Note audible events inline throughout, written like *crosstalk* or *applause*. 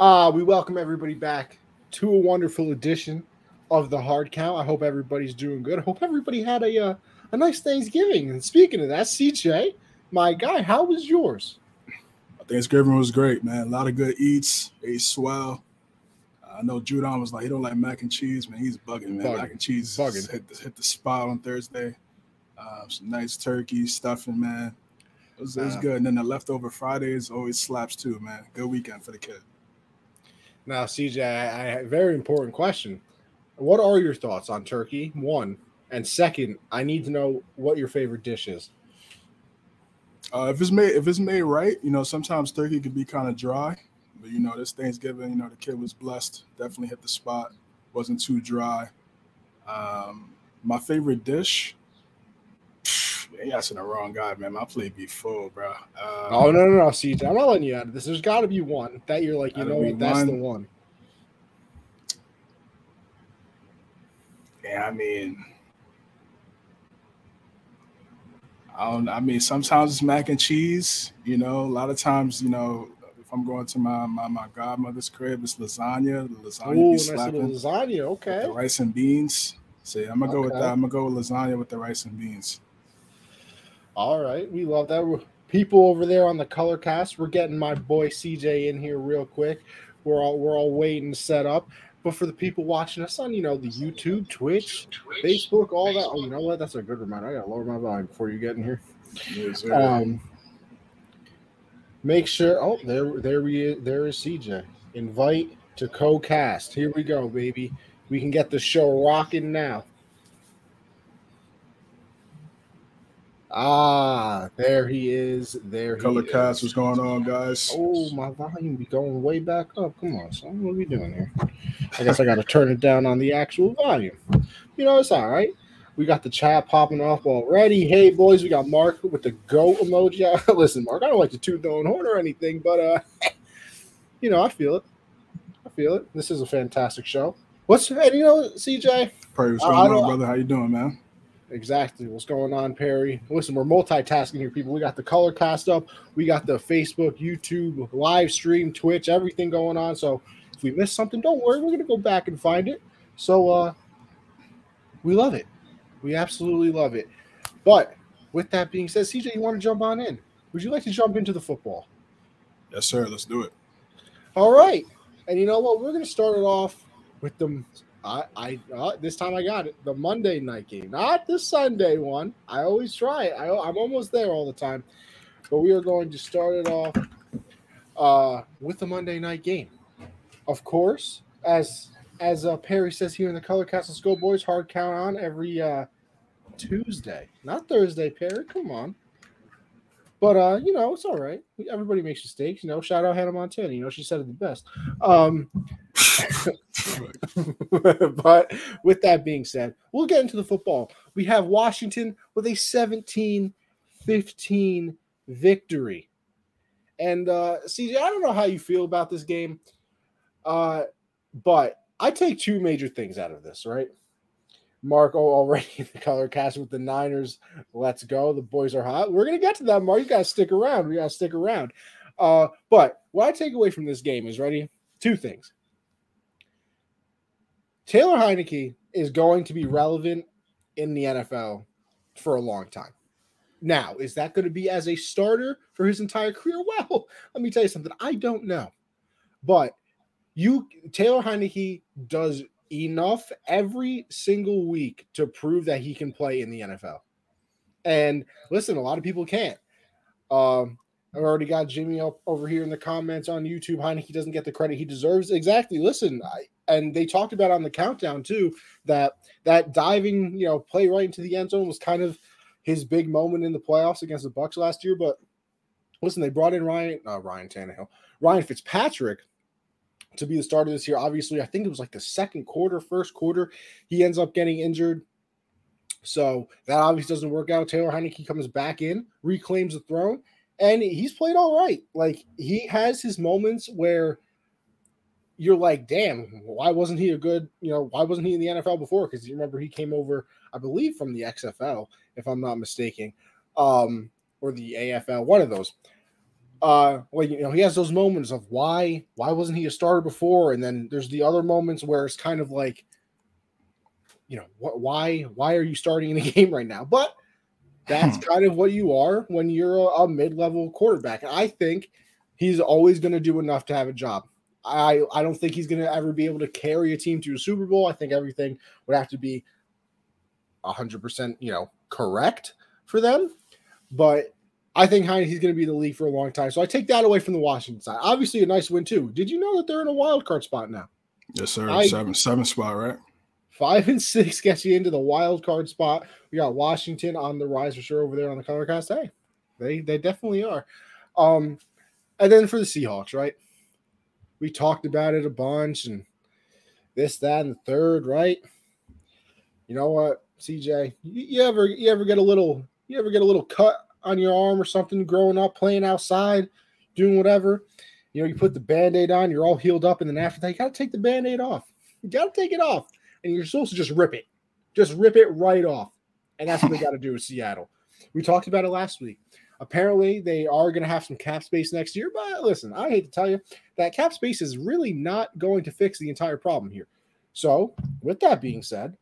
Uh, we welcome everybody back to a wonderful edition of the Hard Count. I hope everybody's doing good. I hope everybody had a uh, a nice Thanksgiving. And speaking of that, CJ, my guy, how was yours? Thanksgiving was great, man. A lot of good eats. Ate swell. I know Judon was like he don't like mac and cheese, man. He's bugging, man. Bugging. Mac and cheese Bugging. hit the, hit the spot on Thursday. Uh, some nice turkey stuffing, man. It was, it was Uh, good. And then the leftover Fridays always slaps too, man. Good weekend for the kid. Now, CJ, I, I very important question. What are your thoughts on turkey? One and second, I need to know what your favorite dish is. Uh, if it's made if it's made right, you know, sometimes turkey can be kind of dry. But you know, this Thanksgiving, you know, the kid was blessed. Definitely hit the spot. Wasn't too dry. Um, my favorite dish. You asking the wrong guy, man. My plate be full, bro. Uh, Oh no, no, no, CJ, I'm not letting you out of this. There's got to be one that you're like, you know what, that's the one. Yeah, I mean, I don't. I mean, sometimes it's mac and cheese. You know, a lot of times, you know, if I'm going to my my, my godmother's crib, it's lasagna. The lasagna Ooh, be slapping. little lasagna. Okay. the rice and beans. See, I'm gonna go with that. I'm gonna go with lasagna with the rice and beans. All right, we love that. People over there on the color cast, we're getting my boy CJ in here real quick. We're all we're all waiting to set up. But for the people watching us on, you know, the YouTube, Twitch, Facebook, all that. Oh, you know what? That's a good reminder. I gotta lower my volume before you get in here. Yes. Um, make sure. Oh, there, there we, there is CJ. Invite to co-cast. Here we go, baby. We can get the show rocking now. Ah, there he is. There he Color is. cast, what's going on, guys? Oh, my volume be going way back up. Come on, son. What are we doing here? I guess I got to turn it down on the actual volume. You know, it's all right. We got the chat popping off already. Hey, boys, we got Mark with the go emoji. *laughs* Listen, Mark, I don't like to toot the own horn or anything, but, uh, *laughs* you know, I feel it. I feel it. This is a fantastic show. What's, and you know, CJ, Perry, what's going on, brother? How you doing, man? Exactly. What's going on, Perry? Listen, we're multitasking here, people. We got the color cast up, we got the Facebook, YouTube, live stream, Twitch, everything going on. So if we miss something, don't worry. We're gonna go back and find it. So uh we love it. We absolutely love it. But with that being said, CJ, you want to jump on in? Would you like to jump into the football? Yes, sir. Let's do it. All right. And you know what? We're going to start it off with the I I uh, this time I got it. The Monday night game, not the Sunday one. I always try it. I, I'm almost there all the time. But we are going to start it off uh, with the Monday night game. Of course, as as uh, Perry says here in the Color Cast, let's go boys. Hard count on every uh, Tuesday, not Thursday. Perry, come on. But uh, you know, it's all right. Everybody makes mistakes. You know, shout out Hannah Montana. You know, she said it the best. Um, *laughs* but with that being said, we'll get into the football. We have Washington with a 17 15 victory. And uh, CJ, I don't know how you feel about this game, uh, but I take two major things out of this, right? Mark oh, already in *laughs* the color cast with the Niners. Let's go. The boys are hot. We're going to get to that, Mark. You got to stick around. We got to stick around. Uh, but what I take away from this game is ready two things. Taylor Heinicke is going to be relevant in the NFL for a long time. Now, is that going to be as a starter for his entire career? *laughs* Well, let me tell you something. I don't know. But you Taylor Heinicke does enough every single week to prove that he can play in the NFL. And listen, a lot of people can't. Um, I've already got Jimmy up over here in the comments on YouTube. Heinicke doesn't get the credit he deserves. Exactly. Listen, I, and they talked about on the countdown too that that diving, you know, play right into the end zone was kind of his big moment in the playoffs against the Bucks last year. But listen, they brought in Ryan uh, Ryan Tannehill, Ryan Fitzpatrick to be the starter this year. Obviously, I think it was like the second quarter, first quarter, he ends up getting injured. So that obviously doesn't work out. Taylor Heinicke comes back in, reclaims the throne, and he's played all right. Like he has his moments where you're like, damn, why wasn't he a good, you know, why wasn't he in the NFL before? Because you remember he came over, I believe, from the XFL, if I'm not mistaken, um, or the AFL, one of those. Uh well you know he has those moments of why why wasn't he a starter before? And then there's the other moments where it's kind of like you know what why why are you starting in a *laughs* game right now? But that's Hmm. kind of what you are when you're a, a mid-level quarterback. I think he's always going to do enough to have a job. I i don't think he's going to ever be able to carry a team to a super bowl. I think everything would have to be 100% you know correct for them. But I think Heine, he's going to be in the league for a long time. So I take that away from the Washington side. Obviously, a nice win too. Did you know that they're in a wild card spot now? Yes, sir. I- seven, seven spot, right? Five and six gets you into the wild card spot. We got Washington on the rise for sure over there on the color cast. Hey, they they definitely are. Um, and then for the Seahawks, right? We talked about it a bunch and this, that, and the third, right? You know what, CJ? You, you ever you ever get a little you ever get a little cut on your arm or something growing up, playing outside, doing whatever? You know, you put the band-aid on, you're all healed up, and then after that, you gotta take the band-aid off. You gotta take it off. And you're supposed to just rip it. Just rip it right off. And that's what they got to do with Seattle. We talked about it last week. Apparently, they are going to have some cap space next year. But listen, I hate to tell you that cap space is really not going to fix the entire problem here. So, with that being said,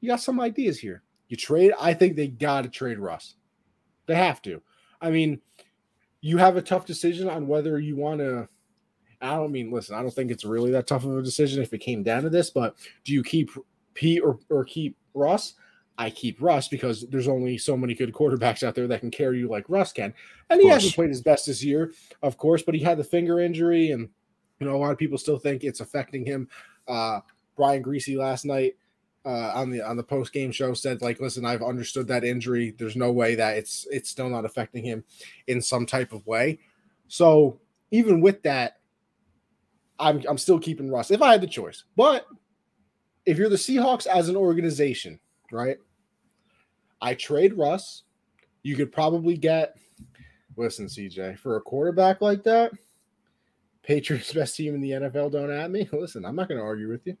you got some ideas here. You trade, I think they got to trade Russ. They have to. I mean, you have a tough decision on whether you want to. I don't mean, listen, I don't think it's really that tough of a decision if it came down to this, but do you keep Pete or, or keep Russ? I keep Russ because there's only so many good quarterbacks out there that can carry you like Russ can. And he hasn't played his best this year, of course, but he had the finger injury, and you know, a lot of people still think it's affecting him. Uh Brian Griese last night uh on the on the post game show said, like, listen, I've understood that injury. There's no way that it's it's still not affecting him in some type of way. So even with that, I'm I'm still keeping Russ if I had the choice. But if you're the Seahawks as an organization, right? I trade Russ. You could probably get listen, CJ, for a quarterback like that, Patriots best team in the NFL don't at me. *laughs* Listen, I'm not gonna argue with you.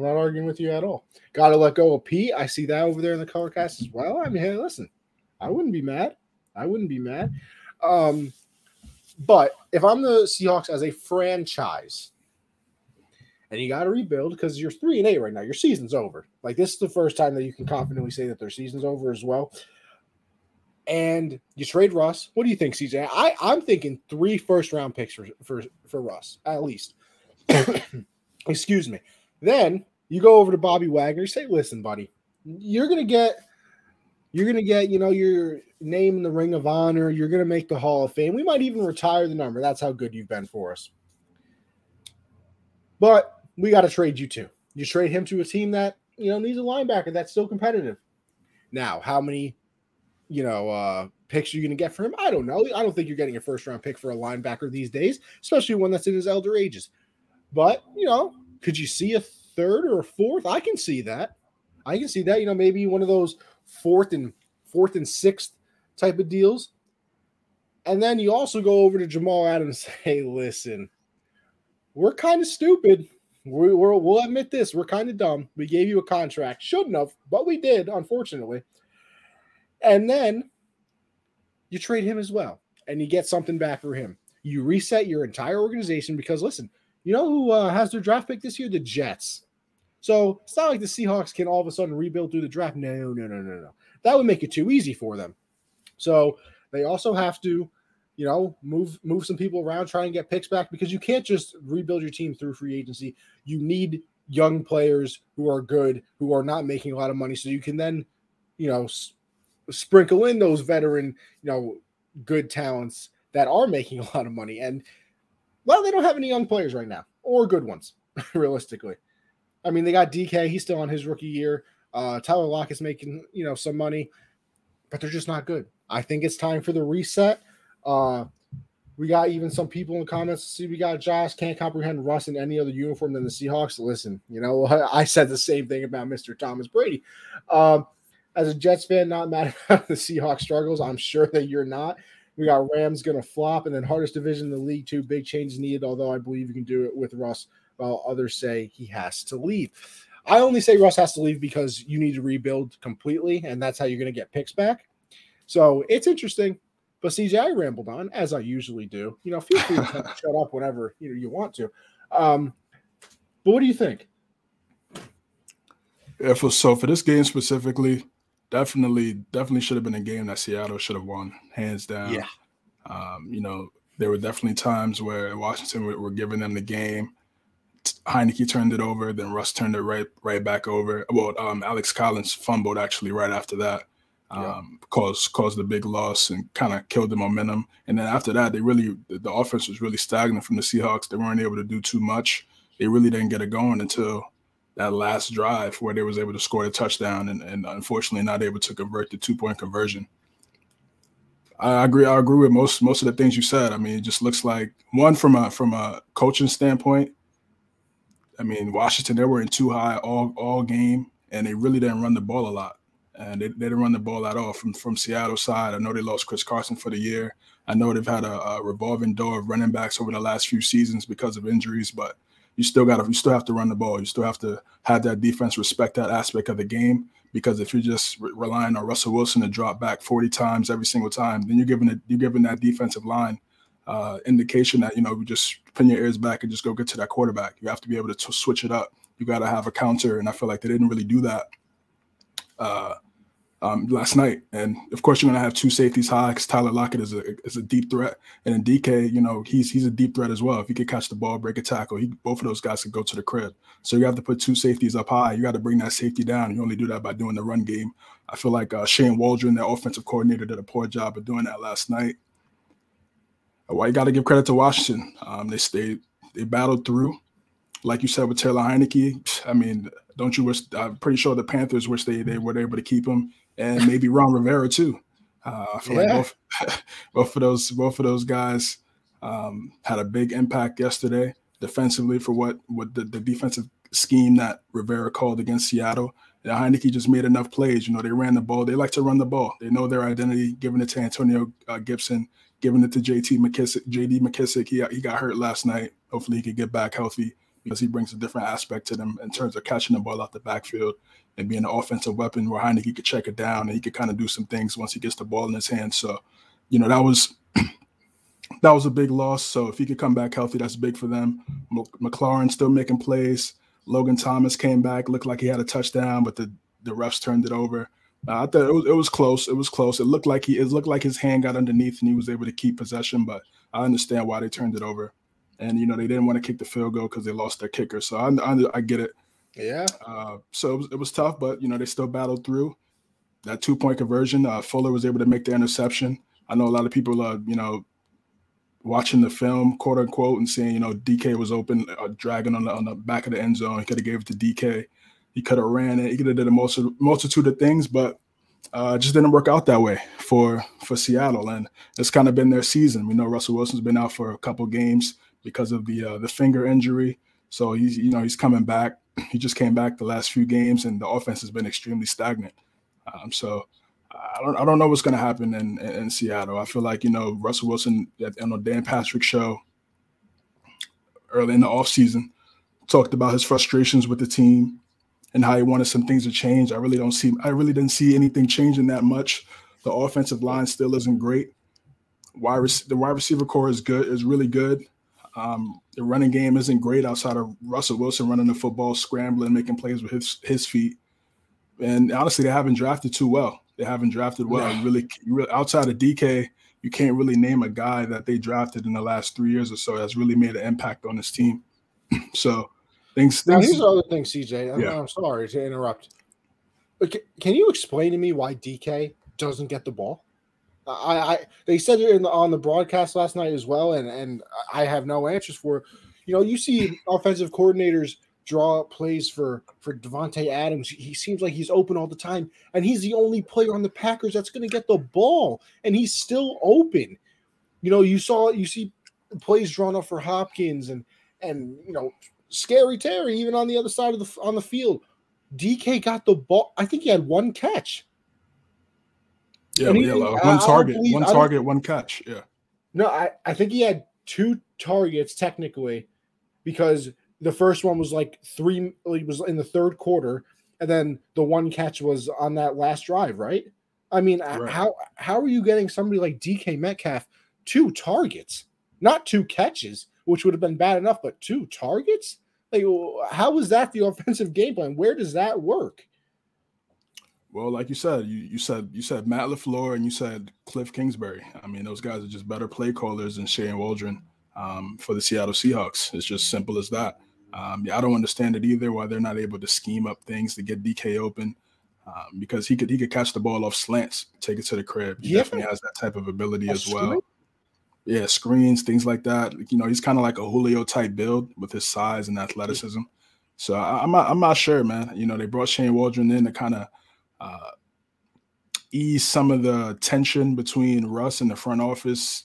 I'm not arguing with you at all. Gotta let go of Pete. I see that over there in the color cast as well. I mean, hey, listen, I wouldn't be mad. I wouldn't be mad. Um, but if I'm the Seahawks as a franchise, and you got to rebuild because you're three and eight right now, your season's over. Like this is the first time that you can confidently say that their season's over as well. And you trade Russ. What do you think, CJ? I I'm thinking three first round picks for for for Russ at least. *coughs* Excuse me. Then you go over to Bobby Wagner. Say, "Listen, buddy, you're gonna get." You're gonna get, you know, your name in the Ring of Honor. You're gonna make the Hall of Fame. We might even retire the number. That's how good you've been for us. But we got to trade you too. You trade him to a team that you know needs a linebacker that's still competitive. Now, how many, you know, uh picks are you going to get for him? I don't know. I don't think you're getting a first round pick for a linebacker these days, especially one that's in his elder ages. But you know, could you see a third or a fourth? I can see that. I can see that. You know, maybe one of those fourth and fourth and sixth type of deals. And then you also go over to Jamal Adams say, *laughs* listen, we're kind of stupid. We, we're, we'll admit this. We're kind of dumb. We gave you a contract. Shouldn't have, but we did, unfortunately. And then you trade him as well, and you get something back for him. You reset your entire organization because, listen, you know who uh, has their draft pick this year? The Jets. So it's not like the Seahawks can all of a sudden rebuild through the draft. No, no, no, no, no. That would make it too easy for them. So they also have to, you know, move move some people around, try and get picks back because you can't just rebuild your team through free agency. You need young players who are good, who are not making a lot of money, so you can then, you know, s- sprinkle in those veteran, you know, good talents that are making *laughs* a lot of money. And well, they don't have any young players right now or good ones, *laughs* realistically. I mean, they got DK, he's still on his rookie year. Uh, Tyler is making, you know, some money, but they're just not good. I think it's time for the reset. Uh, we got even some people in the comments. See, we got Josh can't comprehend Russ in any other uniform than the Seahawks. Listen, you know, *laughs* I said the same thing about Mr. Thomas Brady. Um, as a Jets fan, not mad *laughs* about the Seahawks struggles. I'm sure that you're not. We got Rams going to flop, and then hardest division in the league, too. Big changes needed, although I believe you can do it with Russ, while others say he has to leave. I only say Russ has to leave because you need to rebuild completely, and that's how you're going to get picks back. So it's interesting. But CJ, I rambled on as I usually do. You know, feel free to *laughs* shut up whenever you know, you want to. Um, but what do you think? Yeah, for so for this game specifically, definitely, definitely should have been a game that Seattle should have won, hands down. Yeah. Um, you know, there were definitely times where Washington were, were giving them the game. Heinicke turned it over, then Russ turned it right right back over. Well, um, Alex Collins fumbled actually right after that, um, yeah. caused caused the big loss and kind of killed the momentum. And then after that, they really the offense was really stagnant from the Seahawks. They weren't able to do too much. They really didn't get it going until that last drive where they was able to score a touchdown and, and unfortunately not able to convert the two point conversion. I agree. I agree with most most of the things you said. I mean, it just looks like one from a from a coaching standpoint. I mean, Washington they were in too high all all game, and they really didn't run the ball a lot, and they, they didn't run the ball at all from from Seattle side. I know they lost Chris Carson for the year. I know they've had a, a revolving door of running backs over the last few seasons because of injuries, but you still got to you still have to run the ball. You still have to have that defense respect that aspect of the game because if you're just re- relying on Russell Wilson to drop back 40 times every single time, then you're giving it you're giving that defensive line uh, indication that you know you just pin your ears back and just go get to that quarterback. You have to be able to t- switch it up. You got to have a counter, and I feel like they didn't really do that. Uh, um, last night. And of course, you're going to have two safeties high because Tyler Lockett is a is a deep threat, and then DK, you know, he's he's a deep threat as well. If he could catch the ball, break a tackle, he, both of those guys could go to the crib. So you have to put two safeties up high. You got to bring that safety down. You only do that by doing the run game. I feel like uh, Shane Waldron, the offensive coordinator, did a poor job of doing that last night. Well, you got to give credit to Washington. Um, they stayed, they battled through. Like you said with Taylor Heinicke, I mean, don't you wish? I'm pretty sure the Panthers wish they they were able to keep him and maybe Ron Rivera too. Uh, I feel yeah. like both, *laughs* both of those both of those guys um, had a big impact yesterday defensively for what what the, the defensive scheme that Rivera called against Seattle. And Heinicke just made enough plays. You know, they ran the ball. They like to run the ball. They know their identity. Giving it to Antonio uh, Gibson, giving it to JT McKissic. JD McKissic, He he got hurt last night. Hopefully, he can get back healthy because he brings a different aspect to them in terms of catching the ball out the backfield and being an offensive weapon where Heinicke could check it down and he could kind of do some things once he gets the ball in his hands. So, you know, that was *clears throat* that was a big loss. So if he could come back healthy, that's big for them. McLaurin still making plays. Logan Thomas came back, looked like he had a touchdown, but the the refs turned it over. Uh, I thought it was, it was close. It was close. It looked like he it looked like his hand got underneath and he was able to keep possession. But I understand why they turned it over, and you know they didn't want to kick the field goal because they lost their kicker. So I, I, I get it. Yeah. Uh, so it was, it was, tough, but you know they still battled through that two point conversion. Uh, Fuller was able to make the interception. I know a lot of people, uh, you know, watching the film, quote unquote, and seeing you know DK was open, uh, dragging on the on the back of the end zone. He could have gave it to DK. He could have ran it. He could have did a multitude, multitude of things, but uh, just didn't work out that way for for Seattle. And it's kind of been their season. We know Russell Wilson's been out for a couple games because of the uh, the finger injury. So he's you know he's coming back. He just came back the last few games, and the offense has been extremely stagnant. Um, so I don't I don't know what's going to happen in, in, in Seattle. I feel like you know Russell Wilson on the Dan Patrick show early in the offseason talked about his frustrations with the team and how he wanted some things to change. I really don't see I really didn't see anything changing that much. The offensive line still isn't great. Wide the wide receiver core is good, is really good. Um, the running game isn't great outside of Russell Wilson running the football, scrambling, making plays with his his feet. And honestly, they haven't drafted too well. They haven't drafted well. You really, really, outside of DK, you can't really name a guy that they drafted in the last three years or so that's really made an impact on this team. *clears throat* so things. Now, here's the other thing, CJ. I'm, yeah. I'm sorry to interrupt. But can you explain to me why DK doesn't get the ball? I, I they said it the, on the broadcast last night as well, and and I have no answers for. You know, you see *laughs* offensive coordinators draw plays for for Davante Adams. He seems like he's open all the time, and he's the only player on the Packers that's going to get the ball, and he's still open. You know, you saw you see plays drawn up for Hopkins and and you know scary Terry even on the other side of the on the field. DK got the ball. I think he had one catch. Yeah, he, yeah like one target, believe, one target, one catch. Yeah. No, I, I think he had two targets technically because the first one was like three, he was in the third quarter, and then the one catch was on that last drive, right? I mean, right. how how are you getting somebody like DK Metcalf two targets, not two catches, which would have been bad enough, but two targets? Like, how is that the *laughs* offensive game plan? Where does that work? Well, like you said, you, you said you said Matt LaFleur and you said Cliff Kingsbury. I mean, those guys are just better play callers than Shane Waldron um, for the Seattle Seahawks. It's just simple as that. Um, yeah, I don't understand it either why they're not able to scheme up things to get DK open um, because he could he could catch the ball off slants, take it to the crib. He yeah. definitely has that type of ability A as well. Yeah, screens, things like that. You know, he's kind of like a Julio type build with his size and athleticism. So I, am not I'm not sure, man. You know, they brought Shane Waldron in to kind of uh, ease some of the tension between Russ and the front office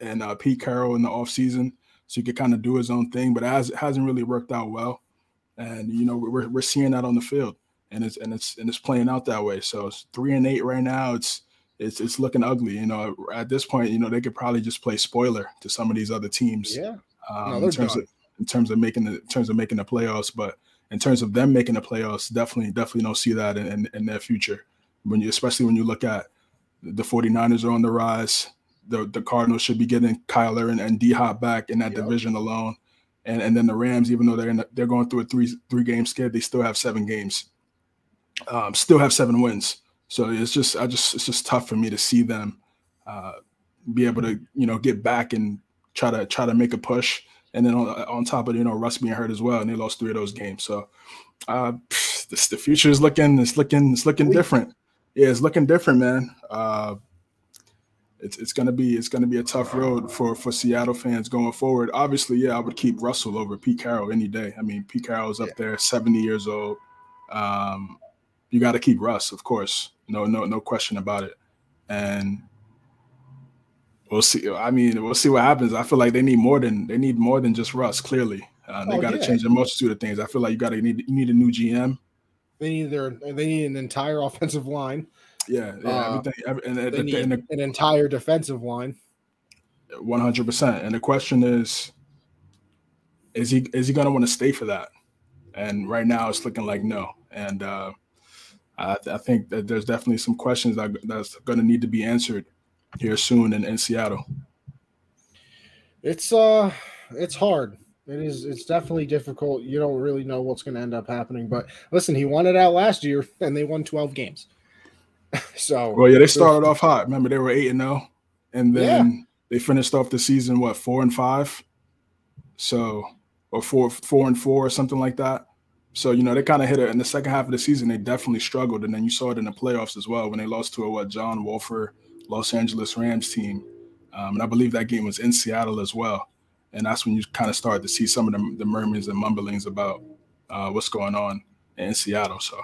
and uh, Pete Carroll in the offseason so he could kind of do his own thing, but it, has, it hasn't really worked out well. And you know we're, we're seeing that on the field, and it's and it's and it's playing out that way. So it's three and eight right now. It's it's it's looking ugly. You know, at this point, you know they could probably just play spoiler to some of these other teams. Yeah, um, no, in terms done. of in terms of making the in terms of making the playoffs, but in terms of them making the playoffs, definitely, definitely don't see that in, in, in their future. When you, especially when you look at the 49ers are on the rise. The, the Cardinals should be getting Kyler and, and D Hop back in that yep. division alone. And and then the Rams, even though they're the, they're going through a three three game skid, they still have seven games. Um, still have seven wins. So it's just I just it's just tough for me to see them uh, be able to you know get back and try to try to make a push and then on, on top of you know Russ being hurt as well, and they lost three of those games. So uh, this, the future is looking it's looking it's looking different. Yeah, it's looking different, man. Uh, it's it's gonna be it's gonna be a tough road for for Seattle fans going forward. Obviously, yeah, I would keep Russell over Pete Carroll any day. I mean, Pete Carroll's up yeah. there, seventy years old. Um, you got to keep Russ, of course. No, no, no question about it. And we'll see. I mean, we'll see what happens. I feel like they need more than they need more than just Russ. Clearly, uh, they oh, got to yeah. change a multitude of things. I feel like you got to need you need a new GM. They need their they need an entire *laughs* offensive line. Yeah, yeah, uh, everything. And, they need the, an entire defensive line. One hundred percent. And the question is, is he is he going to want to stay for that? And right now, it's looking like no. And uh, I, I think that there's definitely some questions that that's going to need to be answered here soon in, in Seattle? It's uh it's hard. It is it's definitely difficult. You don't really know what's gonna end up happening. But listen, he won it out last year and they won 12 games. *laughs* so well yeah, they started off hot. Remember they were eight and zero, oh, and then yeah. they finished off the season what four and five, so or four four and four or something like that. So you know they kind of hit it in the second half of the season. They definitely struggled, and then you saw it in the playoffs as well when they lost to a what John Wolford Los Angeles Rams team. Um, and I believe that game was in Seattle as well. And that's when you kind of start to see some of the, the murmurs and mumblings about uh, what's going on in Seattle. So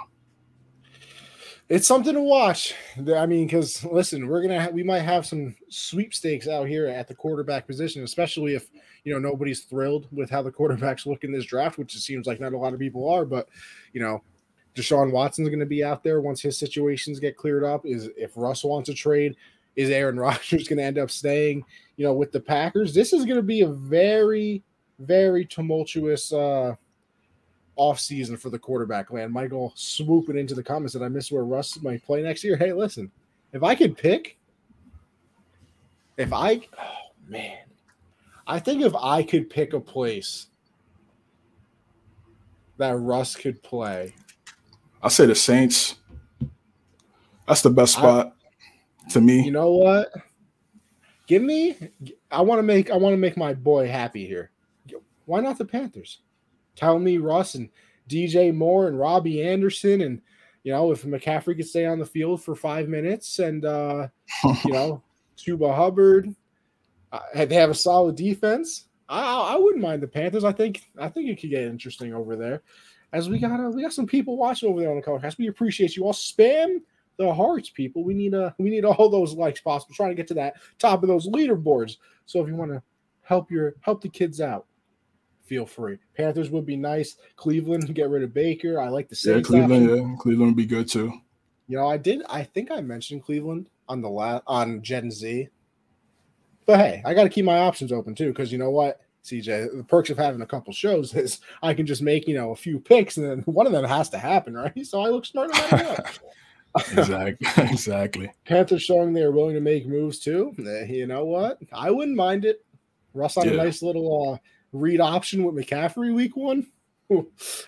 it's something to watch. I mean, because listen, we're gonna ha- we might have some sweepstakes out here at the quarterback position, especially if you know nobody's thrilled with how the quarterbacks look in this draft, which it seems like not a lot of people are. But you know, Deshaun Watson's going to be out there once his situations get cleared up. Is if Russ wants a trade, is Aaron *laughs* Rodgers going to end up staying, you know, with the Packers? This is going to be a very, very tumultuous uh off season for the quarterback land. Michael swooping into the comments that I miss where Russ might play next year. Hey, listen, if I could pick, if I, oh man, I think if I could pick a place that Russ could play, I say the Saints. That's the best spot I, to me. You know what? Give me. I want to make. I want to make my boy happy here. Why not the Panthers? Tell me Russ and DJ Moore and Robbie Anderson and you know if McCaffrey could stay on the field for five minutes and uh, *laughs* you know Chuba Hubbard, uh, they have a solid defense. I, I wouldn't mind the Panthers. I think I think it could get interesting over there as we got uh, we got some people watching over there on the podcast. We appreciate you all. Spam the hearts, people. We need uh we need all those likes possible. Trying to get to that top of those leaderboards. So if you want to help your help the kids out, feel free. Panthers would be nice. Cleveland *laughs* get rid of Baker. I like the Saints. Yeah, Cleveland. Option. Yeah, Cleveland would be good too. You know, I did. I think I mentioned Cleveland on the last on Gen Z. But hey, I got to keep my options open too, because you know what? CJ. The perks of having a couple shows is I can just make you know a few picks, and then one of them has to happen, right? *laughs* So I look smart *laughs* exactly. *laughs* exactly. Panthers showing they are willing to make moves too. Eh, You know what? I wouldn't mind it. Russ on a nice little uh, read option with McCaffrey week one.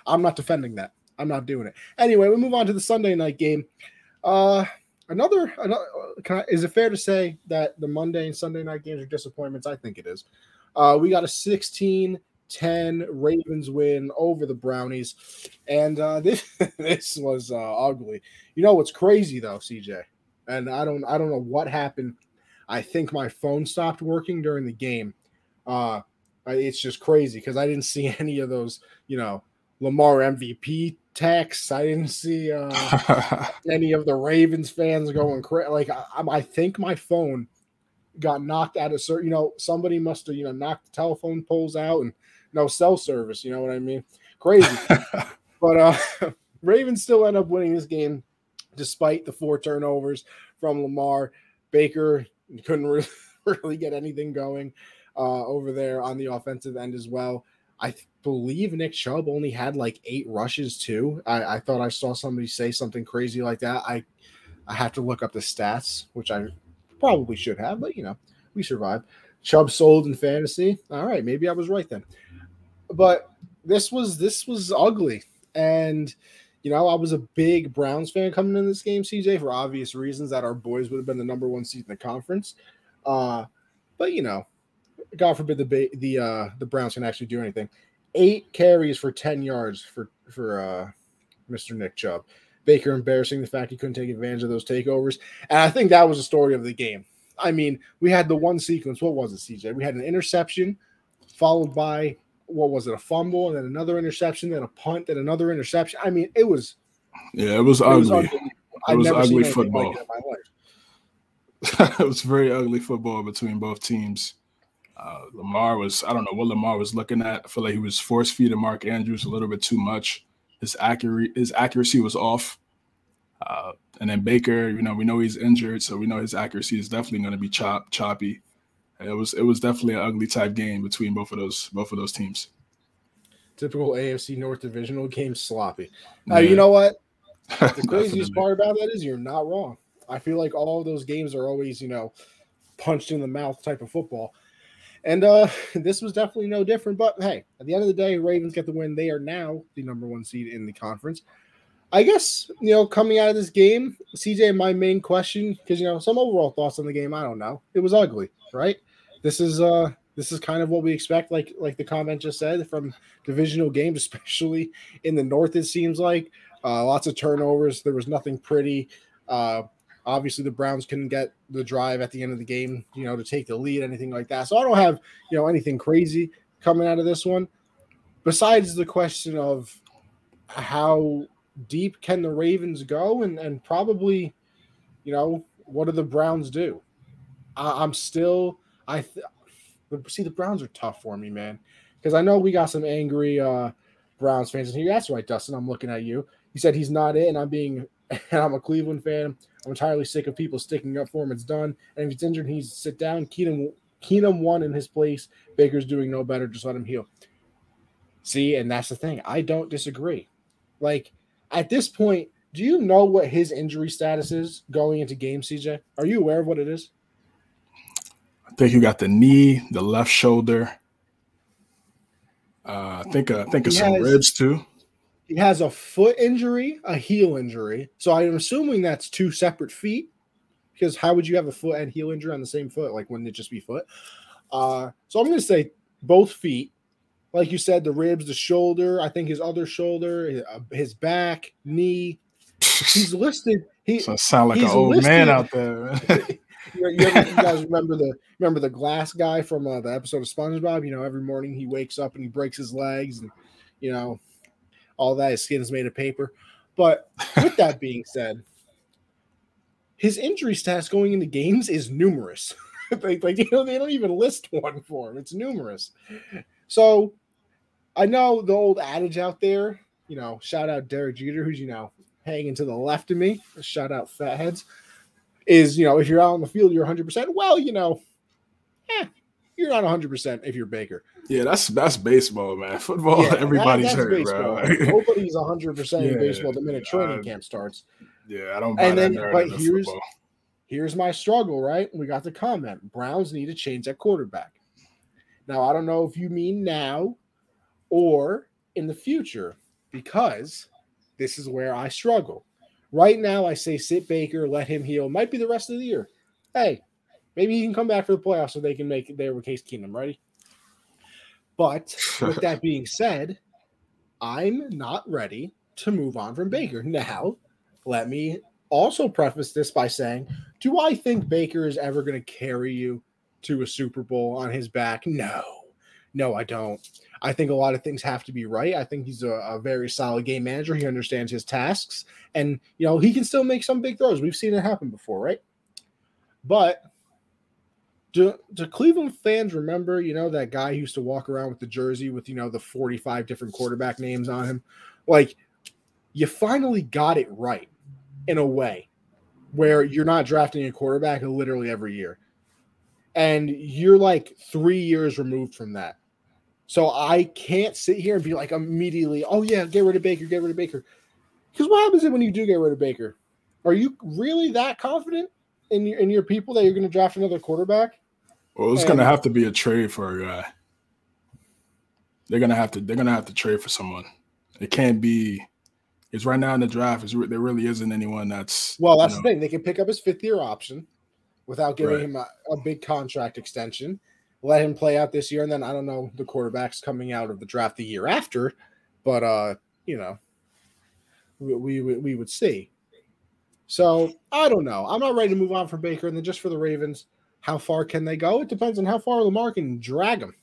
I'm not defending that. I'm not doing it. Anyway, we move on to the Sunday night game. Uh, another, another can I, is it fair to say that the Monday and Sunday night games are disappointments? I think it is. Uh, we got a 16 10 Ravens win over the Brownies. And uh, *laughs* this this was uh, ugly. You know what's crazy though, CJ? And I don't I don't know what happened. I think my phone stopped working during the game. Uh it's just crazy because I didn't *laughs* see any of those, you know, Lamar MVP texts. I didn't see uh *laughs* any of the Ravens fans going crazy. Like I, I think my phone got knocked out of certain. You know, somebody must have you know knocked the telephone poles out and no cell service. You know what I mean? Crazy. *laughs* but uh, *laughs* Ravens still end up winning this game despite the four turnovers from Lamar. Baker couldn't really, *laughs* really get anything going uh, over there on the offensive end as well. I th- believe Nick Chubb only had like eight rushes too. I, I thought I saw somebody say something crazy like that. I I have to look up the stats, which I probably should have, but you know, we survived. Chubb sold in fantasy. All right, maybe I was right then. But this was this was ugly. And you know, I was a big Browns fan coming in this game, CJ, for obvious reasons that our boys would have been the number one seed in the conference. Uh, but you know, God forbid the the uh, the Browns can actually do anything. Eight carries for ten yards for for uh, Mr. Nick Chubb. Baker embarrassing the fact he couldn't take advantage of those takeovers, and I think that was the story of the game. I mean, we had the one sequence. What was it, CJ? We had an interception followed by what was it, a fumble, and then another interception, then a punt, then another interception. I mean, it was yeah, it was it ugly. unbelievable. It was ugly football. like it in my life. *laughs* it was very ugly football between both teams. Uh, Lamar was, I don't know what Lamar was looking at. I feel like he was force feeding Mark Andrews a little bit too much. His accuracy, his accuracy was off. Uh, and then Baker, you know, we know he's injured, so we know his accuracy is definitely going to be chop choppy. It was it was definitely an ugly type game between both of those both of those teams. Typical AFC North divisional game sloppy. Now, Yeah, you know what? *laughs* The craziest part about that is you're not wrong. I feel like all of those games are always, you know, punched in the mouth type of football. And uh *laughs* this was definitely no different. But hey, at the end of the day, Ravens get the win. They are now the number one seed in the conference. I guess, you know, coming out of this game, CJ, my main question, because you know, some overall thoughts on the game, I don't know. It was ugly, right? This is uh this is kind of what we expect, like like the comment just said, from divisional games, *laughs* especially in the north, it seems like. Uh, lots of turnovers. There was nothing pretty. Uh, obviously, the Browns couldn't get the drive at the end of the game, you know, to take the lead, anything like that. So I don't have, you know, anything crazy coming out of this one. Besides the question of how deep can the Ravens go, and and probably, you know, what do the Browns do? I, I'm still, I th- see the Browns are tough for me, man, because I know we got some angry uh, Browns fans in here. That's right, Dustin. I'm looking at you. He said he's not and I'm being, and *laughs* I'm a Cleveland fan. I'm entirely sick of people sticking up for him. It's done. And if he's injured, he's sit down. Keenum, Keenum won in his place. Baker's doing no better. Just let him heal. See, and that's the thing. I don't disagree. Like at this point, do you know what his injury status is going into game, CJ? Are you aware of what it is? I think you got the knee, the left shoulder. Uh, I think uh, I think of some has- ribs too. He has a foot injury, a heel injury. So I'm assuming that's two separate feet. Because how would you have a foot and heel injury on the same foot? Like, wouldn't it just be foot? Uh, so I'm going to say both feet. Like you said, the ribs, the shoulder. I think his other shoulder, uh, his back, knee. He's listed. He So I sound like an old listed- man out there. *laughs* you, you, ever- you guys remember the remember the glass guy from uh, the episode of SpongeBob? You know, every morning he wakes up and he breaks his legs, and you know, all that. His skin is made of paper. But with that *laughs* being said, his injury stats going into games is numerous. *laughs* like, like you know, they don't even list one for him. It's numerous. So I know the old adage out there. You know, shout out Derek Jeter, who's you know hanging to the left of me. Shout out fatheads is you know if you're out on the field you're 100% well you know eh, you're not 100% if you're baker yeah, that's that's baseball, man. Football, Yeah, *laughs* everybody's that's hurt, baseball. bro. *laughs* nobody's 100% in baseball the minute training uh, camp starts Yeah, I don't. and then, but here's football. here's my struggle. Right, we got the comment. Browns need to change that quarterback. Now I don't know if you mean now or in the future because this is where I struggle. Right now, I say sit Baker, let him heal. Might be the rest of the year. Hey, maybe he can come back for the playoffs so they can make their Case Keenum ready. But with *laughs* that being said, I'm not ready to move on from Baker. Now, let me also preface this by saying, do I think Baker is ever going to carry you to a Super Bowl on his back? No. No, I don't. I think a lot of things have to be right. I think he's a, a, very solid game manager. He understands his tasks, and you know he can still make some big throws. We've seen it happen before, right? But do, do Cleveland fans remember, you know, that guy who used to walk around with the jersey with, you know, the 45 different quarterback names on him? Like, you finally got it right in a way where you're not drafting a quarterback literally every year. And you're like three years removed from that. So I can't sit here and be like immediately, oh, yeah, get rid of Baker, get rid of Baker. Because what happens when you do get rid of Baker? Are you really that confident in your, in your people that you're going to draft another quarterback? Well, it's and, gonna have to be a trade for a guy. They're gonna have to. They're gonna have to trade for someone. It can't be. It's right now in the draft. Is there really isn't anyone that's. Well, that's you know, the thing. They can pick up his fifth year option without giving right. him a, a big contract extension. Let him play out this year, and then I don't know the quarterbacks coming out of the draft the year after, but uh, you know, we we, we would see. So I don't know. I'm not ready to move on from Baker, and then just for the Ravens, how far can they go? It depends on how far Lamar can drag them.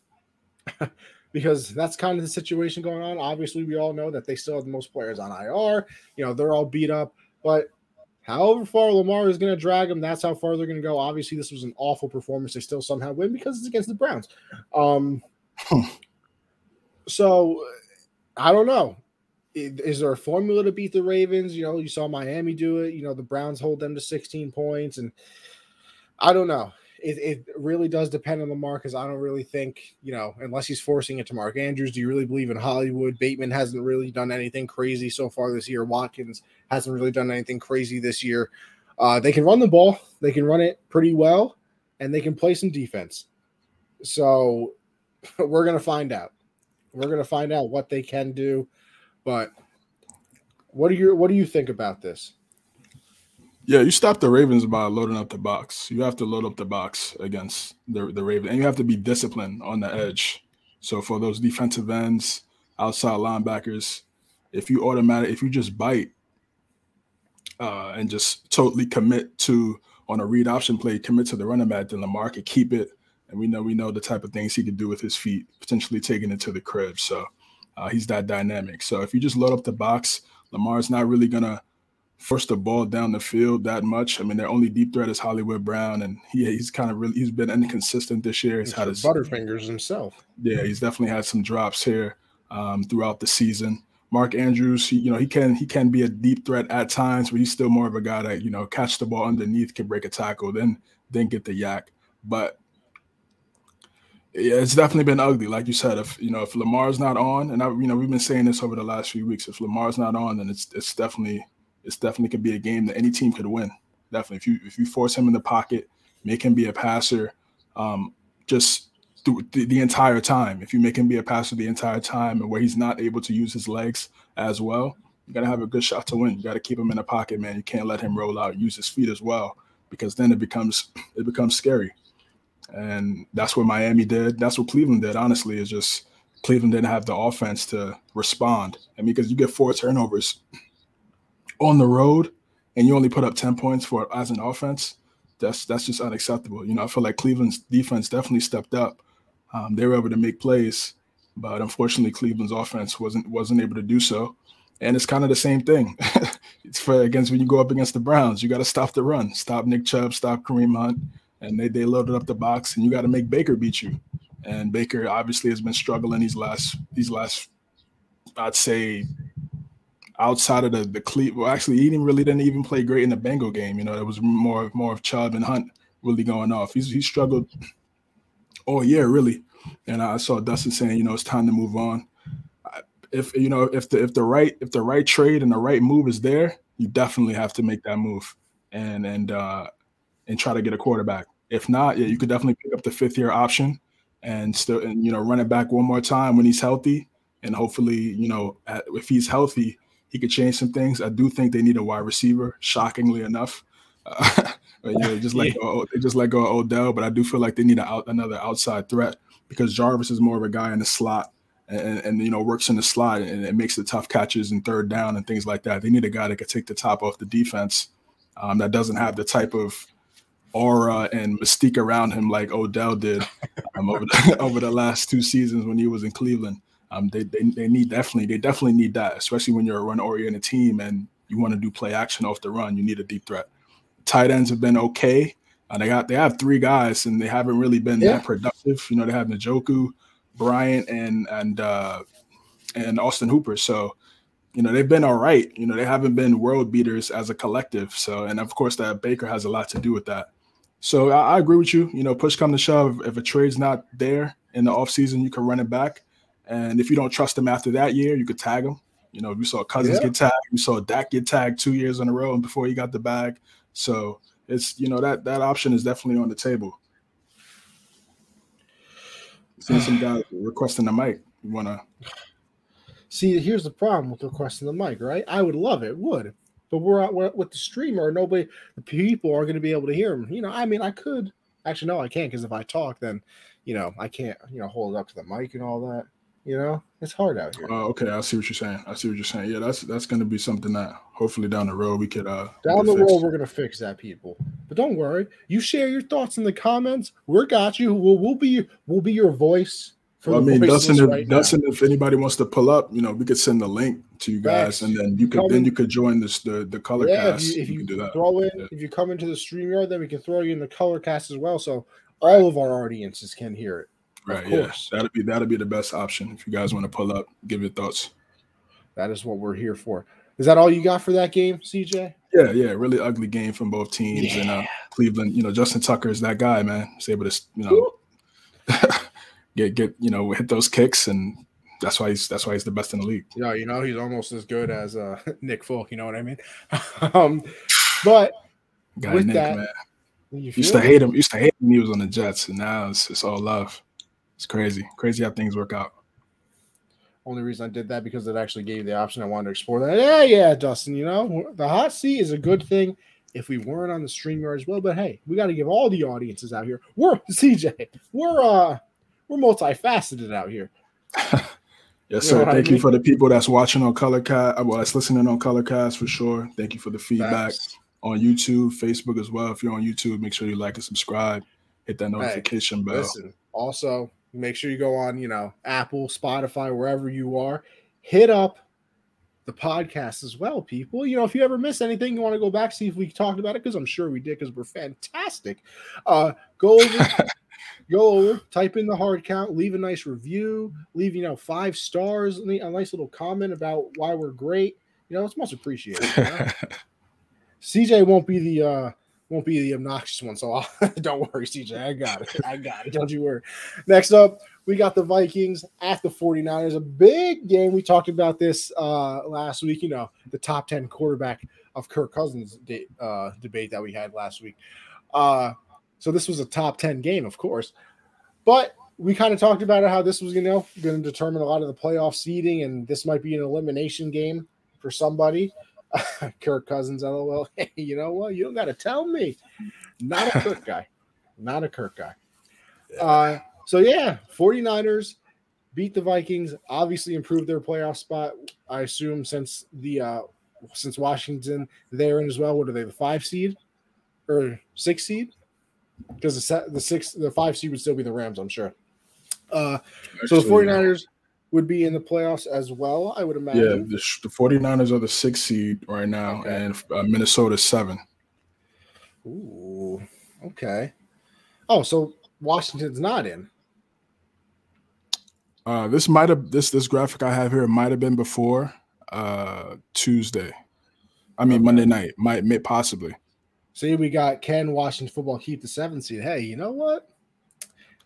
*laughs* because that's kind of the situation going on. Obviously, we all know that they still have the most players on IR. You know, they're all beat up, but however far Lamar is going to drag them, that's how far they're going to go. Obviously, this was an awful performance. They still somehow win because it's against the Browns. Um, so I don't know. Is there a formula to beat the Ravens? You know, you saw Miami do it. You know, the Browns hold them to 16 points, and I don't know it, it really does depend on Lamar because I don't really think, you know, unless he's forcing it to Mark Andrews, do you really believe in Hollywood? Bateman hasn't really done anything crazy so far this year. Watkins hasn't really done anything crazy this year. Uh, they can run the ball, they can run it pretty well, and they can play some defense. So *laughs* we're going to find out. We're going to find out what they can do. But what do you what do you think about this? Yeah, you stop the Ravens by loading up the box. You have to load up the box against the the Ravens, and you have to be disciplined on the edge. So for those defensive ends, outside linebackers, if you automatic, if you just bite uh, and just totally commit to on a read option play, commit to the running back, then Lamar can keep it. And we know we know the type of things he can do with his feet, potentially taking it to the crib. So uh, he's that dynamic. So if you just load up the box, Lamar's not really gonna force the ball down the field that much. I mean, their only deep threat is Hollywood Brown, and he, he's kind of really he's been inconsistent this year. He's, he's had his butterfingers himself. Yeah, he's definitely had some drops here um, throughout the season. Mark Andrews, he, you know, he can he can be a deep threat at times, but he's still more of a guy that you know catch the ball underneath, can break a tackle, then then get the YAC. But yeah, it's definitely been ugly, like you said. If you know if Lamar's not on, and I, you know we've been saying this over the last few weeks, if Lamar's not on, then it's it's definitely it's definitely could be a game that any team could win. Definitely, if you if you force him in the pocket, make him be a passer, um, just through the, the, entire time. If you make him be a passer the entire time, and where he's not able to use his legs as well, you got to have a good shot to win. You got to keep him in the pocket, man. You can't let him roll out, use his feet as well, because then it becomes it becomes scary. And that's what Miami did. That's what Cleveland did. Honestly, is just Cleveland didn't have the offense to respond. I mean, because you get four turnovers on the road and you only put up 10 points for as an offense, that's that's just unacceptable. You know, I feel like Cleveland's defense definitely stepped up. Um, they were able to make plays, but unfortunately, Cleveland's offense wasn't wasn't able to do so. And it's kind of the same thing. *laughs* it's for against when you go up against the Browns, you got to stop the run, stop Nick Chubb, stop Kareem Hunt, and they they loaded up the box, and you got to make Baker beat you. And Baker obviously has been struggling these last these last, I'd say, outside of the the Cle- well, actually, he didn't really didn't even play great in the Bengal game. You know, it was more more of Chubb and Hunt really going off. He's he struggled all year really, and I saw Dustin saying, you know, it's time to move on. If you know if the if the right if the right trade and the right move is there, you definitely have to make that move and and uh, and try to get a quarterback. If not, yeah, you could definitely pick up the fifth year option and still and you know run it back one more time when he's healthy, and hopefully you know if he's healthy, he could change some things. I do think they need a wide receiver. Shockingly enough, *laughs* uh, you know, just like yeah. they just let go of Odell, but I do feel like they need out, another outside threat because Jarvis is more of a guy in the slot and, and, you know works in the slot and it makes the tough catches and third down and things like that. They need a guy that could take the top off the defense um, that doesn't have the type of aura and mystique around him like Odell did um, over the, *laughs* over the last two seasons when he was in Cleveland. Um, they, they they need definitely they definitely need that, especially when you're a run oriented team and you want to do play action off the run. You need a deep threat. Tight ends have been okay. Uh, they got they have three guys and they haven't really been yeah. that productive. You know, they have Njoku, Bryant, and and uh, and Austin Hooper. So you know they've been all right. You know they haven't been world beaters as a collective. So and of course that Baker has a lot to do with that. So I, I agree with you. You know, push come to shove, if a trade's not there in the offseason, you can run it back. And if you don't trust him after that year, you could tag him. You know, we saw Cousins yeah. get tagged. We saw Dak get tagged two years in a row and before he got the bag. So it's you know that that option is definitely on the table. Seeing some guys *sighs* requesting the mic. You wanna See, here's the problem with requesting the mic, right? I would love it, would, but we're out with the streamer. Nobody, the people are going to be able to hear him. You know, I mean, I could actually no, I can't because if I talk, then you know, I can't, you know, hold it up to the mic and all that. You know, it's hard out here. Oh, okay. I see what you're saying. I see what you're saying. Yeah, that's that's going to be something that hopefully down the road we could. uh Down the road, we're going to fix that, people. But don't worry. You share your thoughts in the comments. We're got you. We'll we'll be we'll be your voice well, I mean, Dustin, if, right Dustin, if anybody wants to pull up, you know, we could send the link to you guys, and then you could come then you could join this the the color yeah, cast. If you, if you, you do that. throw in, yeah. if you come into the stream yard, then we can throw you in the color cast as well, so all of our audiences can hear it. Right. Yeah. That'd be that'd be the best option if you guys want to pull up, give your thoughts. That is what we're here for. Is that all you got for that game, CJ? Yeah, yeah, really ugly game from both teams. Yeah. And uh, Cleveland, you know, Justin Tucker is that guy, man. He's able to, you know, *laughs* get get you know hit those kicks, and that's why he's that's why he's the best in the league. Yeah, you know he's almost as good as uh, *laughs* Nick Folk. You know what I mean? *laughs* um, but Guy with Nick, that, man. used to hate him. Used to hate him. He was on the Jets, and now it's, it's all love. It's crazy, crazy how things work out. Only reason I did that because it actually gave the option. I wanted to explore that. Yeah, yeah, Dustin. You know the hot seat is a good thing if we weren't on the stream yard as well. But hey, we got to give all the audiences out here. We're *laughs* CJ. We're uh we're multifaceted out here. *laughs* yes, sir. Thank I mean? you for the people that's watching on Colorcast. Uh, well, that's listening on Colorcast for sure. Thank you for the feedback Facts. on YouTube, Facebook as well. If you're on YouTube, make sure you like and subscribe. Hit that notification hey, bell. Listen, also make sure you go on, you know, Apple, Spotify, wherever you are. Hit up the podcast as well, people. You know, if you ever miss anything, you want to go back, see if we talked about it, because I'm sure we did, because we're fantastic. Uh, go over *laughs* go over, type in the hard count, leave a nice review, leave you know five stars, a nice little comment about why we're great. You know, it's much appreciated. You know? *laughs* CJ won't be the uh won't be the obnoxious one, so I'll, *laughs* don't worry, CJ. I got it. I got it. Don't you worry. Next up, we got the Vikings at the 49ers. A big game. We talked about this uh last week. You know, the top 10 quarterback of Kirk Cousins de- uh, debate that we had last week. Uh so this was a top 10 game, of course. But we kind of talked about it, how this was, you know, going to determine a lot of the playoff seeding, and this might be an elimination game for somebody. *laughs* Kirk Cousins, lol. *laughs* Hey, you know what? You don't got to tell me. Not a *laughs* Kirk guy. Not a Kirk guy. Uh, so, yeah, 49ers beat the Vikings, obviously improved their playoff spot, I assume, since the uh, since Washington they're in as well. What are they, the five seed or six seed? because the the six the five seed would still be the Rams, I'm sure. Uh, so the 49ers would be in the playoffs as well, I would imagine. Yeah, the, the 49ers are the sixth seed right now, okay. and uh, Minnesota seven. Ooh, okay. Oh, so Washington's not in. Uh, this might have this this graphic I have here might have been before uh, Tuesday. I mean okay. Monday night, might, possibly. See, we got Ken Washington football keep the seventh seed. Hey, you know what?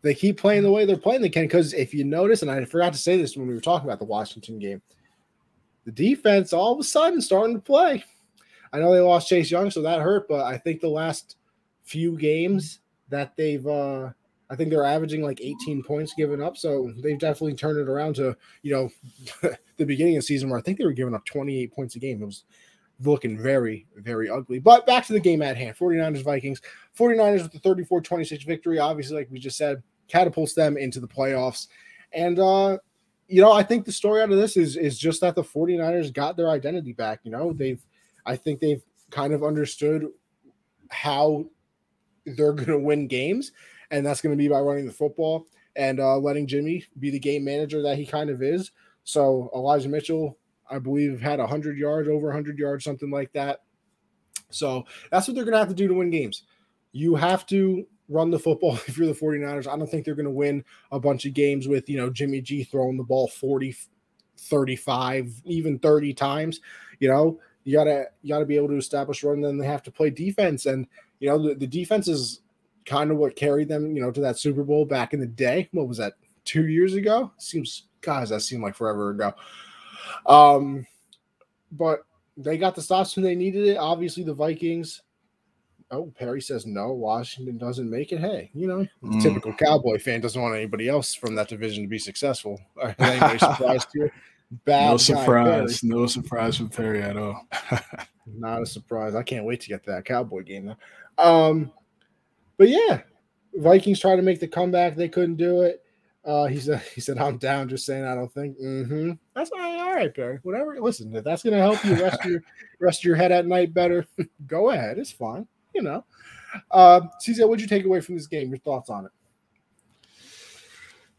They keep playing the way they're playing. They can because if you notice, and I forgot to say this when we were talking about the Washington game, the defense all of a sudden starting to play. I know they lost Chase Young, so that hurt. But I think the last few games that they've, uh, I think they're averaging like 18 points given up. So they've definitely turned it around to you know *laughs* the beginning of the season where I think they were giving up 28 points a game. It was looking very, very ugly. But back to the game at hand 49ers Vikings. 49ers with the 34 26 victory. Obviously, like we just said, catapults them into the playoffs. And, uh, you know, I think the story out of this is is just that the 49ers got their identity back. You know, they've, I think they've kind of understood how they're going to win games, and that's going to be by running the football and uh, letting Jimmy be the game manager that he kind of is. So Elijah Mitchell I believe, had 100 yards, over 100 yards, something like that. So that's what they're going to have to do to win games. You have to run the football *laughs* if you're the 49ers. I don't think they're going to win a bunch of games with, you know, Jimmy G throwing the ball 40, 35, even 30 times. You know, you gotta you gotta be able to establish run. Then they have to play defense, and you know the, the defense is kind of what carried them, you know, to that Super Bowl back in the day. What was that? Two years ago? Seems, guys, that seemed like forever ago. Um, but they got the stops when they needed it. Obviously, the Vikings. Oh, Perry says no. Washington doesn't make it. Hey, you know, mm. typical Cowboy fan doesn't want anybody else from that division to be successul. *laughs* anybody surprised here? Bad no surprise. No surprise from Perry at all. *laughs* Not a surprise. I can't wait to get to that Cowboy game though. Um, but yeah, Vikings try to make the comeback. They couldn't do it. Uh, he said, he said, I'm down. Just saying, I don't think. Mm-hmm. That's all right, all right, Barry. Whatever. Listen, if that's gonna help you rest your rest your head at night better, *laughs* go ahead. It's fine. You know. Uh, CJ, what'd you take away from this game? Your thoughts on it?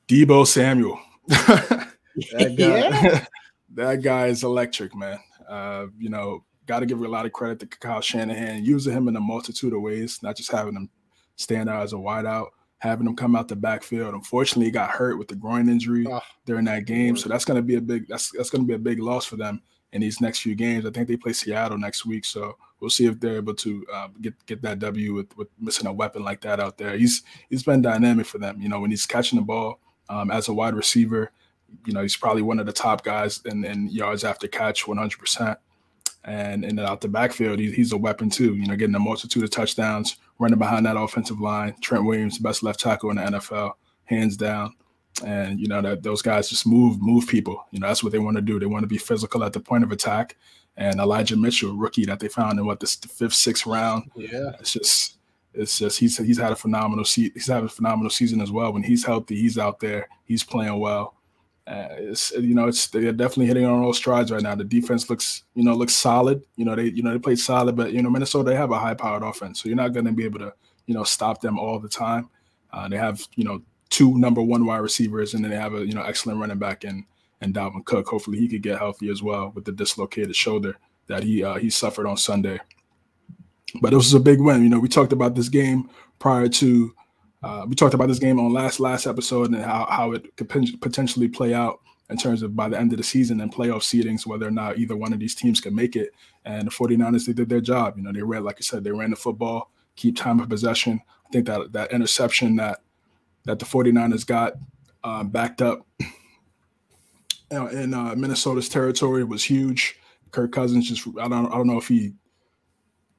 Deebo Samuel. *laughs* that guy, yeah. *laughs* that guy is electric, man. Uh, you know, got to give a lot of credit to Kyle Shanahan, using him in a multitude of ways, not just having him stand out as a wideout having him come out the backfield. Unfortunately, he got hurt with the groin injury oh, during that game, so that's going to be a big that's that's going to be a big loss for them in these next few games. I think they play Seattle next week, so we'll see if they're able to uh, get get that W with, with missing a weapon like that out there. He's he's been dynamic for them. You know, when he's catching the ball um, as a wide receiver, you know he's probably one of the top guys in, in yards after catch, 100 percent. And and out the backfield, he, he's a weapon too. You know, getting a multitude of touchdowns, running behind that offensive line. Trent Williams, the best left tackle in the NFL, hands down. And you know that those guys just move move people. You know that's what they want to do. They want to be physical at the point of attack. And Elijah Mitchell, rookie that they found in what the fifth, sixth round. Yeah, it's just it's just he's he's had a phenomenal se- he's had a phenomenal season as well. When he's healthy, he's out there, he's playing well. Uh, it's you know it's they're definitely hitting on all strides right now. The defense looks you know looks solid. You know they you know they played solid, but you know Minnesota they have a high powered offense, so you're not going to be able to you know stop them all the time. Uh, they have you know two number one wide receivers, and then they have a you know excellent running back in and Dalvin Cook. Hopefully he could get healthy as well with the dislocated shoulder that he uh, he suffered on Sunday. But this was a big win. You know we talked about this game prior to uh, we talked about this game on last last episode and how, how it could potentially play out in terms of by the end of the season and playoff seedings, whether or not either one of these teams can make it. And the 49ers, they did their job. You know, they ran, like I said, they ran the football, keep time of possession. I think that that interception that that the 49ers got uh, backed up in uh, Minnesota's territory was huge. Kirk Cousins just I don't I don't know if he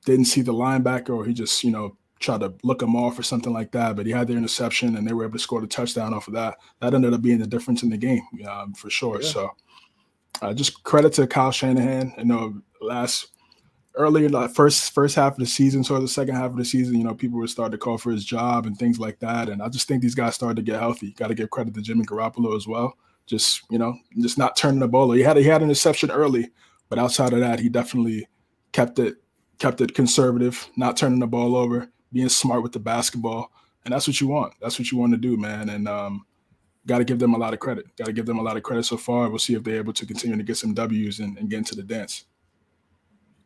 didn't see the linebacker or he just you know tried to look him off or something like that. But he had the interception, and they were able to score the touchdown off of that. That ended up being the difference in the game um, for sure. Yeah. So, uh, just credit to Kyle Shanahan. You know, last earlier, like first first half of the season, sort of the second half of the season, you know, people were starting to call for his job and things like that. And I just think these guys started to get healthy. Got to give credit to Jimmy Garoppolo as well. Just you know, just not turning the ball. He had he had an interception early, but outside of that, he definitely kept it kept it conservative, not turning the ball over being smart with the basketball, and that's what you want. That's what you want to do, man. And um, got to give them a lot of credit. Got to give them a lot of credit so far. We'll see if they're able to continue to get some W's and, and get into the dance.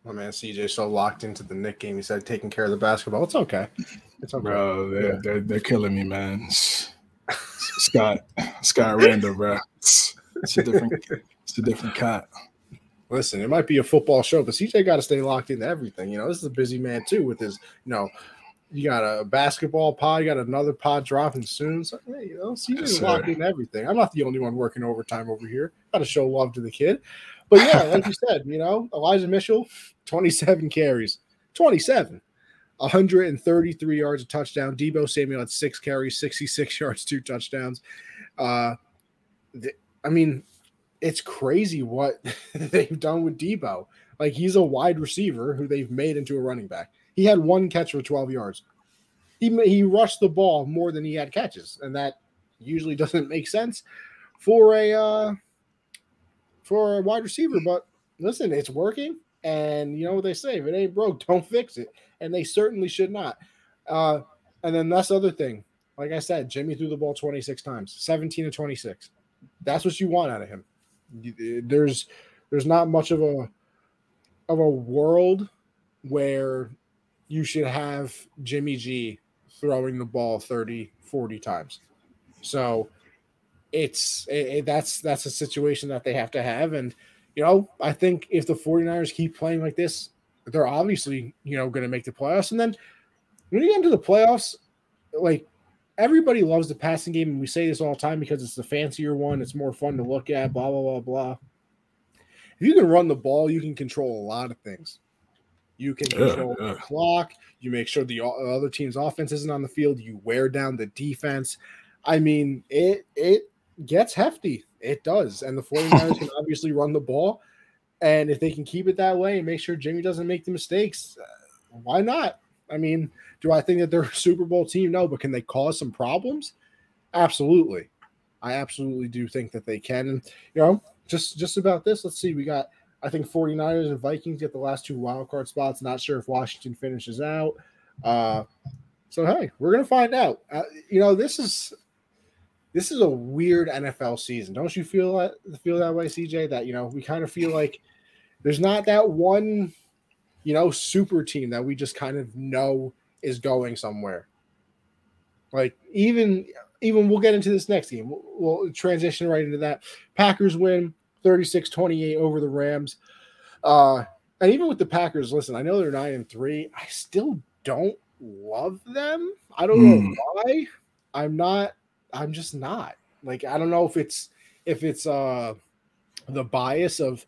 My man CJ so locked into the Nick game. He said taking care of the basketball. It's okay. It's okay. Bro, they're, yeah. they're, they're killing me, man. Scott Scott Randall, bro. It's, a different it's a different cat. Listen, it might be a football show, but CJ got to stay locked into everything. You know, this is a busy man too with his, you know, you got a basketball pod, you got another pod dropping soon. So, hey, you know, CJ's yes, locked into everything. I'm not the only one working overtime over here. Got to show love to the kid. but yeah, like you said, you know, Elijah Mitchell, 27 carries, 27, 133 yards, a touchdown. Deebo Samuel had six carries, 66 *laughs* yards, two touchdowns. Uh, th- I mean, it's crazy what *laughs* they've done with Deebo. Like he's a wide receiver who they've made into a running back. He had one catch for 12 yards. He he rushed the ball more than he had catches, and that usually *laughs* doesn't make sense for a uh, for a wide receiver. But listen, it's working, and you know what they say: if it ain't broke, *laughs* don't fix it. And they certainly should not. Uh, and then that's the other thing. Like I said, Jimmy threw the ball 26 times, 17 to 26. That's what you want out of him. Eh, there's there's not much of a of a world where you should have Jimmy G throwing the ball 30, 40 times. So it's it, it, that's that's a situation that they have to have and you know, I think if the 49ers keep playing like this, they're obviously, you know, going to make the playoffs and then when you get into the playoffs, like everybody loves the passing game and we say this all the time because it's the fancier one, it's more fun to look at, blah blah blah blah. If you can run the ball, you can control a lot of things. You can control yeah, yeah. the clock. You make sure the other team's offense isn't on the field. You wear down the defense. I mean, it it gets hefty. It does. And the 49ers can obviously run the ball. And if they can keep it that way and make sure Jimmy doesn't make the mistakes, uh, why not? I mean, do I think that they're a Super Bowl team? No, but can they cause some problems? Absolutely. I absolutely do think that they can. And, you know, just just about this, let's see. We got I think 49ers and Vikings get the last two wild card spots. Not sure if Washington finishes out. Uh, so hey, we're gonna find out. Uh, you know, this is this is a weird NFL season. Don't you feel that feel that way, CJ? That you know, we kind of feel like there's not that one, you know, super team that we just kind of know is going somewhere. Like even even we'll get into this next game. We'll, we'll transition right into that. Packers win 36 28 over the Rams. Uh, and even with the Packers, listen, I know they're nine and three. I still don't love them. I don't mm. know hmm. why. I'm not, I'm just not. Like, I don't know if it's if it's uh the bias of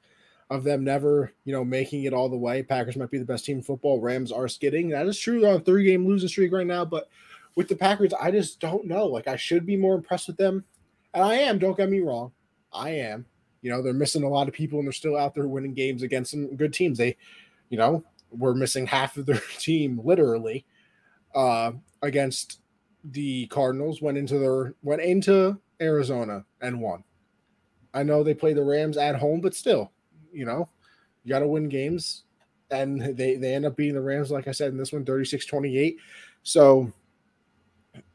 of them never, you know, making it all the way. Packers might be the best team in football. Rams are skidding. That is true. They're on three game losing streak right now. But with the Packers, I just don't know. Like, I should be more impressed with them. And I am, don't get me wrong. I am. You know, they're missing a lot of people and they're still out there winning games against some good teams. They, you know, were missing half of their *laughs* team literally uh, against the Cardinals, went into their went into Arizona and won. I know they play the Rams at home, but still, you know, you got to win games. And they, they end up beating the Rams, like I said, in this one, 36 28. So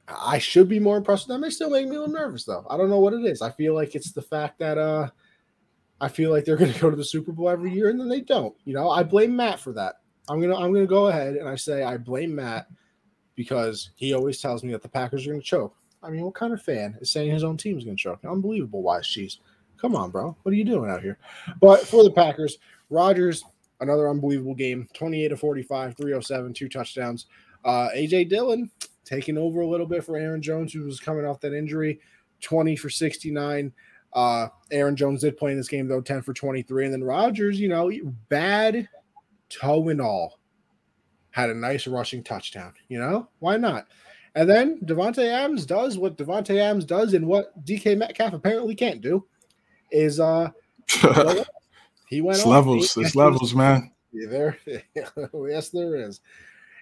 I should be more impressed with them. They still make me a little nervous, though. I don't know what it is. I feel like it's the fact that uh I feel like they're *laughs* going to go to the Super Bowl every year, and then they don't. You know, I blame Matt for that. I'm gonna I'm gonna go ahead and I say I blame Matt because he always tells me that the Packers are going to choke. I mean, what kind of fan is saying his own team is going to choke? Unbelievable, wise cheese. Come on, bro. What are you doing out here? But for the Packers, Rodgers, another unbelievable game 28 to 45, 307, two touchdowns. Uh, AJ Dillon taking over a little bit for Aaron Jones, who was coming off that injury, 20 for 69. Uh, Aaron Jones did play in this game though, 10 for 23. And then Rodgers, you know, bad toe and all, had a nice rushing touchdown. You know, why not? And then Davante Adams does what Davante Adams does, and what DK Metcalf apparently can't do is uh *laughs* he went it's levels, it's levels, man. Yeah, there, *laughs* yes, there is.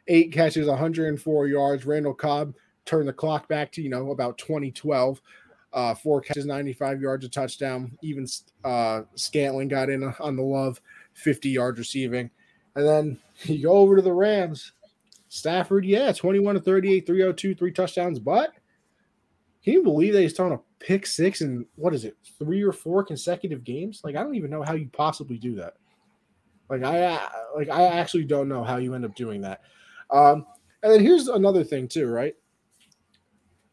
Eight catches, 104 yards. Randall Cobb turned the clock back to you know about 2012 uh, four catches, 95 yards, a touchdown. Even uh, Scantling got in on the love, 50 yards receiving. And then *laughs* you go over to the Rams. Stafford, yeah, 21 to 38, 302, three touchdowns. But can you believe they thrown a pick six in what is it, three or four consecutive games? Like, I don't even know how you possibly do that. Like, I like I actually don't know how you end up doing that. Um, and then here's another thing too, right?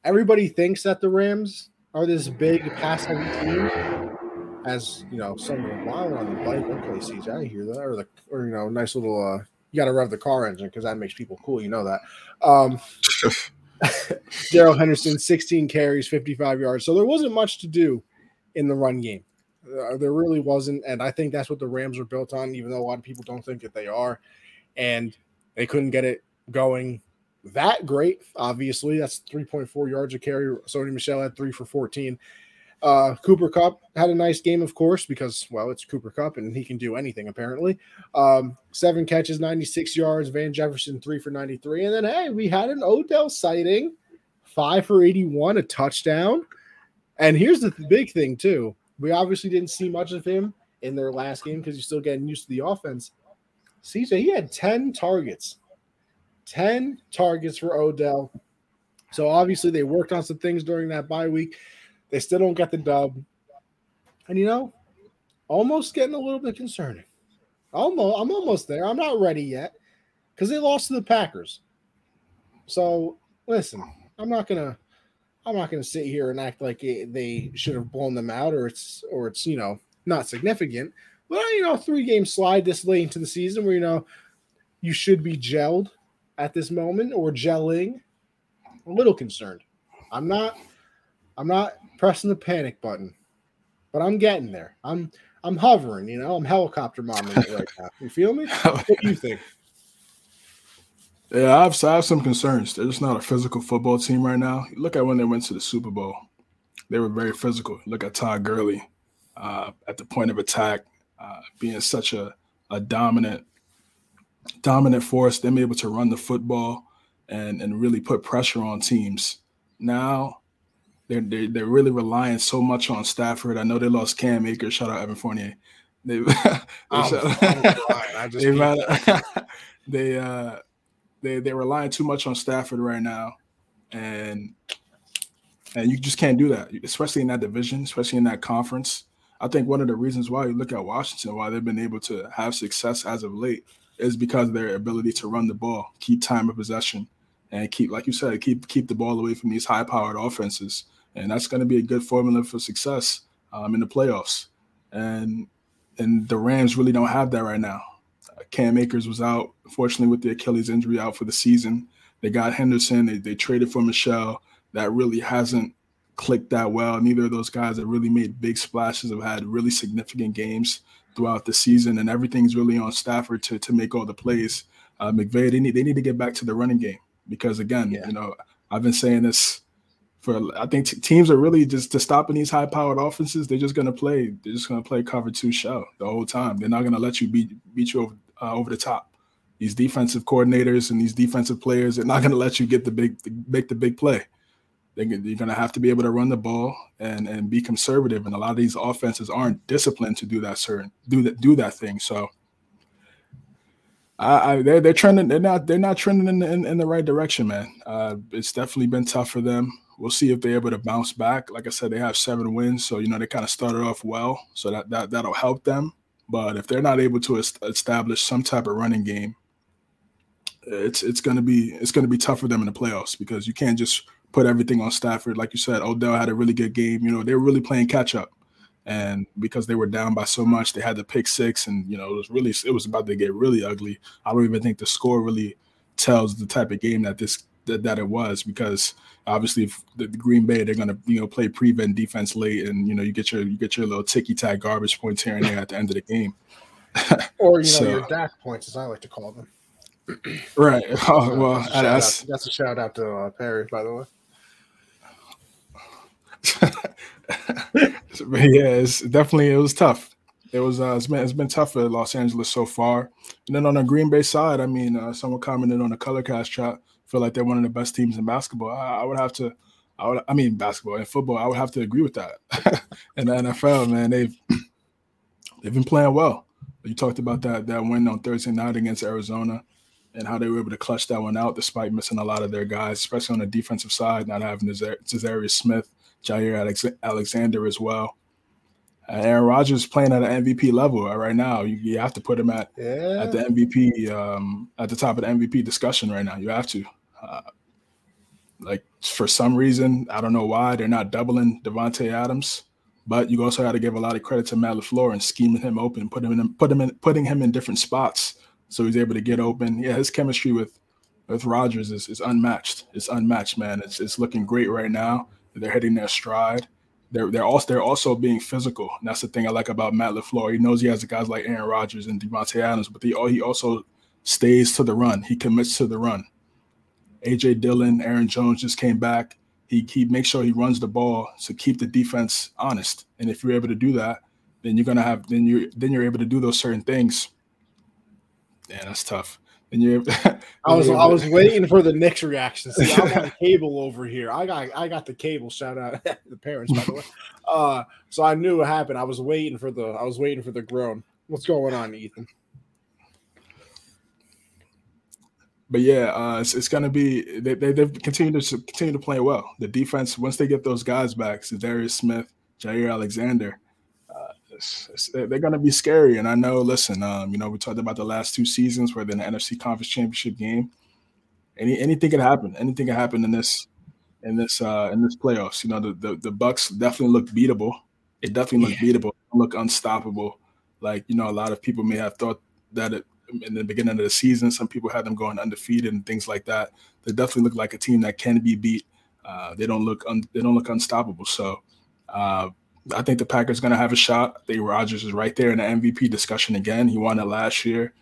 Everybody thinks that the Rams are this big pass heavy team. As you know, someone while on the bike, okay, CJ, I hear that, or the, or you know, nice little. uh You got to rev the car engine because that makes people cool. You know that. Um *laughs* Darrell Henderson, 16 carries, 55 yards. So there wasn't much to do in the run game. Uh, there really wasn't, and I think that's what the Rams are built on. Even though a lot of people don't think that they are, and they couldn't get it going that great. Obviously, that's 3.4 yards a carry. Sony Michel had three for 14. Uh, Cooper Kupp had a nice game, of course, because well, it's Cooper Kupp and he can do anything apparently. Um, seven catches, 96 yards. Van Jefferson three for 93, and then hey, we had an Odell sighting, five for 81, a touchdown. And here's the th- big thing too: we obviously didn't see much of him in their last game because he's still getting used to the offense. CJ, he had 10 targets, 10 targets for Odell. So obviously they worked on some things during that bye week. They still don't get the dub. And you know, almost getting a little bit concerning. Almost, I'm almost there. I'm not ready yet because they lost to the Packers. So listen, I'm not gonna, I'm not gonna sit here and act like it, they should have blown them out or it's or it's you know not significant. But you know, three game slide this late into the season where you know you should be gelled at this moment or gelling. a little concerned. I'm not. I'm not pressing the panic button, but I'm getting there. I'm I'm hovering, you know, I'm helicopter momming it right now. You feel me? *laughs* What do you think? Yeah, I have, I have some concerns. They're just not a physical football team right now. Look at when they went to the Super Bowl, they were very physical. Look at Todd Gurley uh, at the point of attack, uh, being such a, a dominant dominant force, them able to run the football and and really put pressure on teams. Now they're, they're, they're really relying so much on Stafford. I know they lost Cam Akers. Shout out Evan Fournier. They, *laughs* *laughs* *laughs* they, uh, they they're relying too much on Stafford right now, and and you just can't do that, especially in that division, especially in that conference. I think one of the reasons why you look at Washington, why they've been able to have success as of late, is because of their ability to run the ball, keep time of possession, and keep, like you said, keep keep the ball away from these high-powered offenses and that's going to be a good formula for success um, in the playoffs. And and the Rams really don't have that right now. Uh, Cam Akers was out, unfortunately, with the Achilles injury, out for the season. They got Henderson. They, they traded for Michel. That really hasn't clicked that well. Neither of those guys have really made big splashes. Have had really significant games throughout the season, and everything's really on Stafford to to make all the plays. Uh, McVay, they need they need to get back to the running game because again, yeah. you know, I've been saying this for I think t- teams are really just to stopping these high powered offenses. They're just gonna play. They're just gonna play cover two shell the whole time. They're not gonna let you beat beat you over uh, over the top. These defensive coordinators and these defensive players are not gonna let you get the big make the big play. They, you're gonna have to be able to run the ball and and be conservative. And a lot of these offenses aren't disciplined to do that certain do that do that thing. So. I, I, they're they're trending. They're not. They're not trending in the, in, in the right direction, man. Uh, it's definitely been tough for them. We'll see if they're able to bounce back. Like I said, they have seven wins, so you know they kind of started off well, so that that that'll help them. But if they're not able to establish some type of running game, it's it's gonna be it's gonna be tough for them in the playoffs because you can't just put everything on Stafford. Like you said, Odell had a really good game. You know, they're really playing catch up. And because they were down by so much, they had the pick six, and you know, it was really it was about to get really ugly. I don't even think the score really tells the type of game that this that, that it was because obviously if the, the Green Bay they're gonna you know play prevent defense late and you know you get your you get your little ticky tack garbage points here and there at the end of the game. *laughs* or you know so, your Dak points as I like to call them. right. *laughs* Oh, well, that's a, that's, that's a shout out to uh, Perry, by the way. *laughs* *laughs* yeah, it's definitely it was tough. It was uh, it's been it's been tough for Los Angeles so far. And then on the Green Bay side, I mean, uh, someone commented on the color cast chat feel like they're one of the best teams in basketball. I, I would have to, I would, I mean, basketball and football. I would have to agree with that. *laughs* in the NFL, man, they've they've been playing well. You talked about that that win on Thursday night against Arizona, and how they were able to clutch that one out despite missing a lot of their guys, especially on the defensive side, not having Za'Darius Smith, Jaire Alex- Alexander as well. Aaron Rodgers playing at an MVP level right now. You, you have to put him at yeah. at the MVP um, at the top of the MVP discussion right now. You have to. Uh, like for some reason, I don't know why they're not doubling Davante Adams, but you also got to give a lot of credit to Matt LaFleur and scheming him open, putting him in, put him in, putting him in different spots so he's able to get open. Yeah, his chemistry with with Rodgers is, is unmatched. It's unmatched, man. It's it's looking great right now. They're hitting their stride, they're they're also they're also being physical. And that's the thing I like about Matt LaFleur. He knows he has guys like Aaron Rodgers and Davante Adams, but he he also stays to the run. He commits to the run. AJ Dillon, Aaron Jones just came back. He he makes sure he runs the ball to keep the defense honest. And if you're able to do that, then you're gonna have then you're then you're able to do those certain things. Yeah, that's tough. And *laughs* you're I was I was *laughs* waiting for the Knicks reaction. See, I'm on *laughs* cable over here. I got I got the cable. Shout out the parents, by the way. Uh, so I knew what happened. I was waiting for the I was waiting for the groan. What's going on, Ethan? But yeah, uh, it's, it's going to be they, they they've continued to continue to play well. The defense once they get those guys back, Za'Darius Smith, Jaire Alexander, it's, it's, they're going to be scary. And I know, listen, um, you know, we talked about the last two seasons where they're in the NFC Conference Championship game. Any anything can happen. Anything can happen in this in this uh in this playoffs. You know, the the, the Bucks definitely look beatable. It definitely look yeah. beatable. Look unstoppable. Like you know, a lot of people may have thought that it in the beginning of the season. Some people had them going undefeated and things like that. They definitely look like a team that can be beat. Uh, they don't look un- they don't look unstoppable. So uh, I think the Packers going to have a shot. I think Rodgers is right there in the MVP discussion again. He won it last year.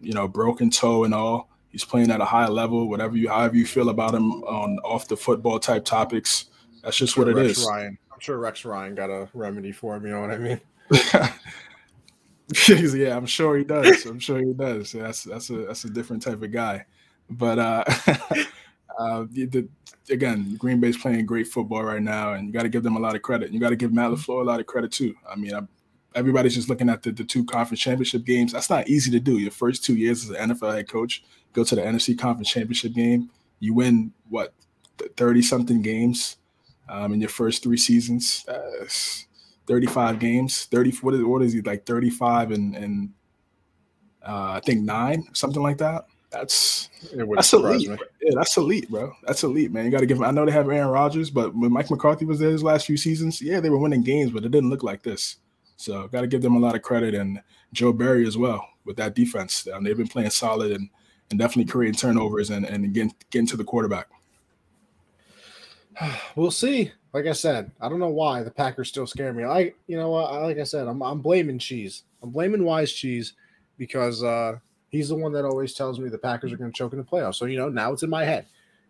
You know, broken toe and all. He's playing at a high level. Whatever you, however you feel about him on off the football type topics, that's just what it Rex is. Ryan. I'm sure Rex Ryan got a remedy for him. You know what I mean? *laughs* *laughs* yeah, I'm sure he does. I'm sure he does. That's that's a that's a different type of guy. But uh, *laughs* uh the, the, again, Green Bay's playing great football right now, and you got to give them a lot of credit. You got to give Matt LaFleur a lot of credit too. I mean, I, everybody's just looking at the, the two conference championship games. That's not easy to do. Your first two years as an NFL head coach, go to the NFC conference championship game. You win what thirty something games um, in your first three seasons. Uh, 35 games, 30 what is what is he like 35 and and uh, I think nine, something like that. That's that's elite. Yeah, that's elite, bro. That's elite, man. You got to give. Them, I know they have Aaron Rodgers, but when Mike McCarthy was there his last few seasons, yeah, they were winning games, but it didn't look like this. So got to give them a lot of credit, and Joe Barry as well with that defense. Um, they've been playing solid and and definitely creating turnovers and and getting getting to the quarterback. *sighs* We'll see like I said, I don't know why the Packers still scare me. I, you know what? Like I said, I'm, I'm blaming Cheese. I'm blaming Wise Cheese because uh, he's the one that always tells me the Packers are going to choke in the playoffs. So you know now it's in my head.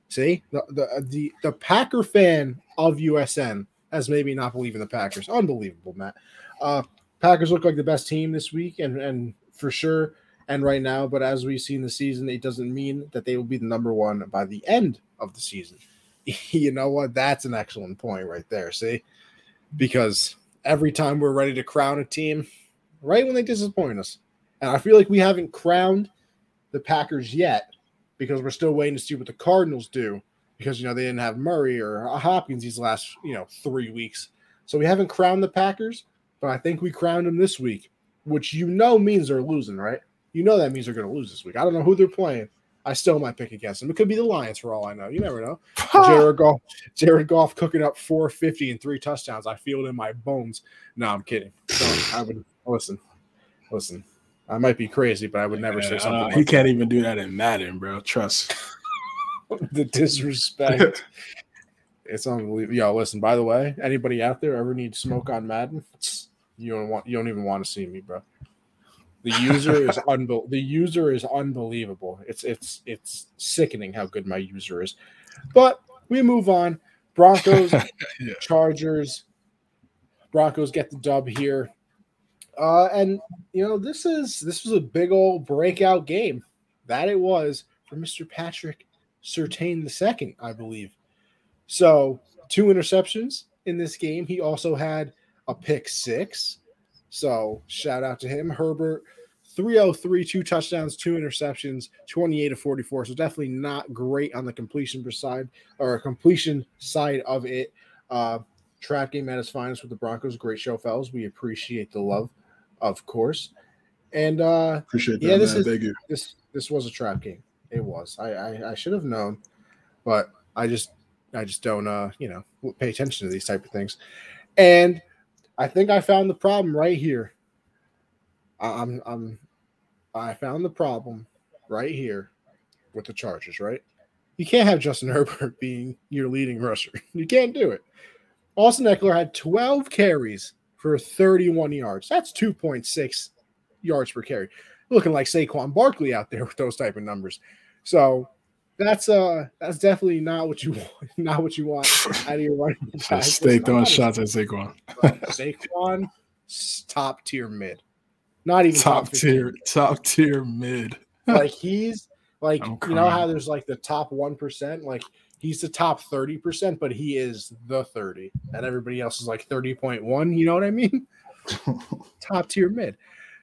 See the the the, the Packer fan of USN has maybe not believing the Packers. Unbelievable, Matt. Uh, Packers look like the best team this week, and and for sure, and right now. But as we see in the season, it doesn't mean that they will be the number one by the end of the season. *laughs* you know what? That's an excellent point right there. See, because every time we're ready to crown a team, right when they disappoint us, and I feel like we haven't crowned the Packers yet because we're still waiting to see what the Cardinals do because you know they didn't have Murray or Hopkins these last you know three weeks, so we haven't crowned the Packers. But I think we crowned them this week, which you know means they're losing, right? You know that means they're going to lose this week. I don't know who they're playing. I still might pick against them. It could be the Lions for all I know. You never know. *laughs* Jared Goff, Jared Goff cooking up 450 and three touchdowns. I feel it in my bones. No, I'm kidding. I would listen. Listen, I might be crazy, but I would never say something. Like he can't that. even do that in Madden, bro. Trust. *laughs* the disrespect. *laughs* it's unbelievable. Yo, listen. By the way, anybody out there ever need smoke on Madden? You don't want. You don't even want to see me, bro. The user is *laughs* unbe- the user is unbelievable. It's it's it's sickening how good my user is. But we move on. Broncos, yeah. Chargers. Broncos get the dub here. Uh, and you know, this is this was a big old breakout game. That it was for Mr. Patrick Surtain the second, I believe. So two interceptions in this game. He also had a pick six. So shout out to him. Herbert, 303, two touchdowns, two interceptions, 28 to 44. So definitely not great on the completion side or completion side of it. Uh, trap game at finest with the Broncos. Great show, fellas. We appreciate the love, of course. And uh appreciate that. Yeah, this man. is Thank you. this this was a trap game. It was. I, I I should have known, but I just I just don't uh you know pay attention to these type of things. And I think I found the problem right here. I'm I'm I found the problem right here with the Chargers, right? You can't have Justin *laughs* Herbert being your leading rusher. You can't do it. Austin Ekeler had 12 carries for 31 yards. That's 2.6 yards per carry. Looking like Saquon Barkley out there *laughs* with those type of numbers. So that's uh that's definitely not what you *laughs* want, not what you want out of your running *laughs* back. Stay throwing shots at Saquon. Saquon, top tier mid. Not even top, top tier, top tier mid. like he's like you know how there's like the top one percent, like he's the top 30%, but he is the 30, and everybody else is like 30.1. You know what I mean? *laughs* top tier mid.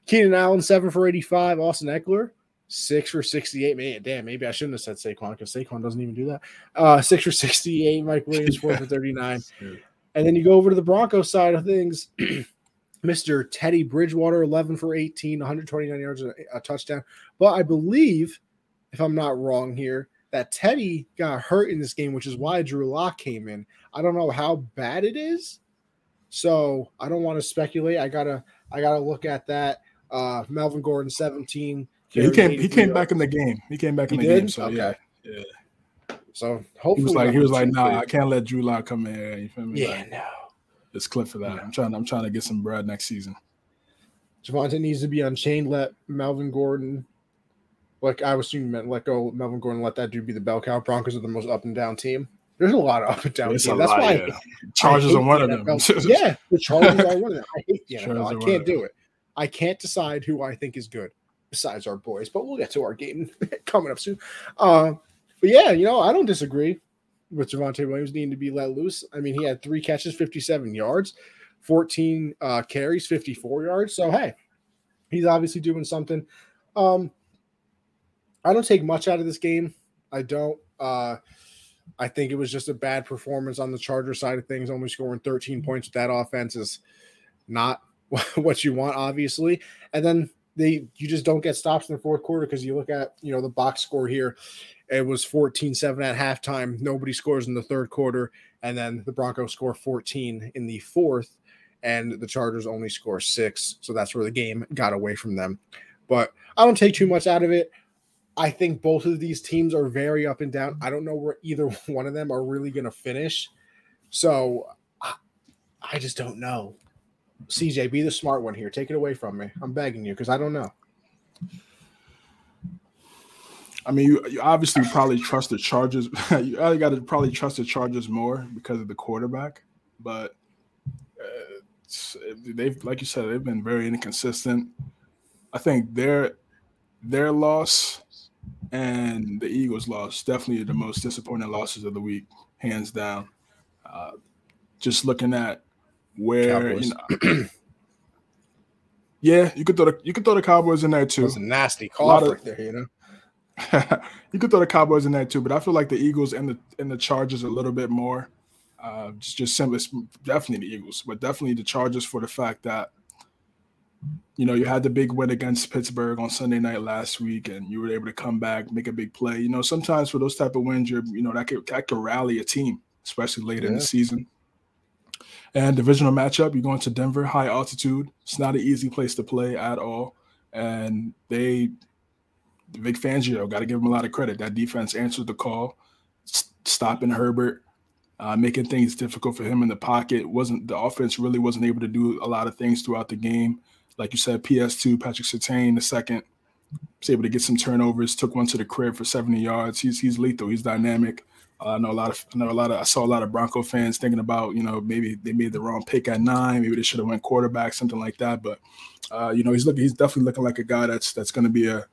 Keenan Allen, seven for 85. Austin Ekeler, six for 68. Man, damn, maybe I shouldn't have said Saquon because Saquon doesn't even do that. Uh, six for 68. Mike Williams, four for *laughs* 39. And then you go over to the Broncos side of things. *clears throat* Mr. Teddy Bridgewater, 11 for 18, 129 yards, a, a touchdown. But I believe, if I'm not wrong here, that Teddy got hurt in this game, which is why Drew Lock came in. I don't know how bad it is, so I don't want to speculate. I gotta I gotta look at that. Uh, Melvin Gordon, seventeen. Yeah, he came he came back in the game. He came back in he the did? game. So okay. yeah, yeah. So hopefully he was like he was like, nah, I can't let Drew Lock come in here. You feel me? Yeah, like, no. It's clip for that. Yeah. I'm trying. I'm trying to get some bread next season. Javonte needs to be unchained. Let Melvin Gordon like I was assuming let go Melvin Gordon, let that dude be the bell cow. Broncos are the most up and down team. There's a lot of up and down teams. That's lot, why yeah. Chargers are one of them. *laughs* yeah, the Chargers are one of them. I hate the NFL. I can't do it. I can't decide who I think is good besides our boys, but we'll get to our game *laughs* coming up soon. Uh, but yeah, you know, I don't disagree with Javonte Williams needing to be let loose. I mean, he had three catches, 57 yards, 14 uh, carries, 54 yards. So hey, he's obviously doing something. Um, I don't take much out of this game. I don't. Uh, I think it was just a bad performance on the Charger side of things. Only scoring 13 points with that offense is not *laughs* what you want, obviously. And then they you just don't get stops in the fourth quarter because you look at you know the box score here. It was 14-7 at halftime. Nobody scores in the third quarter, and then the Broncos score 14 in the fourth, and the Chargers only score six. So that's where the game got away from them. But I don't take too much out of it. I think both of these teams are very up and down. I don't know where either *laughs* one of them are really going to finish. So I, I, just don't know. CJ, be the smart one here. Take it away from me. I'm begging you because I don't know. I mean, you, you obviously probably trust the Chargers. *laughs* you got to probably trust the Chargers more because of the quarterback. But uh, they've, like you said, they've been very inconsistent. I think their their loss and the Eagles lost. Definitely the most disappointing losses of the week, hands down. Uh, just looking at where you know, yeah, you could throw the you could throw the Cowboys in there too. That's a nasty call right there, you know. *laughs* you could throw the Cowboys in there too, but I feel like the Eagles and the and the Chargers a little bit more. Uh, just just simply, definitely the Eagles, but definitely the Chargers for the fact that you know, you had the big win against Pittsburgh on Sunday night last week, and you were able to come back, make a big play. You know, sometimes for those type of wins, you're, you know, that could, that could rally a team, especially late yeah. in the season. And divisional matchup, you're going to Denver, high altitude. It's not an easy place to play at all. And they, Vic Fangio, got to give him a lot of credit. That defense answered the call, stopping Herbert, uh, making things difficult for him in the pocket. wasn't The offense really wasn't able to do a lot of things throughout the game like you said, PS2, Patrick Surtain, the second, was able to get some turnovers, took one to the crib for 70 yards. He's he's lethal. He's dynamic. Uh, I know a lot of I know a lot of I saw a lot of Bronco fans thinking about you know maybe they made the wrong pick at nine, maybe they should have went quarterback, something like that. But uh, you know he's looking he's definitely looking like a guy that's that's going to be a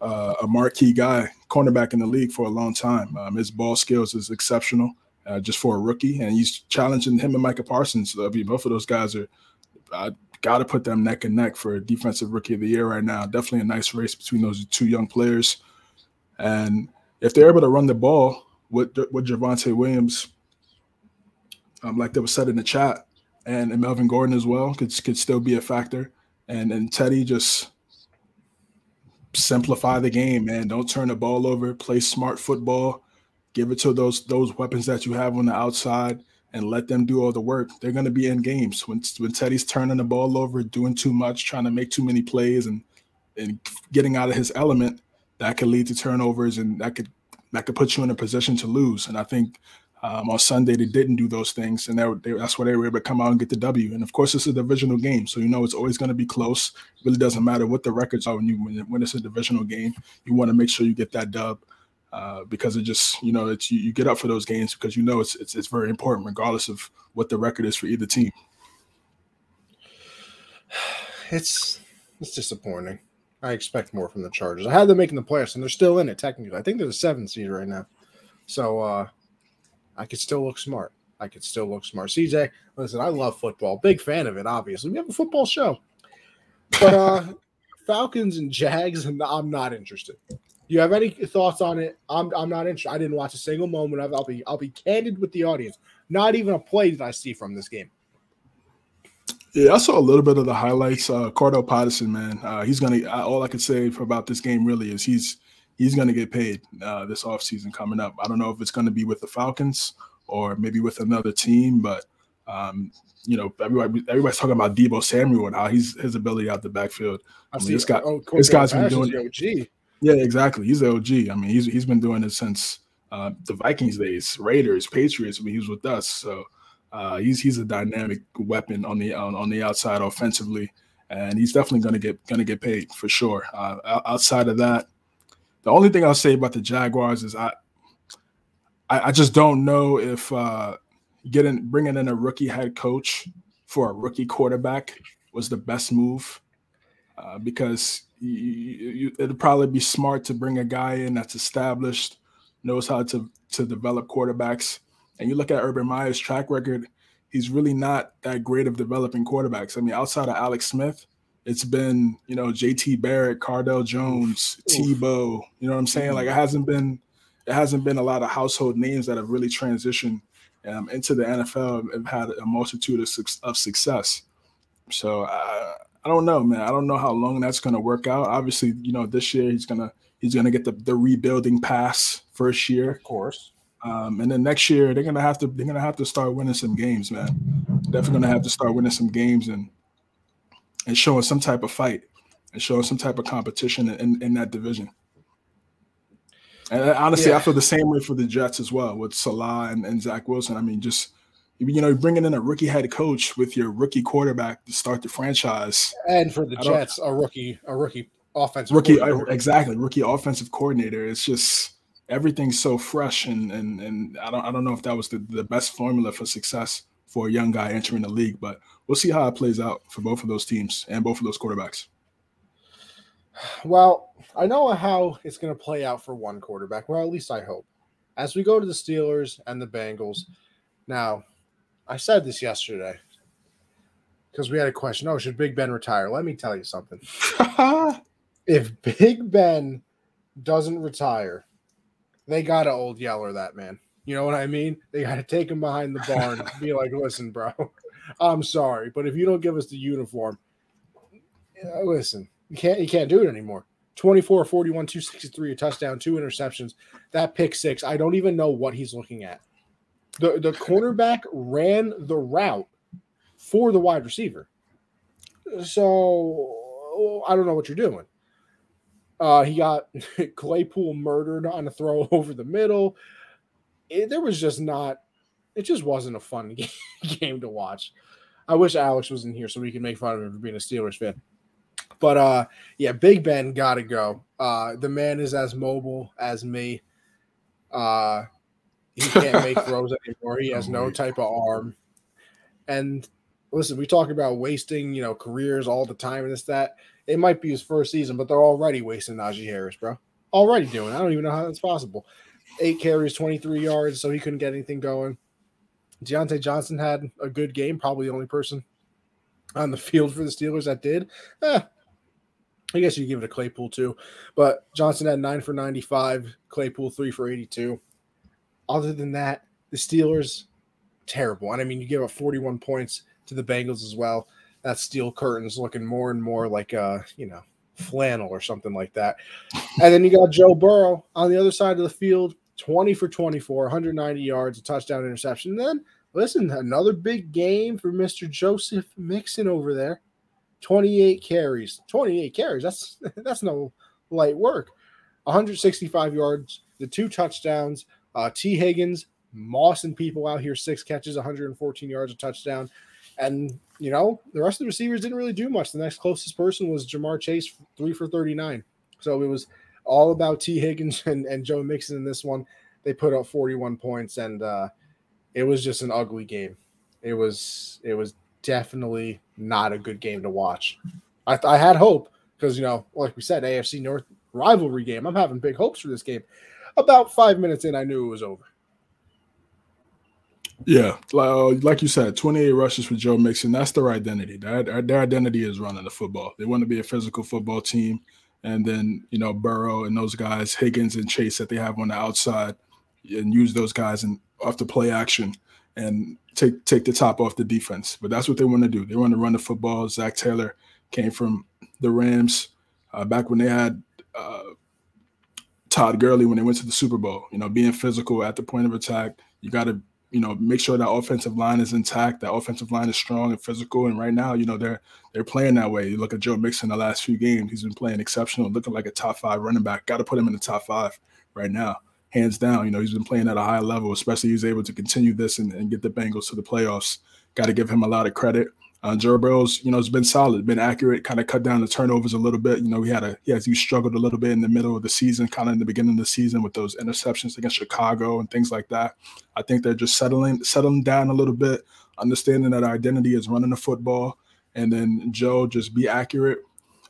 uh, a marquee guy, cornerback in the league for a long time. Um, his ball skills is exceptional, uh, just for a rookie, and he's challenging him and Micah Parsons. I mean, both of those guys are uh, got to put them neck and neck for a defensive rookie of the year right now. Definitely a nice race between those two young players. And if they're able to run the ball with with Javonte Williams, um, like that was said in the chat, and, and Melvin Gordon as well could could still be a factor. And and Teddy just simplify the game, man. Don't turn the ball over. Play smart football. Give it to those those weapons that you have on the outside and let them do all the work, they're going to be in games. When when Teddy's turning the ball over, doing too much, trying to make too many plays, and and getting out of his element, that could lead to turnovers, and that could that could put you in a position to lose. And I think Um, on Sunday, they didn't do those things, and they, that's why they were able to come out and get the W. And of course, it's a divisional game, so you know it's always going to be close. It really doesn't matter what the records are when you when, when it's a divisional game. You want to make sure you get that dub uh, because it just you know it's you, you, get up for those games because you know it's, it's it's very important regardless of what the record is for either team. *sighs* It's it's disappointing. I expect more from the Chargers. I had them making the playoffs, and they're still in it technically. I think they're the seventh seed right now, so uh, I could still look smart. I could still look smart. CJ, listen, I love football. Big fan of it. Obviously, we have a football show, but uh, *laughs* Falcons and Jags, and *laughs* I'm not interested. You have any thoughts on it? I'm I'm not interested. I didn't watch a single moment of. it. I'll be I'll be candid with the audience. Not even a play that I see from this game. Yeah, I saw a little bit of the highlights. Uh, Cordarrelle Patterson, man, uh, he's gonna. All I can say about this game really is he's he's gonna get paid uh, this offseason coming up. I don't know if it's gonna be with the Falcons or maybe with another team, but um, you know, everybody everybody's talking about Deebo Samuel and how he's his ability out the backfield. I, I mean, see, this guy, oh, this guy's been doing. OG. Yeah, exactly. He's the OG. I mean, he's he's been doing it since uh, the Vikings days, Raiders, Patriots. When he was with us, so uh, he's he's a dynamic weapon on the on, on the outside offensively, and he's definitely going to get going to get paid for sure. Uh, outside of that, the only thing I'll say about the Jaguars is I I, I just don't know if uh, getting bringing in a rookie head coach for a rookie quarterback was the best move uh, because you, you, it'd probably be smart to bring a guy in that's established, knows how to to develop quarterbacks. And you look at Urban Meyer's track record; he's really not that great of developing quarterbacks. I mean, outside of Alex Smith, it's been you know J.T. Barrett, Cardale Jones, Tebow. You know what I'm saying? Like it hasn't been it hasn't been a lot of household names that have really transitioned um, into the NFL and had a multitude of, of success. So uh, I don't know, man. I don't know how long that's going to work out. Obviously, you know, this year he's gonna he's gonna get the, the rebuilding pass first year, of course. Um, and then next year they're gonna have to they're gonna have to start winning some games, man. Definitely gonna have to start winning some games and and showing some type of fight and showing some type of competition in, in that division. And honestly, yeah. I feel the same way for the Jets as well with Salah and, and Zach Wilson. I mean, just you know, you're bringing in a rookie head coach with your rookie quarterback to start the franchise, and for the Jets, a rookie, a rookie offensive rookie, exactly, rookie offensive coordinator. It's just everything's so fresh, and and and I don't I don't know if that was the, the best formula for success for a young guy entering the league, but we'll see how it plays out for both of those teams and both of those quarterbacks. Well, I know how it's going to play out for one quarterback. Well, at least I hope. As we go to the Steelers and the Bengals, now I said this yesterday because we had a question. Oh, should Big Ben retire? Let me tell you something. *laughs* if Big Ben doesn't retire, they got to old Yeller that man. You know what I mean? They got to take him behind the barn and be like, listen, bro, I'm sorry, but if you don't give us the uniform, uh, listen, you can't you can't do it anymore. 24 41 263 a touchdown two interceptions that pick six i don't even know what he's looking at the the *laughs* cornerback ran the route for the wide receiver. So I don't know what you're doing. Uh, he got *laughs* Claypool murdered on a throw *laughs* over the middle. It, there was just not. It just wasn't a fun game, game to watch. I wish Alex was in here so we could make fun of him for being a Steelers fan. But uh, yeah, Big Ben got to go. Uh, the man is as mobile as me. Uh, he can't make *laughs* throws anymore. He has no type of arm. And listen, we talk about wasting, you know, careers all the time and this, that. It might be his first season, but they're already wasting Najee Harris, bro. Already doing. I don't even know how that's possible. Eight carries, 23 yards, so he couldn't get anything going. Diontae Johnson had a good game, probably the only person on the *laughs* field for the Steelers that did. Eh, I guess you give it a Claypool too. But Johnson had nine for 95, Claypool three for 82. Other than that, the Steelers terrible. And I mean, you give up 41 points to the Bengals as well. That steel curtain's looking more and more like uh, you know, flannel or something like that. And then you got Joe Burrow on the other side of the field, 20 for 24, 190 yards, a touchdown interception. And then listen, another big game for Mr. Joseph Mixon over there. 28 carries. 28 carries. That's *laughs* that's no light work. 165 yards, the two touchdowns, uh, Tee Higgins mossing people out here, six catches, 114 yards, a touchdown. And, you know, the rest of the receivers didn't really do much. The next closest person was Ja'Marr Chase, three for 39. So it was all about T. Higgins *laughs* and, and Joe Mixon in this one. They put up 41 points, and uh, it was just an ugly game. It was it was definitely not a good game to watch. I, I had hope because you know, like we said, AFC North rivalry game. I'm having big hopes for this game. About five minutes in, I knew it was over. Yeah, uh, like you said, 28 rushes for Joe Mixon. That's their identity. Their, their identity is running the football. They want to be a physical football team. And then, you know, Burrow and those guys, Higgins and Chase that they have on the outside, and use those guys and off the play action and take take the top off the defense. But that's what they want to do. They want to run the football. Zac Taylor came from the Rams uh, back when they had uh, Todd Gurley when they went to the Super Bowl. You know, being physical at the point of attack. You got to you know make sure that offensive line is intact. That offensive line is strong and physical. And right now, you know they're they're playing that way. You look at Joe Mixon the last few games; he's been playing exceptional, looking like a top five running back. Got to put him in the top five right now hands down. You know, he's been playing at a high level, especially he's able to continue this and, and get the Bengals to the playoffs. Got to give him a lot of credit. Uh, Burrow's, you know, has been solid, been accurate, kind of cut down the turnovers a little bit. You know, he had a he has he struggled a little bit in the middle of the season, kind of in the beginning of the season with those interceptions against Chicago and things like that. I think they're just settling settling down a little bit, understanding that our identity is running the football, and then Joe just be accurate,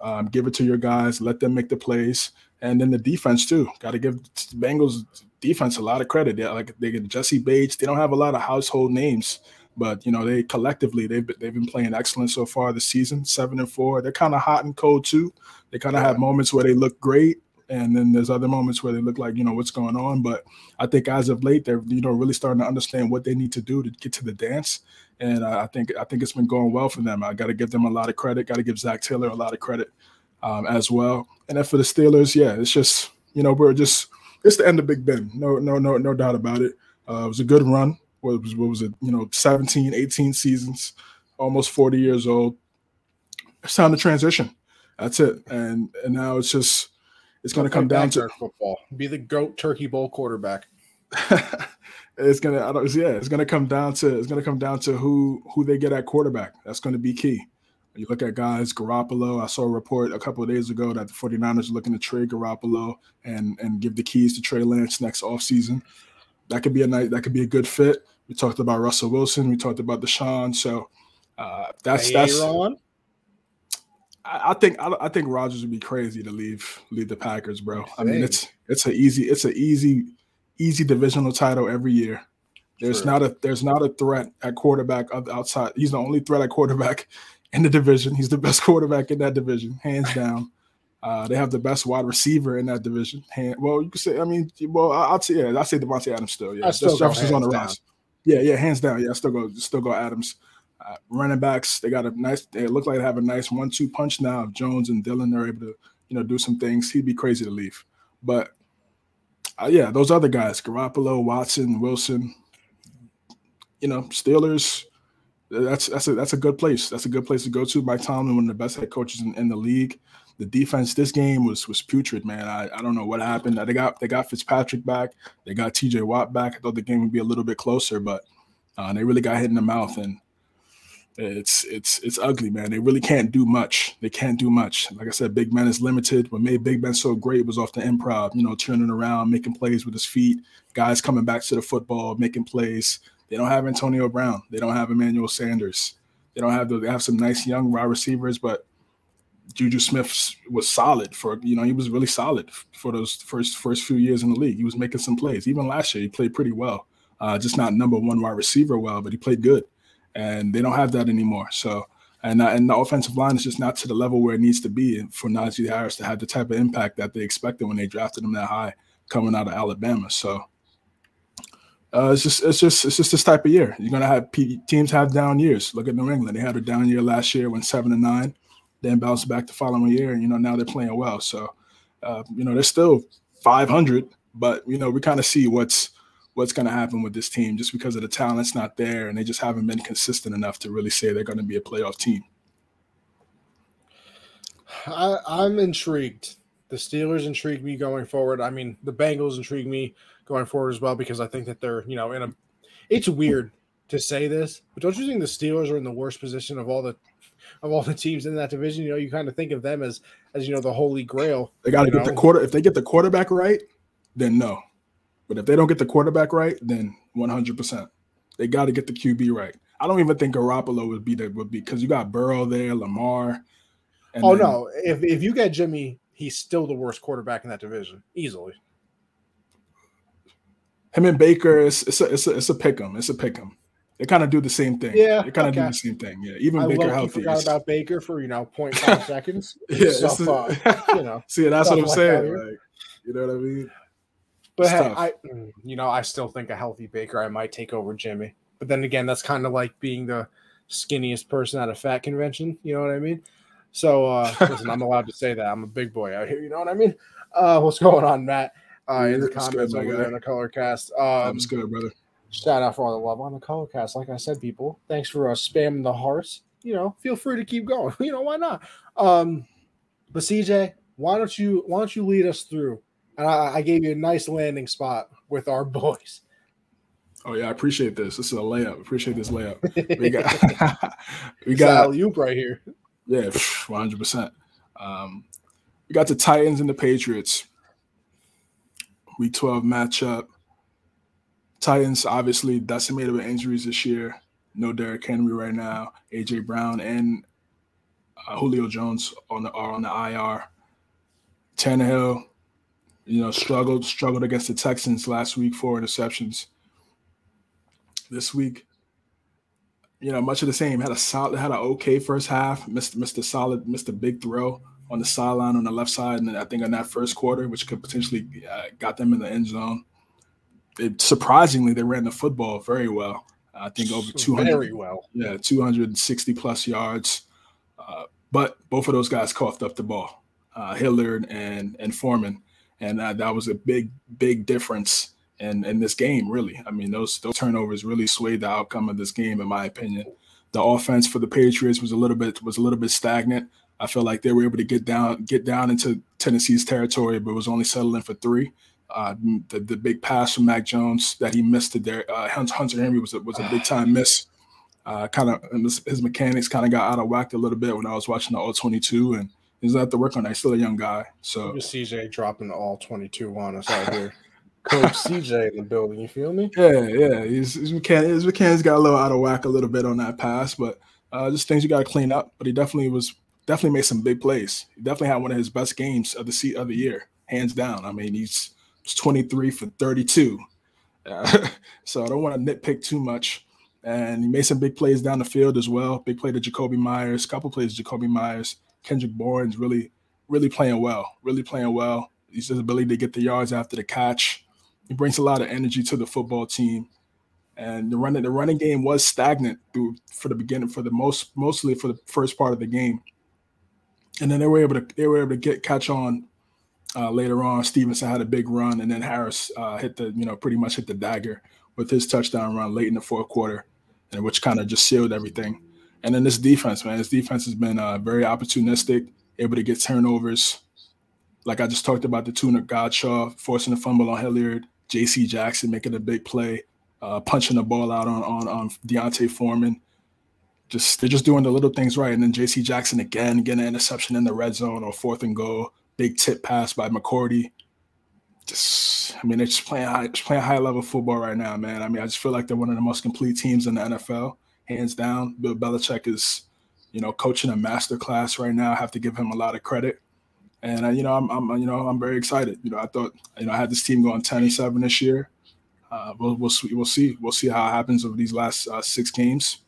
um, give it to your guys, let them make the plays, and then the defense too. Got to give Bengals defense a lot of credit. They like they get Jessie Bates. They don't have a lot of household names, but you know they collectively they've been, they've been playing excellent so far this season. Seven and four. They're kind of hot and cold too. They kind of yeah. have moments where they look great, and then there's other moments where they look like you know what's going on. But I think as of late, they're you know really starting to understand what they need to do to get to the dance. And I think I think it's been going well for them. I got to give them a lot of credit. Got to give Zac Taylor a lot of credit um, as well. And then for the Steelers, yeah, it's just you know we're just it's the end of Big Ben. No, no, no, no doubt about it. Uh, it was a good run. What was what was it? You know, 17, 18 seasons, almost 40 years old. It's time to transition. That's it. And and now it's just it's going to come down to football. Be the goat Turkey Bowl quarterback. *laughs* it's gonna I don't, yeah, it's gonna come down to it's gonna come down to who who they get at quarterback. That's going to be key. You look at guys, Garoppolo. I saw a report a couple of days ago that the 49ers are looking to trade Garoppolo and and give the keys to Trey Lance next offseason. That could be a night. That could be a good fit. We talked about Russell Wilson. We talked about Deshaun. So uh, that's that's. I, I think I, I, think Rodgers would be crazy to leave leave the Packers, bro. I mean, it's it's a easy it's an easy easy divisional title every year. There's not a there's not a threat at quarterback outside. He's the only threat at quarterback *laughs* in the division. He's the best *laughs* quarterback in that division, hands down. Uh, they have the best wide receiver in that division. Hand, well, you could say, I mean, well, I'll say, yeah, I say Davante Adams still. Yeah, still Jefferson's on the roster. Yeah, yeah, hands down. Yeah, I still go, still go Adams. Uh, running backs, they got a nice. They look like they have a nice one-two punch now. If Jones and Dillon are able to, you know, do some things, he'd be crazy to leave. But uh, yeah, those other guys, Garoppolo, Watson, Wilson, you know, Steelers that's that's a that's a good place. That's a good place to go to. Mike Tomlin, one of the best head coaches in, in the league. The defense this game was was putrid, man. I, I don't know what happened. They got they got Fitzpatrick back. They got T.J. Watt back. I thought the game would be a little bit closer, but uh, they really got hit in the mouth, and it's it's it's ugly, man. They really can't do much. They can't do much. Like I said, Big Ben is limited. What made Big Ben so great was off the improv. You know, turning around, making plays with his feet, guys coming back to the football, making plays they don't have Antonio Brown. They don't have Emmanuel Sanders. They don't have the, they have some nice young wide receivers, but Juju Smith was solid for you know he was really solid for those first first few years in the league. He was making some plays. Even last year, he played pretty well. Uh, just not number one wide receiver well, but he played good. And they don't have that anymore. So and uh, and the offensive line is just not to the level where it needs to be for Najee Harris to have the type of impact that they expected when they drafted him that high coming out of Alabama. So uh, it's just it's just it's just this type of year. You're gonna have P- teams have down years. Look at New England; they had a down year last year, went seven and nine, then bounced back the following year, and you know now they're playing well. So, uh, you know they're still 500, but you know we kind of see what's what's going to happen with this team just because of the talent's not there, and they just haven't been consistent enough to really say they're going to be a playoff team. I, I'm intrigued the Steelers intrigue me going forward. I mean, the Bengals intrigue me going forward as well because I think that they're, you know, in a. It's weird to say this, but don't you think the Steelers are in the worst position of all the of all the teams in that division? You know, you kind of think of them as as you know the holy grail. They got to get the quarter. If they get the quarterback right, then no. But if they don't get the quarterback right, then 100. percent They got to get the QB right. I don't even think Garoppolo would be there would be because you got Burrow there, Lamar. Oh then- no! If if you get Jimmy, he's still the worst quarterback in that division, easily. him and Baker, it's it's a it's a, it's a pick 'em. It's a pick 'em. They kind of do the same thing. Yeah, they kind of do the same thing. Yeah, even I Baker healthy. forgot about Baker for you know 0.5 *laughs* seconds. yeah, so, uh, you know, *laughs* see, that's what I'm like saying. Like, you know what I mean? But It's hey, tough. I mm, you know I still think a healthy Baker I might take over Jimmy. But then again, that's kind of like being the skinniest person at a fat convention. You know what I mean? So uh, *laughs* listen, I'm allowed to say that I'm a big boy out here. You know what I mean? Uh, what's going on, Matt? Uh, in the good, comments my over there in the color cast. Um, was good, brother. Shout out for all the love on the color cast. Like I said, people, thanks for uh, spamming the hearts. You know, feel free to keep going. *laughs* you know, why not? Um, but CJ, why don't you why don't you lead us through? And I, I gave you a nice landing spot with our *laughs* boys. Oh yeah, I appreciate this. This is a layup. Appreciate this layup. We got *laughs* we got alley-oop right here. Yeah, one hundred percent. Um, we got the Titans and the Patriots. Week twelve matchup. Titans obviously decimated with injuries this year. No Derrick Henry right now. AJ Brown and uh, Julio Jones on the are on the IR. Tannehill, you know, struggled struggled against the Texans last week, four interceptions. This week, you know, much of the same. Had a solid, had an okay first half. Missed, missed a solid, missed a big throw on the sideline on the left side, and I think on that first quarter, which could potentially uh, got them in the end zone. It, surprisingly, they ran the football very well. I think over two hundred. Very well. Yeah, 260 plus yards. Uh, but both of those guys coughed up the ball, uh, Hilliard and and Foreman, and uh, that was a big big difference in in this game. Really, I mean those those turnovers really swayed the outcome of this game, in my opinion. The offense for the Patriots was a little bit was a little bit stagnant. I feel like they were able to get down get down into Tennessee's territory, but was only settling for three. Uh, the, the big pass from Mac Jones that he missed to Der- uh, Hunter Henry was a, was a big time miss uh, kind of his, his mechanics kind of got out of whack a little bit when I was watching the all 22 and he's have to work on that. He's still a young guy. So Just CJ dropping the all 22 on us out here. Coach *laughs* CJ in the building. You feel me? yeah, yeah, his, his, mechan- his mechanics got a little out of whack a little bit on that pass, but uh, just things you got to clean up. But he definitely was definitely made some big plays. He definitely had one of his best games of the se- of the year, hands down. I mean, he's, he's 23 for 32. Uh, *laughs* so I don't want to nitpick too much. And he made some big plays down the field as well. Big play to Jakobi Meyers, couple plays to Jakobi Meyers. Kendrick Bourne's really, really playing well. Really playing well. He's his ability to get the yards after the catch. He brings a lot of energy to the football team. And the running the running game was stagnant through for the beginning for the most mostly for the first part of the game. And then they were able to they were able to get catch on uh, later on. Stevenson had a big run, and then Harris uh, hit the you know pretty much hit the dagger with his touchdown run late in the fourth quarter, and which kind of just sealed everything. And then this defense, man, this defense has been uh, very opportunistic, able to get turnovers. Like I just talked about the tuna Godshaw forcing a fumble on Hilliard, J.C. Jackson making a big play, uh, punching the ball out on on on D'Onta Foreman. Just they're just doing the little things right. And then J.C. Jackson again getting an interception in the red zone or fourth and goal. Big tip pass by McCourty. Just, I mean, they're just playing high, just playing high level football right now, man. I mean, I just feel like they're one of the most complete teams in the NFL, hands down. Bill Belichick is, you know, coaching a master class right now. I have to give him a lot of credit. And uh, you know, I'm, I'm, you know, I'm very excited. You know, I thought, you know, I had this team going 10 and seven this year. Uh, we'll, we'll see, we'll see, we'll see how it happens over these last uh, six games.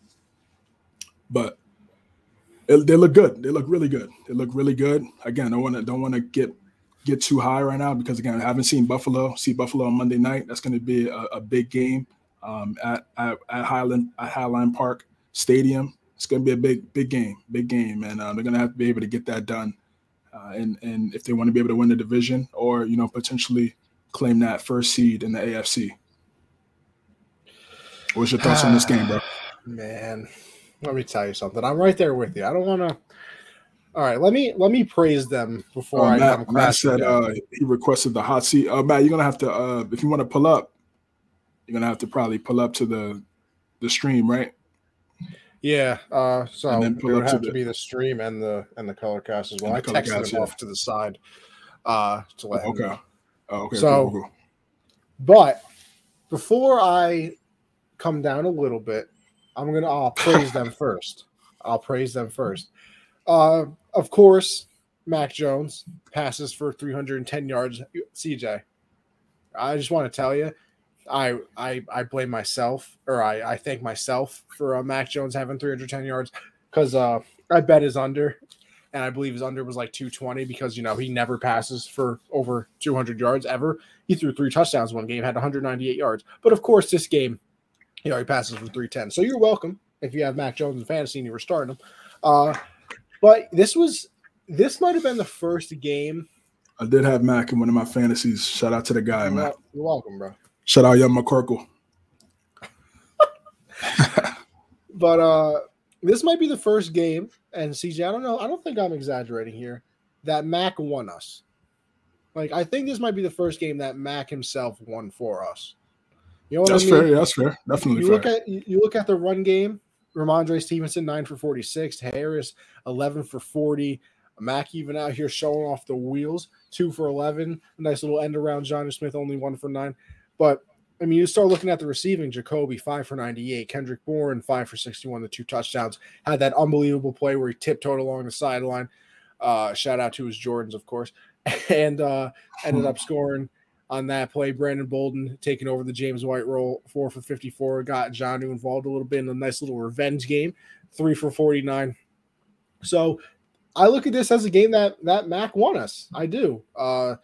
But they look good. They look really good. They look really good. Again, don't want to don't want to get get too high right now because again, I haven't seen Buffalo. See Buffalo on Monday night. That's going to be a, a big game um, at, at at Highland at Highline Park Stadium. It's going to be a big big game, big game, and uh, they're going to have to be able to get that done. Uh, and and if they want to be able to win the division or you know potentially claim that first seed in the AFC. What's your thoughts on this game, bro? Man, let me tell you something. I'm right there with you. I don't want to. All right, let me let me praise them before Uh, I come Matt, said uh, he requested the hot seat. Uh, Matt, you're gonna have to uh, if you want to pull up, you're gonna have to probably pull up to the the stream, right? Yeah, uh, so And it then pull would have to, the- be the stream and the and the color cast as well. I And the color texted cast, him yeah. off to the side uh, to let him Okay. know. Oh, okay. So- cool, cool. But before I come down a little bit, I'm gonna I'll praise them *laughs* first. I'll praise them first. Uh, of course, Mac Jones passes for 310 yards. CJ, I just want to tell you, I I I blame myself, or I I thank myself for uh, Mac Jones having 310 yards because uh, I bet his under, and I believe his under was like 220 because you know he never passes for over 200 yards ever. He threw three touchdowns one game, had 198 yards. But of course, this game, he passes for 310. So you're welcome if you have Mac Jones in fantasy and you were starting him. Uh, but this was this might have been the first game. I did have Mac in one of my fantasies. Shout out to the guy, You're man. you're welcome, bro. Shout out Young McCorkle. *laughs* But uh this might be the first game, and CJ, I don't know, I don't think I'm exaggerating here, that Mac won us. Like I think this might be the first game that Mac himself won for us. You know That's I mean? fair. Yeah, that's fair. Definitely you fair. look at you look at the run game. Rhamondre Stevenson nine for forty six, Harris eleven for forty. Mac even out here showing off the wheels, two for eleven. A nice little end around. Jonnu Smith only one for nine. But I mean, you start looking at the receiving. Jakobi five for ninety eight. Kendrick Bourne five for sixty one. The two touchdowns had that unbelievable play where he tiptoed along the sideline. Uh, shout out to his Jordans, of course, *laughs* and uh, ended up scoring on that play. Brandon Bolden taking over the James White role, four for 54. Got Jonnu involved a little bit in a nice little revenge game, three for 49. So I look at this as a game that that Mac won us. I do. Uh,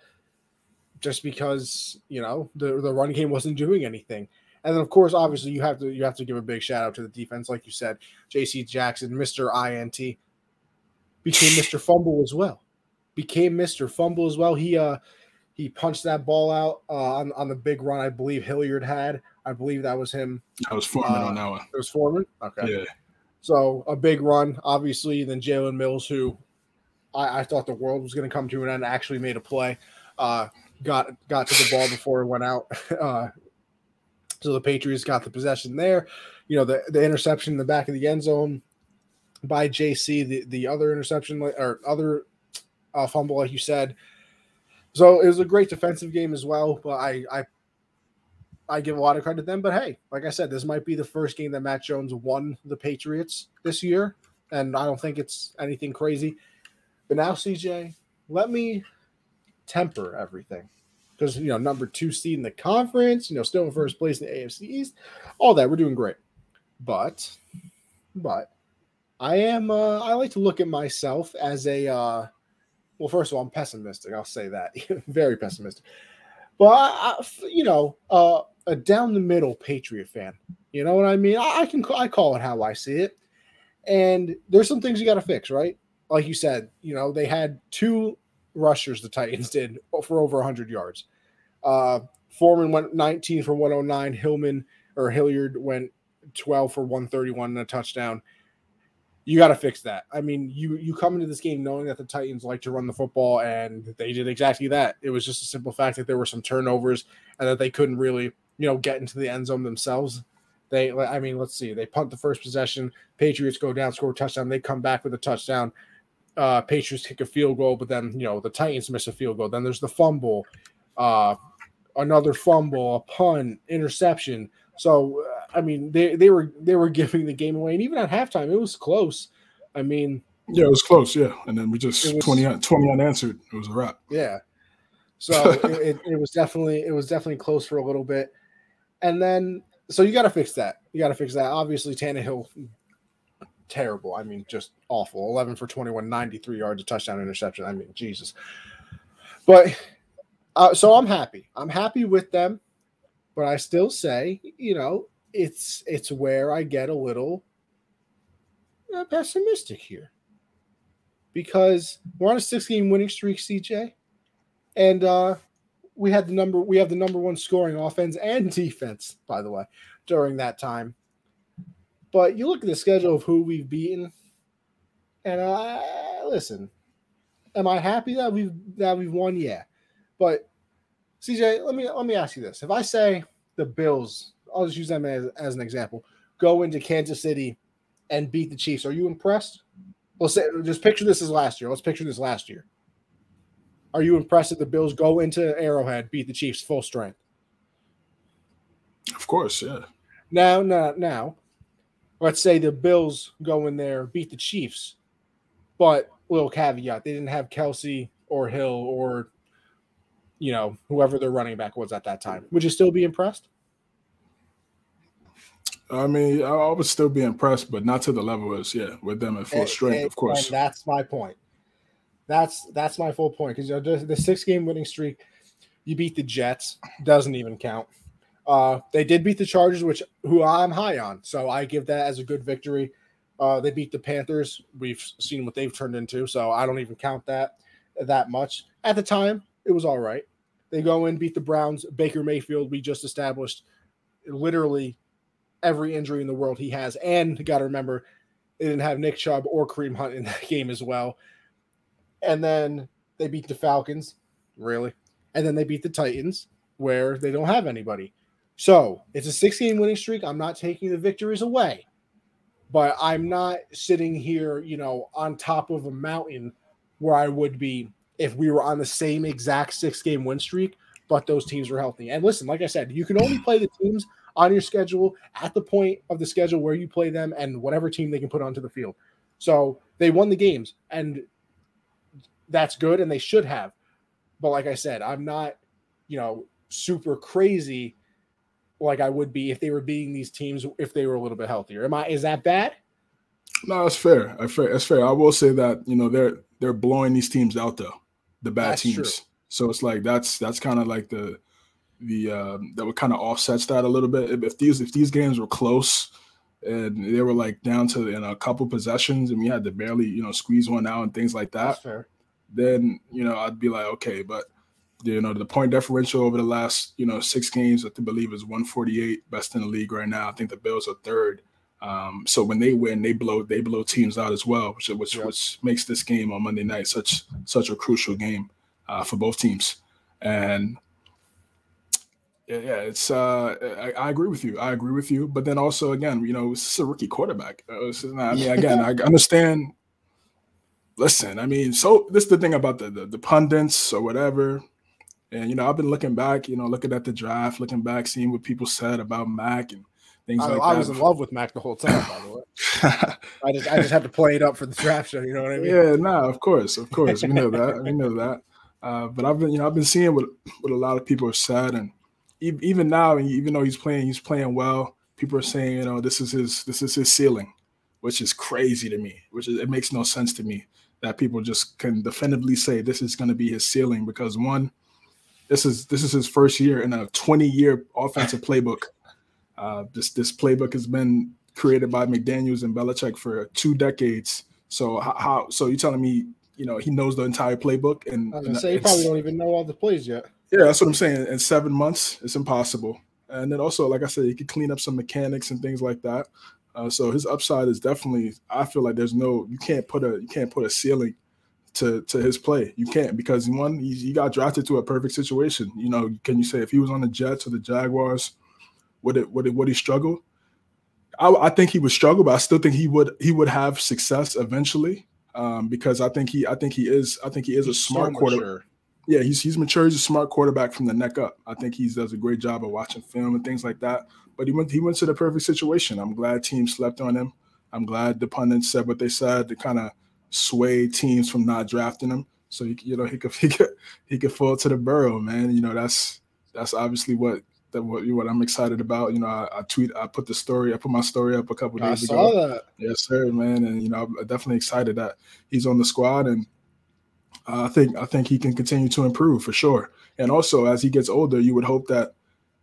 just because you know the the run game wasn't doing anything. And then of course, obviously, you have to you have to give a big shout out to the defense, like you said, J.C. Jackson, Mister INT, became Mister Fumble as well. Became Mister Fumble as well. He uh he punched that ball out uh, on on the big run. I believe Hilliard had. I believe that was him. I was Foreman uh, on that one. It was Foreman. Okay. Yeah. So a big run, obviously. Then Jalen Mills, who I, I thought the world was going to come to an end, actually made a play. Uh, got got to the ball before it went out. *laughs* Uh, so the Patriots got the possession there. You know the the interception in the back of the end zone by JC. The the other interception or other uh, fumble, like you said. So it was a great defensive game as well. But I I I give a lot of credit to them. But hey, like I said, this might be the first game that Matt Jones won the Patriots this year, and I don't think it's anything crazy. But now, CJ, let me temper everything because you know number two seed in the conference, you know, still in first place in the AFC East, all that we're doing great. But, but I am uh, I like to look at myself as a uh, well. First of all, I'm pessimistic. I'll say that *laughs* very pessimistic. But I, I, you know, uh, a down the middle Patriot fan. You know what I mean? I, I can I call it how I see it. And there's some things you got to fix, right? Like you said, you know, they had two rushers the Titans *laughs* did for over 100 yards. Uh, Foreman went 19 for 109. Hillman or Hilliard went 12 for 131 and a touchdown. You got to fix that. I mean, you you come into this game knowing that the Titans like to run the football, and they did exactly that. It was just a simple fact that there were some turnovers and that they couldn't really, you know, get into the end zone themselves. They, I mean, let's see. They punt the first possession. Patriots go down, score a touchdown. They come back with a touchdown. Uh, Patriots kick a field goal, but then you know the Titans miss a field goal. Then there's the fumble, uh, another fumble, a punt, interception. So uh, I mean, they they were they were giving the game away, and even at halftime, it was close. I mean, Yeah, it was close. Yeah. And then we just was- 20, 20 unanswered. It was a wrap. Yeah. So *laughs* it, it, it was definitely it was definitely close for a little bit, and then so you got to fix that. You got to fix that. Obviously, Tannehill, terrible. I mean, just awful. Eleven for 21, 93 yards, a touchdown, interception. I mean, Jesus. But uh, so I'm happy. I'm happy with them, but I still say, you know, it's it's where I get a little uh, pessimistic here because we're on a six game winning streak, CJ and uh, we had the number we have the number one scoring offense and *laughs* defense, by the way, during that time. But you look at the schedule of who we've beaten, And uh, listen, am I happy that we've that we've won? Yeah, but CJ, let me let me ask you this: If I say the Bills, I'll just use them as, as an example, go into Kansas City and beat the Chiefs, are you impressed? Let's say just picture this as last year. Let's picture this last year. Are you impressed that the Bills go into Arrowhead, beat the Chiefs full strength? Of course, yeah. Now, now, now, let's say the Bills go in there, beat the Chiefs, but little caveat, they didn't have Kelce or Hill or you know whoever their running back was at that time. Would you still be impressed? I mean, I would still be impressed, but not to the level as yeah, with them at full and, strength, and, of course. that's my point. That's that's my full point because you know the, the six game winning streak, you beat the Jets doesn't even count. Uh, they did beat the Chargers, which who I'm high on, so I give that as a good victory. Uh, they beat the Panthers. We've seen what they've turned into, so I don't even count that that much. At the time, it was all right. They go in, beat the Browns. Baker Mayfield, we just established literally every injury in the world he has. And got to remember, they didn't have Nick Chubb or Kareem Hunt in *laughs* that game as well. And then they beat the Falcons, really. And then they beat the Titans, where they don't have anybody. So it's a six game winning streak. I'm not taking the victories away, but I'm not sitting here, you know, on top of a mountain where I would be if we were on the same exact six game win streak, but those teams were healthy. And listen, like I said, you can only play the teams on your schedule at the point of the schedule where you play them and whatever team they can put onto the field. So they won the games, and that's good, and they should have. But like I said, I'm not, you know, super crazy like I would be if they were beating these teams if they were a little bit healthier. Am I? Is that bad? No, that's fair. That's fair. That's fair. I will say that you know they're they're blowing these teams out though, the bad that's teams. True. So it's like that's that's kind of like the the um, that would kind of offsets that a little bit. If, if these if these games were close and they were like down to in a couple possessions and we had to barely you know squeeze one out and things like that, then you know I'd be like okay, but you know, the point differential over the last, you know, six games, I believe is 148, best in the league right now. I think the Bills are third. Um, so when they win, they blow they blow teams out as well, which which, which makes this game on Monday night such such a crucial game uh, for both teams. And yeah, yeah it's uh, I, I, agree with you. I agree with you. But then also again, you know, this is a rookie quarterback. Uh, I mean, again, I understand. Listen, I mean, so this is the thing about the, the the pundits or whatever and you know, I've been looking back, you know, looking at the draft, looking back, seeing what people said about Mac and things I, like I that. I was in love with Mac the whole time, by the way. *laughs* I just I just had to play it up for the draft show. You know what I mean? Yeah, no, nah, of course, of course, we know that, we know that. Uh, but I've been, you know, I've been seeing what what a lot of people have said, and even now, even though he's playing, he's playing well. People are saying, you know, this is his this is his ceiling, which is crazy to me. Which is, it makes no sense to me that people just can definitively say this is going to be his ceiling because one, this is this is his first year in a 20 year offensive playbook. Uh, this this playbook has been created by McDaniels and Belichick for two decades. So how, so you telling me you know he knows the entire playbook and, I was say he probably don't even know all the plays yet. Yeah, that's what I'm saying. In seven months, it's impossible. And then also, like I said, he could clean up some mechanics and things like that. Uh, so his upside is definitely. I feel like there's no you can't put a you can't put a ceiling to to his play. You can't because one, he, he got drafted to a perfect situation. You know, can you say if he was on the Jets or the Jaguars, would it would it would he struggle? I, I think he would struggle, but I still think he would he would have success eventually. Um, because I think he I think he is I think he is he's a smart so quarterback. Yeah, he's he's mature. He's a smart quarterback from the neck up. I think he does a great job of watching film and things like that. But he went he went to the perfect situation. I'm glad teams slept on him. I'm glad the pundits said what they said to kind of sway teams from not drafting him. So he, you know he could *laughs* he could he could fall to the burrow, man. You know that's that's obviously what that what, what I'm excited about. You know, I, I, tweet, I put the story, I put my story up a couple days I ago. Saw that. Yes, sir, man. And you know, I'm definitely excited that he's on the squad, and uh, I think I think he can continue to improve for sure. And also, as he gets older, you would hope that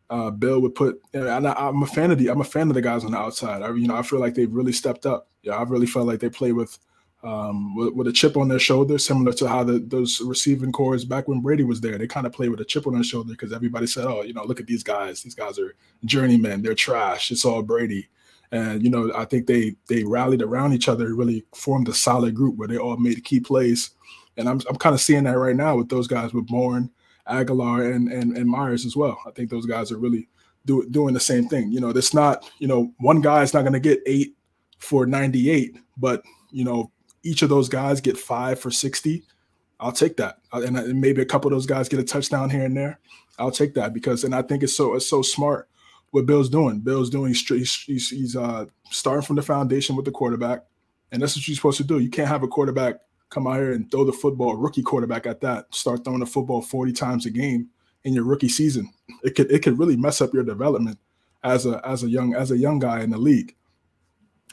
uh, Bill would put. And I, am a fan of the I'm a fan of the guys on the outside. I, you know, I feel like they've really stepped up. Yeah, I really felt like they play with um, with, with, a chip on their shoulder, similar to how the, those receiving cores back when Brady was there, they kind of play with a chip on their shoulder because everybody said, "Oh, you know, look at these guys. These guys are journeymen. They're trash. It's all Brady." And you know, I think they they rallied around each other, really formed a solid group where they all made key plays. And I'm I'm kind of seeing that right now with those guys with Bourne, Agholor, and and and Meyers as well. I think those guys are really do, doing the same thing. You know, it's not you know one guy is not going to get eight for 98, but you know each of those guys get five for 60. I'll take that, and maybe a couple of those guys get a touchdown here and there. I'll take that because, and I think it's so it's so smart what Bill's doing. Bill's doing he's, he's, he's uh, starting from the foundation with the quarterback, and that's what you're supposed to do. You can't have a quarterback come out here and throw the football, rookie quarterback at that, start throwing the football 40 times a game in your rookie season. It could it could really mess up your development as a as a young as a young guy in the league.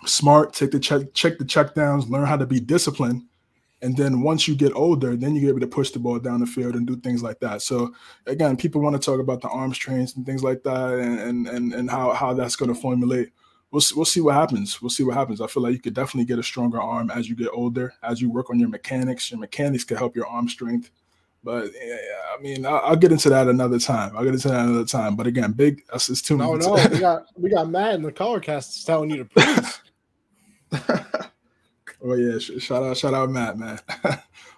Smart, take the check check the check downs, learn how to be disciplined, and then once you get older, then you're able to push the ball down the field and do things like that. So again, people want to talk about the arm trains and things like that, and and and how how that's going to formulate. We'll we'll see what happens. We'll see what happens. I feel like you could definitely get a stronger arm as you get older, as you work on your mechanics. Your mechanics could help your arm strength. But yeah, I mean, I'll, I'll, get into that another time. I'll get into that another time. But again, big. That's just too. Much. No, no, we *laughs* got we got Matt in the color cast telling you to please. *laughs* *laughs* Oh yeah, shout out, shout out, Matt, man.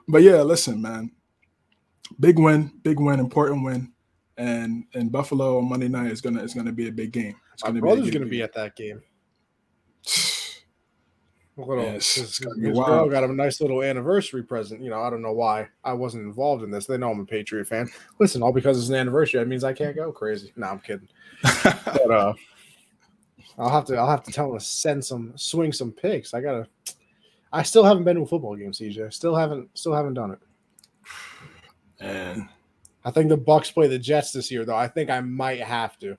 but yeah, listen, man. Big win, big win, important win, and and Buffalo on Monday night is gonna is gonna be a big game. My gonna brother's gonna be at that game. Little, yes, his, his girl got a nice little anniversary present. You know, I don't know why I wasn't involved in this. They know I'm a Patriot fan. Listen, all because it's an anniversary, that means I can't go crazy. No, I'm kidding. *laughs* but uh, I'll have to I'll have to tell him to send some swing some picks. I gotta I still haven't been to a football game, CJ. Still haven't still haven't done it. And I think the Bucks play the Jets this year, though. I think I might have to.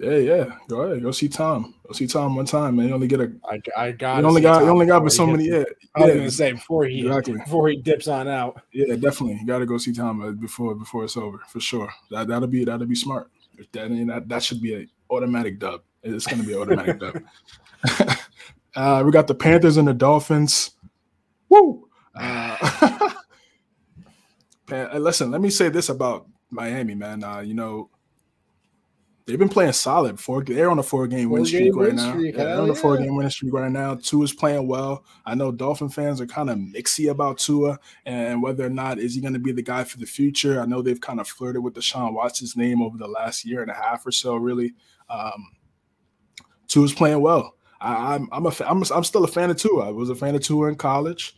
Yeah, yeah. Go ahead. Go see Tom. Go see Tom one time, man. You only get a. I, I got. You only got. Tom you only got but so many. Yeah. I was yeah. gonna say before he exactly. before he dips on out. Yeah, definitely. You got to go see Tom uh, before before it's over for sure. That that'll be that'll be smart. That that, that should be an automatic dub. It's gonna be an automatic dub. *laughs* Uh, we got the Panthers and the Dolphins. Woo! Uh, *laughs* listen, let me say this about Miami, man. Uh, you know, they've been playing solid. Four, they're on a four-game win streak right now. Streak, yeah, they're on a four-game win streak right now. Tua is playing well. I know Dolphin fans are kind of mixy about Tua and whether or not is he going to be the guy for the future. I know they've kind of flirted with Deshaun Watson's name over the last year and a half or so. Really, um, Tua's playing well. I, am I'm a I'm, a, I'm still a fan of Tua. I was a fan of Tua in college.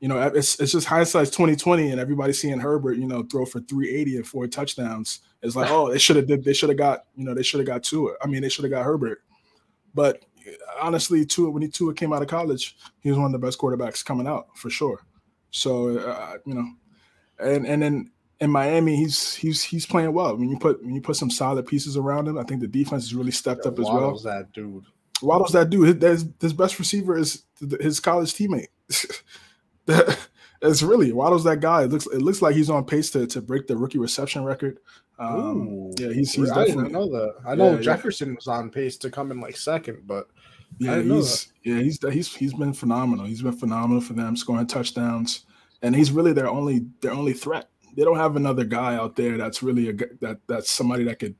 You know, it's it's just hindsight's 2020, and everybody seeing Herbert, you know, throw for 380 and four touchdowns. It's like, oh, they should have did. They should have got, you know, they should have got Tua. I mean, they should have got Herbert. But honestly, Tua when he Tua came out of college, he was one of the best quarterbacks coming out for sure. So uh, you know, and and then in Miami, he's he's he's playing well. When you put when you put some solid pieces around him, I think the defense has really stepped yeah, up as well. Waddle's that dude. Waddle's that dude. His, his best receiver is his college teammate. *laughs* It's really Waddle's that guy. It looks it looks like he's on pace to, to break the rookie reception record. Um, yeah, he's he's I didn't know that. I know yeah, Jefferson yeah. was on pace to come in like second, but yeah, he's yeah he's he's he's been phenomenal. He's been phenomenal for them, scoring touchdowns, and he's really their only their only threat. They don't have another guy out there that's really a that that's somebody that could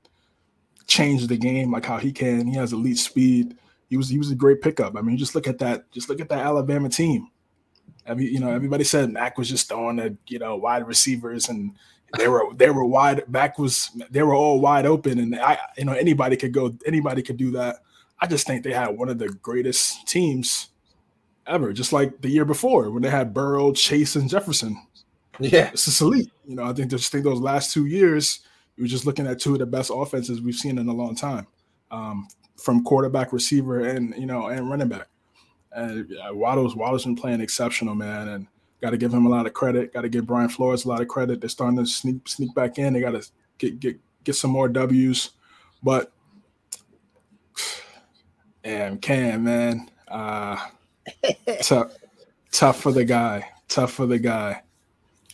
change the game like how he can. He has elite speed he was he was a great pickup. I mean, just look at that. Just look at that Alabama team. Every, you know, everybody said Mac was just throwing at you know wide receivers, and they were they were wide. back was they were all wide open, and I you know anybody could go. Anybody could do that. I just think they had one of the greatest teams ever. Just like the year before when they had Burrow, Chase, and Jefferson. Yeah, it's just elite. You know, I think just think those last two years, you were just looking at two of the best offenses we've seen in a long time. Um, from quarterback, receiver, and you know, and running back. And yeah, Waddle's Waddle's been playing exceptional, man, and got to give him a lot of credit. Got to give Brian Flores a lot of credit. They're starting to sneak sneak back in. They got to get get get some more W's, but and Cam, man, uh, *laughs* tough tough for the guy. Tough for the guy.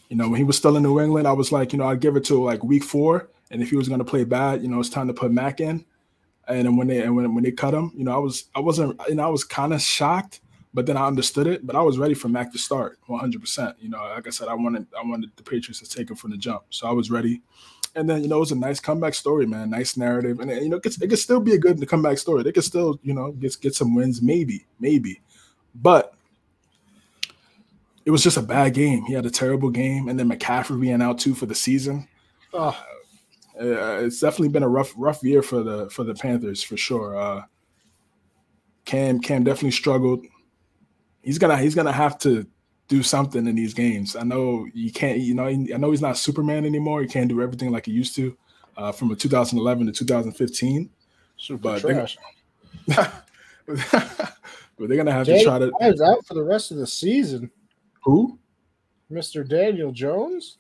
You know, when he was still in New England, I was like, you know, I'd give it to like week four, and if he was going to play bad, you know, it's time to put Mac in. And then when they and when, when they cut him, you know, I was I wasn't you know I was kind of shocked, but then I understood it. But I was ready for Mac to start 100. percent You know, like I said, I wanted I wanted the Patriots to take him from the jump, so I was ready. And then you know it was a nice comeback story, man. Nice narrative, and you know it could, it could still be a good comeback story. They could still you know get get some wins, maybe, maybe, but it was just a bad game. He had a terrible game, and then McCaffrey being out too for the season. Oh, it's definitely been a rough rough year for the for the Panthers for sure. Uh, Cam Cam definitely struggled. He's gonna he's gonna have to do something in these games. I know you can't. You know I know he's not Superman anymore. He can't do everything like he used to uh, from a 2011 to 2015. Super but trash. They're, *laughs* but they're gonna have Jay to try to. He's out for the rest of the season. Who? Mr. Daniel Jones.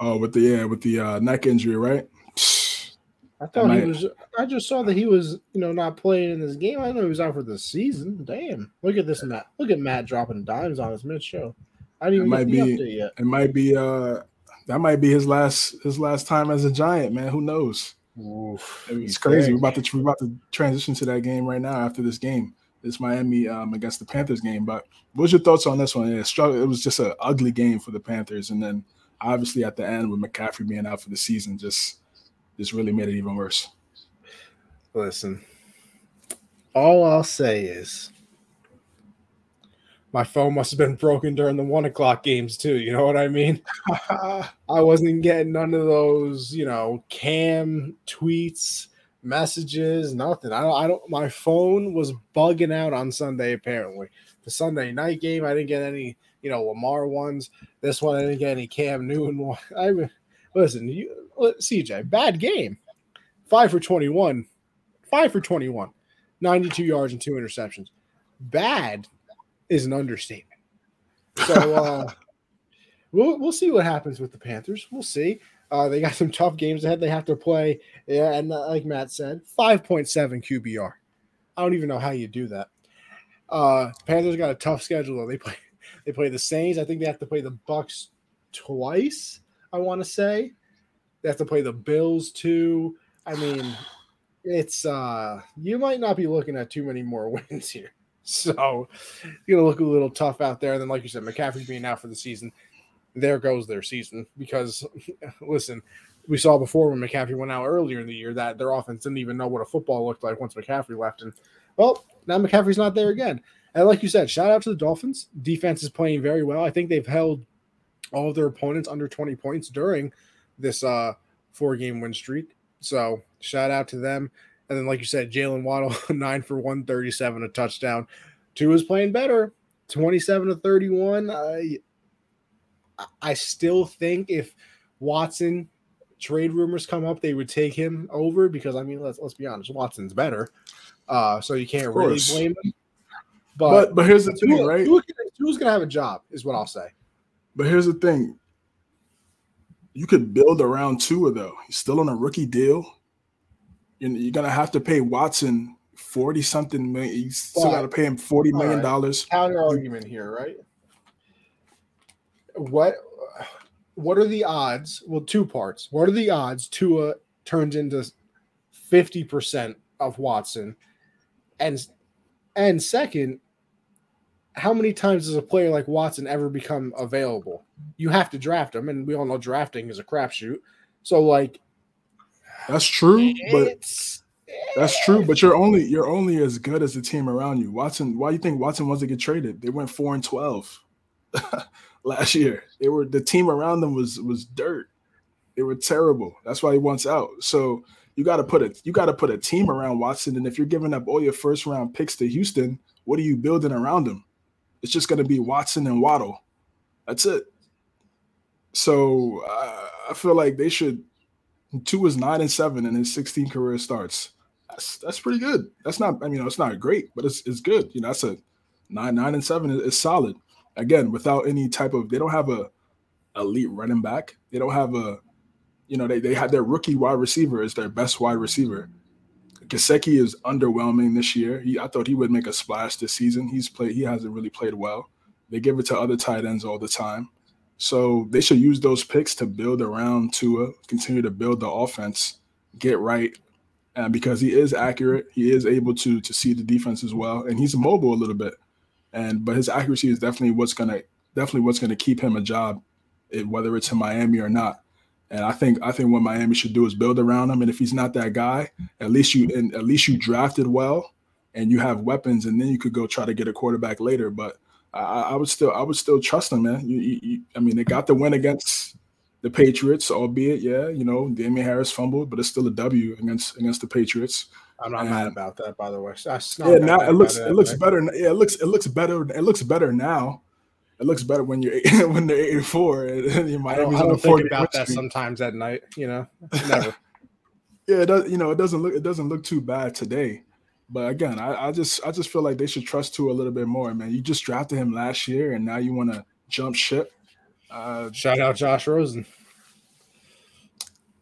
Oh, with the yeah, with the uh, neck injury, right? I thought might... he was. I just saw that he was, you know, not playing in this game. I know he was out for the season. Damn! Look at this Matt. Look at Matt dropping dimes on his mid show. I didn't even it might be, yet. It might be. Uh, that might be his last his last time as a Giant, man. Who knows? Oof, it's crazy. We're about to we're about to transition to that game right now after this game this Miami um, against the Panthers game. But what's your thoughts on this one? Yeah, struggle. It was just an ugly game for the Panthers, and then obviously at the end with McCaffrey being out for the season, just just really made it even worse. Listen, all I'll say is my phone must have been broken during the one o'clock games too. You know what I mean? *laughs* I wasn't getting none of those, you know, cam tweets messages, nothing. I don't, I don't, my phone was bugging out on Sunday, apparently. The Sunday night game, I didn't get any, you know, Lamar ones. This one, I didn't get any Cam Newton one. *laughs* I mean, listen, you, CJ, bad game. Five for 21. Five for 21. 92 yards and two interceptions. Bad is an understatement. So, *laughs* uh, we'll, we'll see what happens with the Panthers. We'll see. Uh, they got some tough games ahead. They have to play, yeah, and uh, like Matt said, five point seven QBR. I don't even know how you do that. Uh, Panthers got a tough schedule though. They play they play the Saints. I think they have to play the Bucks twice. I want to say they have to play the Bills too. I mean, it's uh you might not be looking at too many more *laughs* wins here. So it's gonna look a little tough out there. And then, like you said, McCaffrey being out for the season there goes their season. Because *laughs* listen, we saw before when McCaffrey went out earlier in the year that their offense didn't even know what a football looked like once McCaffrey left. And well, now McCaffrey's not there again. And like you said, shout out to the Dolphins. Defense is playing very well. I think they've held all of their opponents under 20 points during this uh four game win streak. So shout out to them. And then, like you said, Jalen Waddle, *laughs* nine for 137, a touchdown. Tua is playing better, 27 to 31. Uh, I still think if Watson trade rumors come up, they would take him over because I mean, let's let's be honest, Watson's better, uh, so you can't really blame him. But but, but here's the thing, Tua, right? Tua's gonna have a job, is what I'll say. But here's the thing: you could build around Tua though. He's still on a rookie deal. You're, you're gonna have to pay Watson forty something million. You still got to pay him forty million dollars. Counter argument here, right? what what are the odds? Well, two parts. What are the odds Tua turns into 50% of Watson? And and second, how many times does a player like Watson ever become available? You have to draft him, and we all know drafting is a crapshoot. So like that's true, but that's true. But you're only you're only as good as the team around you. Watson, why do you think Watson wants to get traded? They went four and twelve. *laughs* last year. They were the team around them was was dirt. They were terrible. That's why he wants out. So you got to put a you got to put a team around Watson. And if you're giving up all your first round picks to Houston, what are you building around him? It's just going to be Watson and Waddle. That's it. So uh, I feel like they should. Tua is nine and seven in his 16 career starts. That's that's pretty good. That's not. I mean, it's not great, but it's it's good. You know, that's a nine nine and seven is, is solid again without any type of they don't have a elite running back. They don't have a you know they they had their rookie wide receiver as their best wide receiver. Gesicki is underwhelming this year. He, I thought he would make a splash this season. He's played. He hasn't really played well. They give it to other tight ends all the time. So they should use those picks to build around Tua, continue to build the offense, get right, and because he is accurate, he is able to to see the defense as well, and he's mobile a little bit and but his accuracy is definitely what's gonna definitely what's gonna keep him a job, whether it's in Miami or not. And I think I think what Miami should do is build around him. And if he's not that guy, at least you and at least you drafted well and you have weapons, and then you could go try to get a quarterback later. But I, I would still I would still trust him, man. You, you, you, I mean, they got the win against the Patriots, albeit yeah, you know, Damien Harris fumbled, but it's still a W against against the Patriots. I'm not and, mad about that, by the way. yeah, now it looks it looks better. Yeah, it looks it looks better. It looks better now it looks better when you're *laughs* when they're eight and *laughs* you might I don't, I don't think about that sometimes at night. You know, never. *laughs* yeah, it does. You know, it doesn't look it doesn't look too bad today. But again, I, I just I just feel like they should trust Tua little bit more, man. You just drafted him last year, and now you want to jump ship. Uh, Shout out Josh Rosen.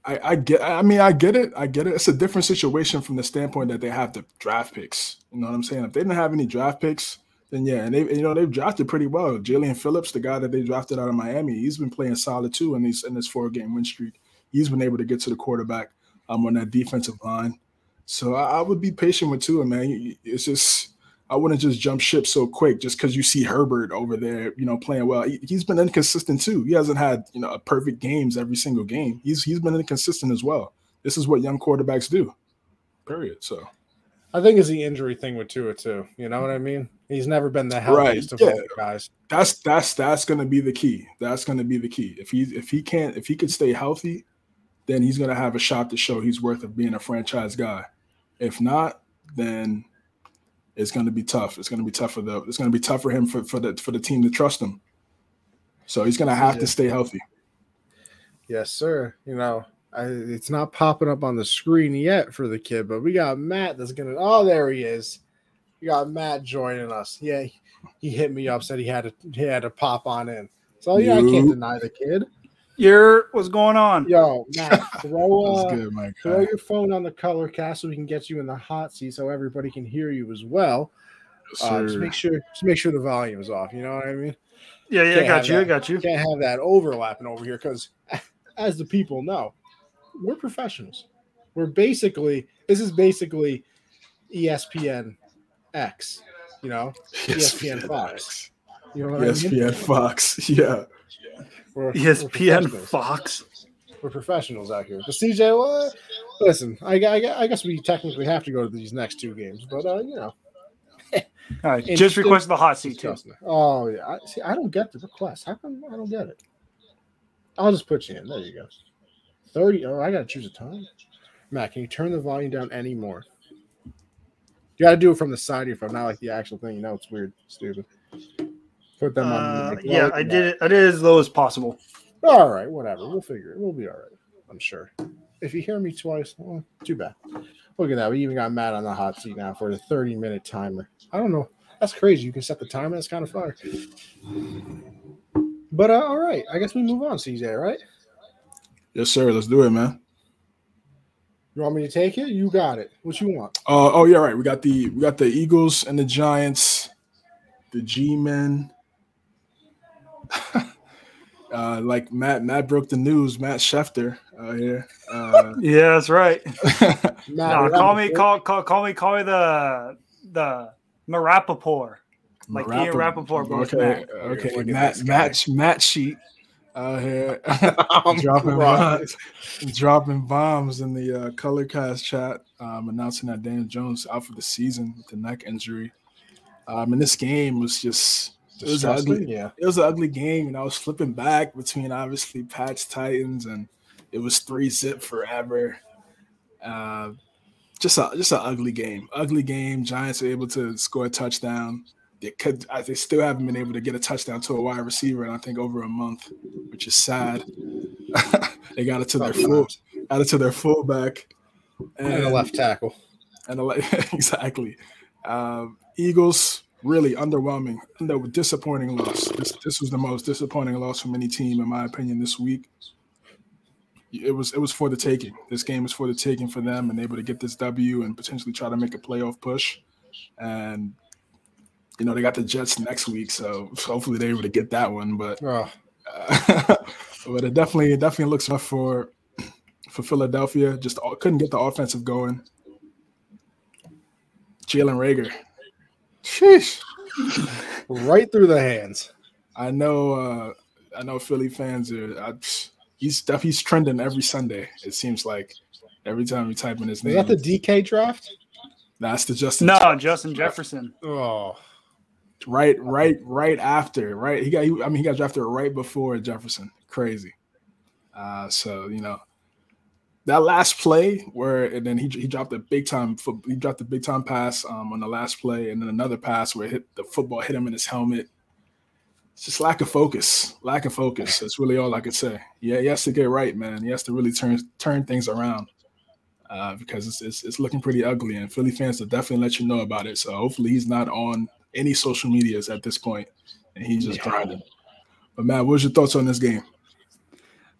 I, I get. I mean, I get it. I get it. It's a different situation from the standpoint that they have the draft picks. You know what I'm saying? If they didn't have any draft picks, then yeah, and they you know they've drafted pretty well. Jaelan Phillips, the guy that they drafted out of Miami, he's been playing solid too in these in this four game win streak. He's been able to get to the quarterback um, on that defensive line. So I, I would be patient with Tua, man. It's just I wouldn't just jump ship so quick just because you see Herbert over there, you know, playing well. He, has been inconsistent too. He hasn't had you know perfect games every single game. He's he's been inconsistent as well. This is what young quarterbacks do. Period. So I think it's the injury thing with Tua too. You know what I mean? He's never been the healthiest right. of yeah. guys. That's that's that's going to be the key. That's going to be the key. If he if he can't if he could stay healthy, then he's going to have a shot to show he's worth of being a franchise guy. If not, then it's going to be tough. It's going to be tough for the it's going to be tough for him for for the for the team to trust him. So he's going to have yeah. to stay healthy. Yes, sir. You know, I, it's not popping up on the screen yet for the kid, but we got Matt that's gonna. Oh, there he is. We got Matt joining us. Yeah, he, he hit me up, said he had to he had to pop on in. So yeah, I can't deny the kid. Your what's going on? Yo, Matt, *laughs* throw uh, good, throw your phone on the color cast so we can get you in the hot seat so everybody can hear you as well. Yes, uh, just make sure just make sure the volume is off. You know what I mean? Yeah, yeah, I got you. That, I got you. Can't have that overlapping over here because, *laughs* as the people know, we're professionals. We're basically this is basically ESPN X, you know, *laughs* ESPN, Fox. You know ESPN I mean? Fox, *laughs* yeah. We're, ESPN we're Fox. We're professionals out here. But CJ, well, listen, I, I, I, guess we technically have to go to these next two games, but uh, you know. *laughs* All right, just request the hot seat too. Oh yeah, I, see, I don't get the request. How come I don't get it? I'll just put you in. There you go. 30. Oh, I got to choose a time. Matt, can you turn the volume down any more? You got to do it from the side of your phone, not like the actual thing. You know, it's weird, stupid. Put them on. Uh, like, yeah, I did it. I did it as low as possible. All right, whatever. We'll figure it. We'll be all right. I'm sure. If you hear me twice, well, too bad. Look at that. We even got Matt on the hot seat now for the 30 minute timer. I don't know. That's crazy. You can set the timer. That's kind of fun. But uh, all right. I guess we move on, CJ, right? Yes, sir. Let's do it, man. You want me to take it? You got it. What you want? Uh, oh, yeah, right. We got the we got the Eagles and the Giants, the G men. *laughs* uh, like Matt, Matt broke the news. Matt Schefter uh, here. Uh, *laughs* yeah, that's right. *laughs* no, call me, call, call, call me, call me the the Marapaport. Like Ian Rapoport. Okay, okay. Matt, Matt, Matt sheet out here *laughs* *laughs* dropping bombs, dropping bombs in the uh, color cast chat, um, announcing that Daniel Jones out for the season with the neck injury. Um, and this game was just it was ugly. Yeah, it was an ugly game, and I was flipping back between obviously Pats Titans, and it was three zip forever. Uh, just a just an ugly game. Ugly game. Giants were able to score a touchdown they could they still haven't been able to get a touchdown to a wide receiver in I think over a month, which is sad. *laughs* they got it to their full got it to their fullback and, and a left tackle. And a, *laughs* exactly. Um, Eagles really underwhelming, under disappointing loss. This this was the most disappointing loss from any team in my opinion this week. It was it was for the taking. This game was for the taking for them and able to get this W and potentially try to make a playoff push. And you know, they got the Jets next week, so hopefully they're able to get that one. But oh. uh, *laughs* but it definitely it definitely looks tough for for Philadelphia. Just couldn't get the offensive going. Jalen Reagor, sheesh, right through the hands. I know. uh I know Philly fans are. I, he's he's trending every Sunday. It seems like every time we type in his name. Is that the DK draft? That's the Justin. No, Justin Jefferson. Oh, right, right, right after. Right, he got. He, I mean, he got drafted right before Jefferson. Crazy. Uh, so you know, that last play where and then he, he dropped a big time he dropped a big time pass um, on the last play and then another pass where hit the football hit him in his helmet. It's just lack of focus, lack of focus. That's really all I could say. Yeah, he has to get right, man. He has to really turn turn things around uh, because it's, it's, it's looking pretty ugly, and Philly fans will definitely let you know about it. So hopefully he's not on any social medias at this point, and he's just yeah. grinding. But Matt, what's your thoughts on this game?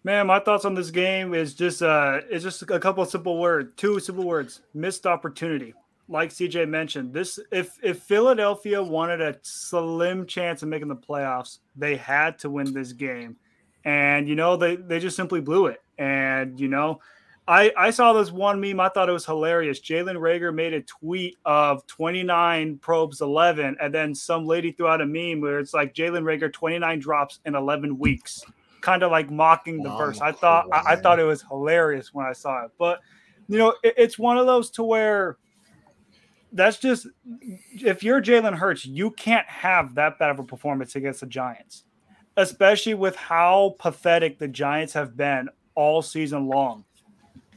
Man, my thoughts on this game is just uh it's just a couple of simple words, two simple words. Missed opportunity. Like CJ mentioned, this if if Philadelphia wanted a slim chance of making the playoffs, they had to win this game. And you know, they they just simply blew it. And you know, I, I saw this one meme. I thought it was hilarious. Jalen Reagor made a tweet of 29 probes 11, and then some lady threw out a meme where it's like Jalen Reagor 29 drops in 11 weeks kind of like mocking the verse. I thought I, I, thought it was hilarious when I saw it. But you know, it, it's one of those to where that's just if you're Jalen Hurts, you can't have that bad of a performance against the Giants, especially with how pathetic the Giants have been all season long.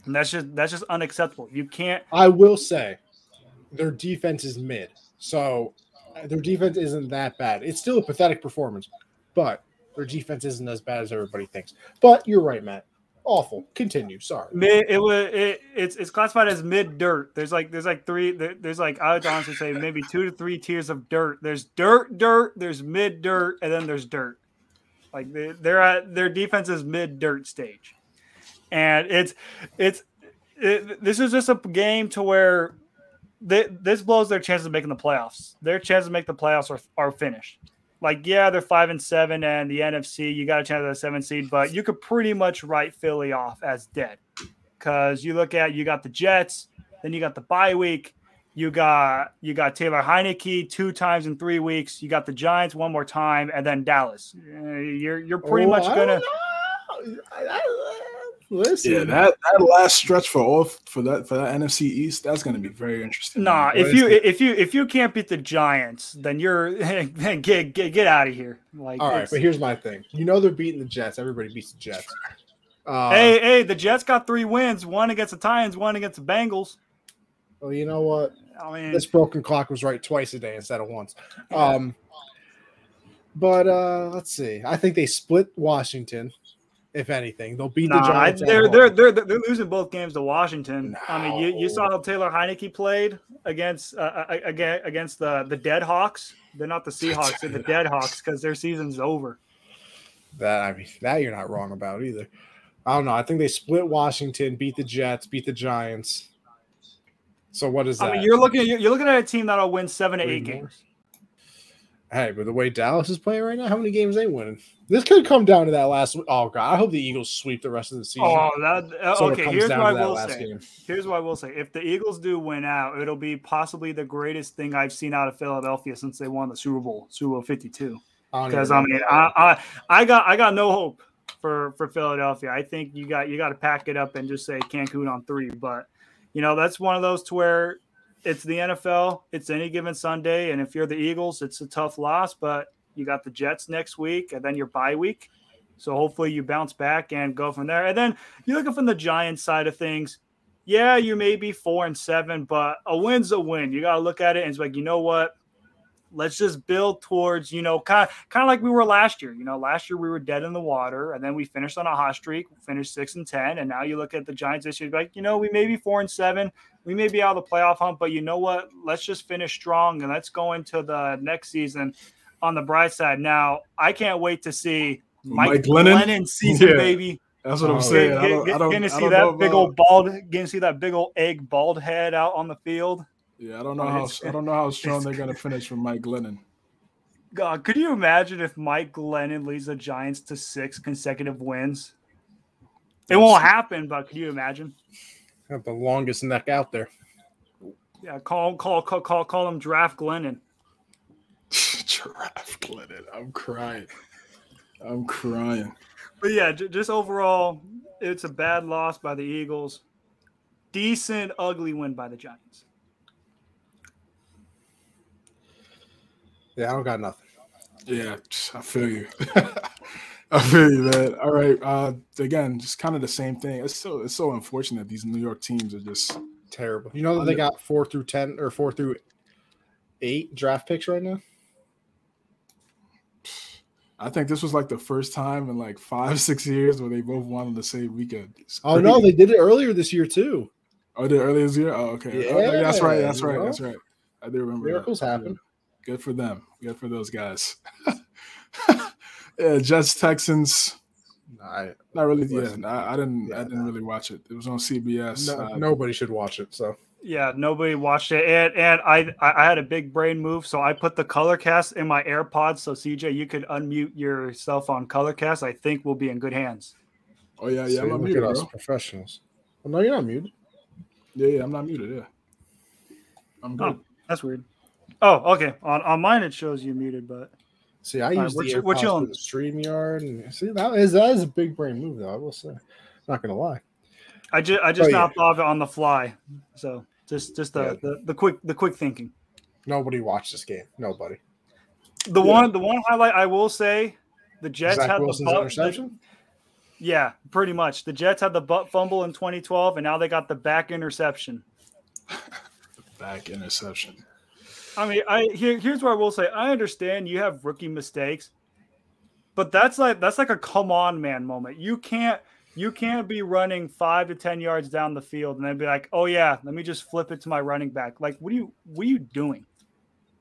And that's just that's just unacceptable. You can't. I will say, their defense is mid, so uh, their defense isn't that bad. It's still a pathetic performance, but their defense isn't as bad as everybody thinks. But you're right, Matt. Awful. Continue. Sorry. Mid, it was it, it's it's classified as mid dirt. There's like there's like three there's like I would honestly say maybe two to three tiers of dirt. There's dirt, dirt. There's mid dirt, and then there's dirt. Like they, they're at their defense is mid dirt stage, and it's it's it, this is just a game to where they, this blows their chances of making the playoffs. Their chances to make the playoffs are, are finished like yeah, they're five and seven, and the NFC you got a chance at a seven seed, but you could pretty much write Philly off as dead because you look at you got the Jets, then you got the bye week, you got you got Taylor Heinicke two times in three weeks, you got the Giants one more time, and then Dallas. Uh, you're you're pretty oh, much gonna. Listen. Yeah, that, that last stretch for all for that for that NFC East, that's going to be very interesting. Nah, if you if you if you can't beat the Giants, then you're *laughs* get get get out of here. Like, all right, but here's my thing. You know they're beating the Jets. Everybody beats the Jets. Uh, hey, hey, the Jets got three wins: one against the Titans, one against the Bengals. Well, you know what? I mean, this broken clock was right twice a day instead of once. Um, but uh, let's see. I think they split Washington if anything. They'll beat nah, the Giants. They're, they're, they're they're losing both games to Washington. No. I mean, you, you saw how Taylor Heinicke played against uh, against the the Dead Hawks. They're not the Seahawks, they're the Dead Hawks because their season's over. That I mean, that you're not wrong about either. I don't know. I think they split Washington, beat the Jets, beat the Giants. So what is that? I mean, you're looking you're looking at a team that'll win seven to eight games. Hey, but the way Dallas is playing right now, how many games they winning? This could come down to that last. Oh god, I hope the Eagles sweep the rest of the season. Oh, that uh, so okay. Here's what I will say. Game. Here's what I will say. If the Eagles do win out, it'll be possibly the greatest thing I've seen out of Philadelphia since they won the Super Bowl, Super Bowl Fifty Two. Because I, I mean, I, I I got I got no hope for for Philadelphia. I think you got you got to pack it up and just say Cancun on three. But you know that's one of those to where it's the NFL. It's any given Sunday, and if you're the Eagles, it's a tough loss. But you got the Jets next week, and then your bye week. So hopefully you bounce back and go from there. And then you're looking from the Giants side of things. Yeah, you may be four and seven, but a win's a win. You got to look at it and it's like, you know what? Let's just build towards you know kind of kind of like we were last year you know last year we were dead in the water and then we finished on a hot streak finished six and ten and now you look at the giants this year like you know we may be four and seven we may be out of the playoff hunt but you know what let's just finish strong and let's go into the next season on the bright side now i can't wait to see mike, mike glennon, glennon season yeah. baby that's what I'm saying. Get, get, getting to see that big old bald, getting to see that big old egg bald head out on the field. Yeah, I don't know how I don't know how strong they're gonna *laughs* finish with Mike Glennon. God, could you imagine if Mike Glennon leads the Giants to six consecutive wins? It won't happen, but could you imagine? Got the longest neck out there. Yeah, call call call call call him Draft Glennon. *laughs* Draft Glennon. I'm crying. I'm crying. but yeah, just overall, it's a bad loss by the Eagles. Decent, ugly win by the Giants. Yeah, I don't got nothing. Yeah, I feel you. *laughs* I feel you, man. All right. Uh, again, just kind of the same thing. It's so it's so unfortunate these New York teams are just terrible. You know that they got four through ten or four through eight draft picks right now. I think this was like the first time in like five, six years where they both won on the same weekend. Oh no, they did it earlier this year too. Oh, did earlier this year? Oh, okay. Yeah, oh, that's right. That's right. That's right. I do remember. Miracles that. happen. Good for them. Good for those guys. *laughs* yeah, Jets Texans. I, not really. Yeah, I, I didn't. Yeah, I didn't no. really watch it. It was on CBS. No, uh, nobody should watch it. So yeah, nobody watched it, and and I I had a big brain move, so I put the color cast in my AirPods. So CJ, you could unmute yourself on color cast. I think we'll be in good hands. Oh yeah, yeah, so I'm not muted, us, professionals. Well, no, you're not muted. Yeah, yeah, I'm not muted. Yeah, I'm good. Oh, that's weird. Oh, okay. On on mine it shows you muted, but see, I use right, the AirPods you, for the StreamYard, and see that is that is a big brain move, though. I will say, not gonna lie. I just I just oh, yeah. thought of it on the fly, so just just the, yeah. the, the quick the quick thinking. Nobody watched this game. Nobody. The yeah. one the one highlight I will say, the Jets Zach had Wilson's the butt, interception. The, yeah, pretty much. The Jets had the butt fumble in 2012, and now they got the back interception. the *laughs* back interception. I mean, I here, here's what I will say. I understand you have rookie mistakes, but that's like that's like a come on man moment. You can't you can't be running five to ten yards down the field and then be like, oh yeah, let me just flip it to my running back. Like, what are you what are you doing?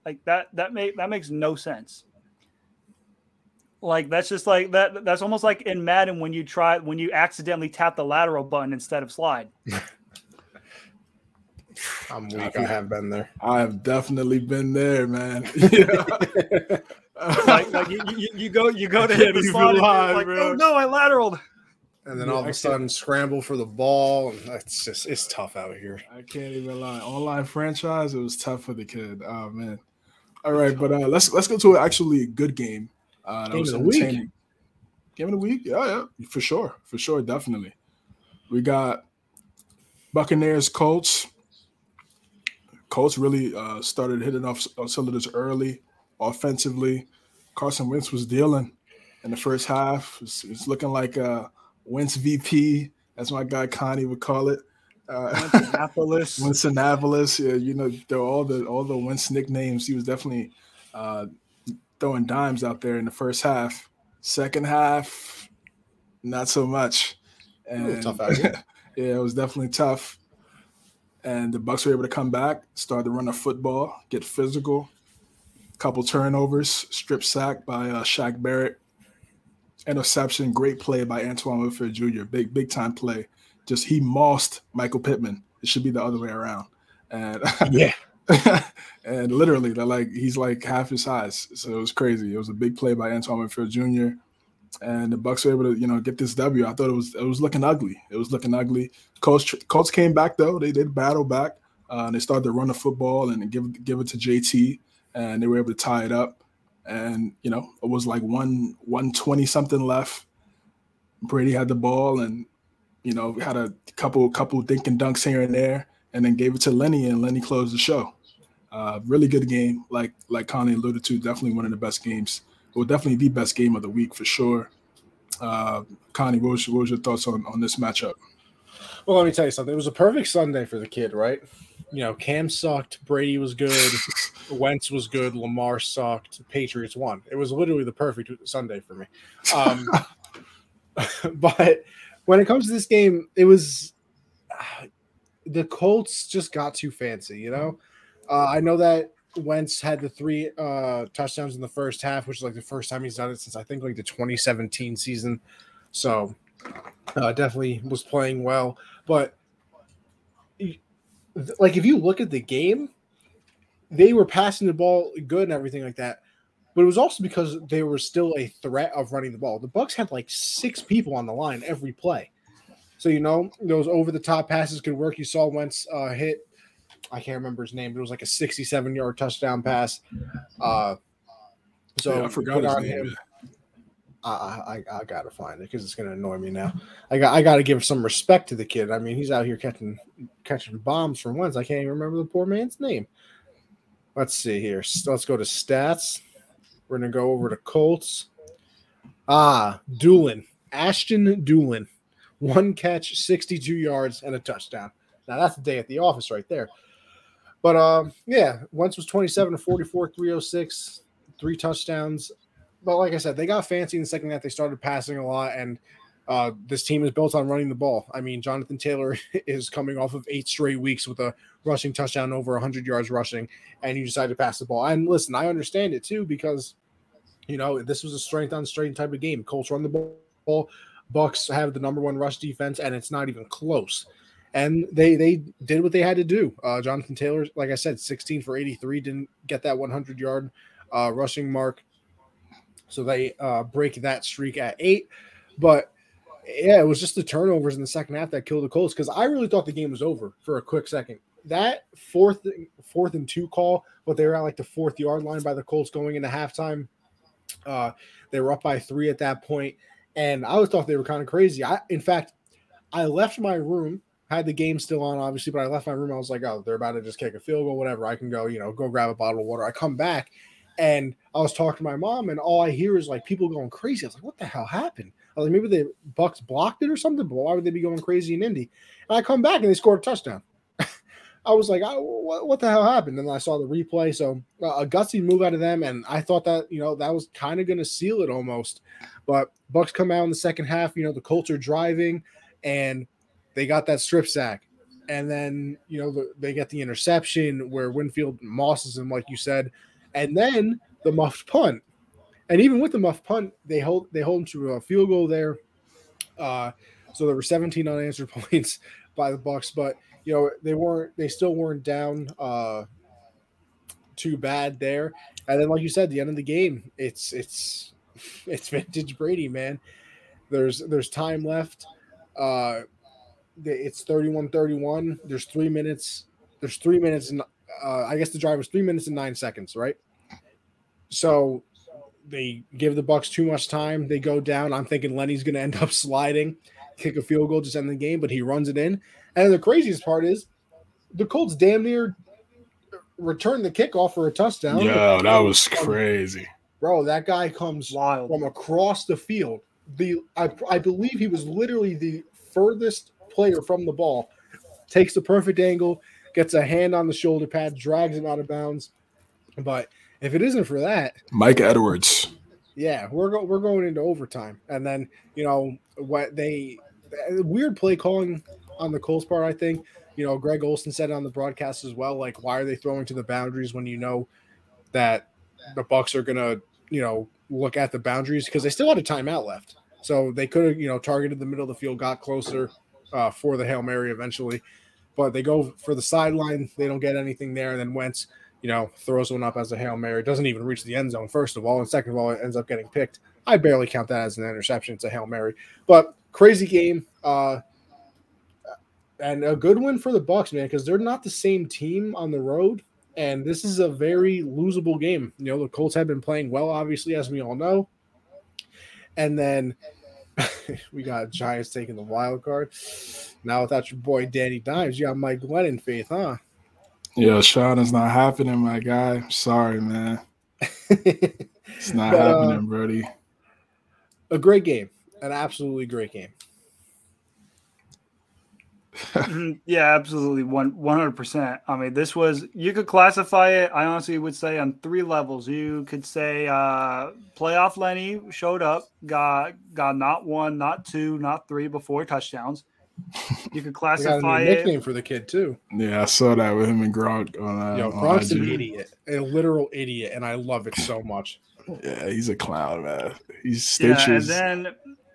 Like that that make that makes no sense. Like that's just like that. That's almost like in Madden when you try when you accidentally tap the lateral button instead of slide. *laughs* I'm weak. I have been there. I have definitely been there, man. *laughs* like, like you, you, you, go you go to hit the slide, like, oh no, I lateraled and then all of a sudden scramble for the ball. It's just it's tough out here. I can't even lie. Online franchise, it was tough for the kid. Oh man. All right, but uh, let's let's go to actually a good game. Uh, game of the week. Game of the week, yeah, yeah, for sure, for sure, definitely. We got Buccaneers, Colts. Colts really uh, started hitting off cylinders early, offensively. Carson Wentz was dealing in the first half. It's, it's looking like uh, Wentz VP, as my guy Connie would call it. Uh, Winston *laughs* Winston Yeah, you know, they're all the all the Wentz nicknames. He was definitely uh, throwing dimes out there in the first half. Second half, not so much. And tough *laughs* yeah, it was definitely tough. And the Bucks were able to come back, start to run a football, get physical. Couple turnovers, strip sack by uh, Shaq Barrett interception, great play by Antoine Winfield Jr. Big big time play. Just he mossed Michael Pittman. It should be the other way around. And *laughs* yeah. and literally, they're like he's like half his size. So it was crazy. It was a big play by Antoine Winfield Jr. And the Bucks were able to, you know, get this W. I thought it was it was looking ugly. It was looking ugly. Colts Colts came back though. They did battle back. Uh, and they started to run the football and give give it to JT, and they were able to tie it up and you know it was like one one twenty something left. Brady had the ball, and you know had a couple couple dink and dunks here and there, and then gave it to Lenny, and Lenny closed the show. Uh, really good game, like like Connie alluded to, definitely one of the best games. Well, definitely the best game of the week for sure. Uh, Connie, what was, what was your thoughts on on this matchup? Well, let me tell you something. It was a perfect Sunday for the kid, right? You know, Cam sucked, Brady was good, *laughs* Wentz was good, Lamar sucked, Patriots won. It was literally the perfect Sunday for me. Um, *laughs* but when it comes to this game, it was uh, the Colts just got too fancy, you know. Uh, I know that Wentz had the three uh, touchdowns in the first half, which is like the first time he's done it since I think like the 2017 season. So uh, definitely was playing well. But like if you look at the game, they were passing the ball good and everything like that. But it was also because they were still a threat of running the ball. The Bucks had like six people on the line every play. So you know those over the top passes could work. You saw Wentz uh, hit, I can't remember his name, but it was like a 67 yard touchdown pass. Uh, so yeah, I forgot his name. Him. I, I, I gotta find it because it's gonna annoy me now. I got I gotta give some respect to the kid. I mean, he's out here catching catching bombs from once. I can't even remember the poor man's name. Let's see here. Let's go to stats. We're gonna go over to Colts. Ah, Dulin. Ashton Dulin. one catch, 62 yards, and a touchdown. Now that's the day at the office right there. But um, yeah, Wentz was 27 to 44, 306, three touchdowns. But like I said, they got fancy in the second half. They started passing a lot, and uh, this team is built on running the ball. I mean, Jonathan Taylor *laughs* is coming off of eight straight weeks with a rushing touchdown over 100 yards rushing, and you decided to pass the ball. And listen, I understand it too because you know this was a strength on strength type of game. Colts run the ball, Bucks have the number one rush defense, and it's not even close. And they they did what they had to do. Uh, Jonathan Taylor, like I said, 16 for 83, didn't get that 100 yard uh, rushing mark, so they uh, break that streak at eight. But yeah, it was just the turnovers in the second half that killed the Colts because I really thought the game was over for a quick second. That fourth fourth and two call, but they were at like the fourth yard line by the Colts going into halftime. Uh, they were up by three at that point, and I always thought they were kind of crazy. I, in fact, I left my room, had the game still on, obviously, but I left my room. I was like, oh, they're about to just kick a field goal, whatever. I can go, you know, go grab a bottle of water. I come back, and I was talking to my mom, and all I hear is like people going crazy. I was like, what the hell happened? I was like, maybe the Bucks blocked it or something, but why would they be going crazy in Indy? And I come back and they scored a touchdown. *laughs* I was like, oh, what, what, the hell happened? And I saw the replay. So uh, a gutsy move out of them, and I thought that you know that was kind of going to seal it almost. But Bucks come out in the second half. You know the Colts are driving, and they got that strip sack, and then you know the, they get the interception where Winfield mosses him, like you said, and then the muffed punt. And even with the muffed punt, they hold they hold him to a field goal there. Uh, so there were 17 unanswered *laughs* points by the Bucks, but you know they weren't they still weren't down uh too bad there. And then like you said the end of the game it's it's *laughs* it's vintage brady man. There's there's time left. Uh it's 31 31 there's three minutes there's three minutes and uh, i guess the drive was three minutes and nine seconds right so they give the bucks too much time they go down i'm thinking lenny's going to end up *laughs* sliding kick a field goal just end the game but he runs it in and the craziest part is the Colts damn near returned the kickoff for a touchdown. Yeah, that was crazy. Bro, that guy comes Wild. from across the field. The I, I believe he was literally the furthest player from the ball. Takes the perfect angle, gets a hand on the shoulder pad, drags him out of bounds. But if it isn't for that, Mike Edwards. Yeah, we're go, we're going into overtime, and then you know what they weird play calling on the Colts part, I think. You know, Greg Olsen said on the broadcast as well, like, why are they throwing to the boundaries when you know that the Bucks are gonna, you know, look at the boundaries because they still had a timeout left. So they could have, you know, targeted the middle of the field, got closer uh, for the Hail Mary eventually. But they go for the sideline, they don't get anything there. And then Wentz, you know, throws one up as a Hail Mary. Doesn't even reach the end zone, first of all. And second of all, it ends up getting picked. I barely count that as an interception. It's a Hail Mary. But crazy game. Uh, and a good win for the Bucks, man, because they're not the same team on the road, and this is a very losable game. You know, the Colts have been playing well, obviously, as we all know, and then *laughs* we got Giants taking the wild card. Now without your boy Danny Dimes, you got Mike Glennon faith, huh? Yeah, Sean, it's not happening, my guy. Sorry, man. *laughs* it's not but, happening, uh, Brody. A great game, an absolutely great game. Mm-hmm. yeah, absolutely, one one hundred percent. I mean, this was you could classify it. I honestly would say on three levels. You could say uh playoff Lenny showed up, got got not one, not two, not three, but four touchdowns. You could *laughs* classify a nickname for the kid too. Yeah, I saw that with him and Gronk on. Uh, Yo, Gronk's an idiot, a literal idiot, and I love it so much. *laughs* Yeah, he's a clown, man. He's stitches. Yeah, and then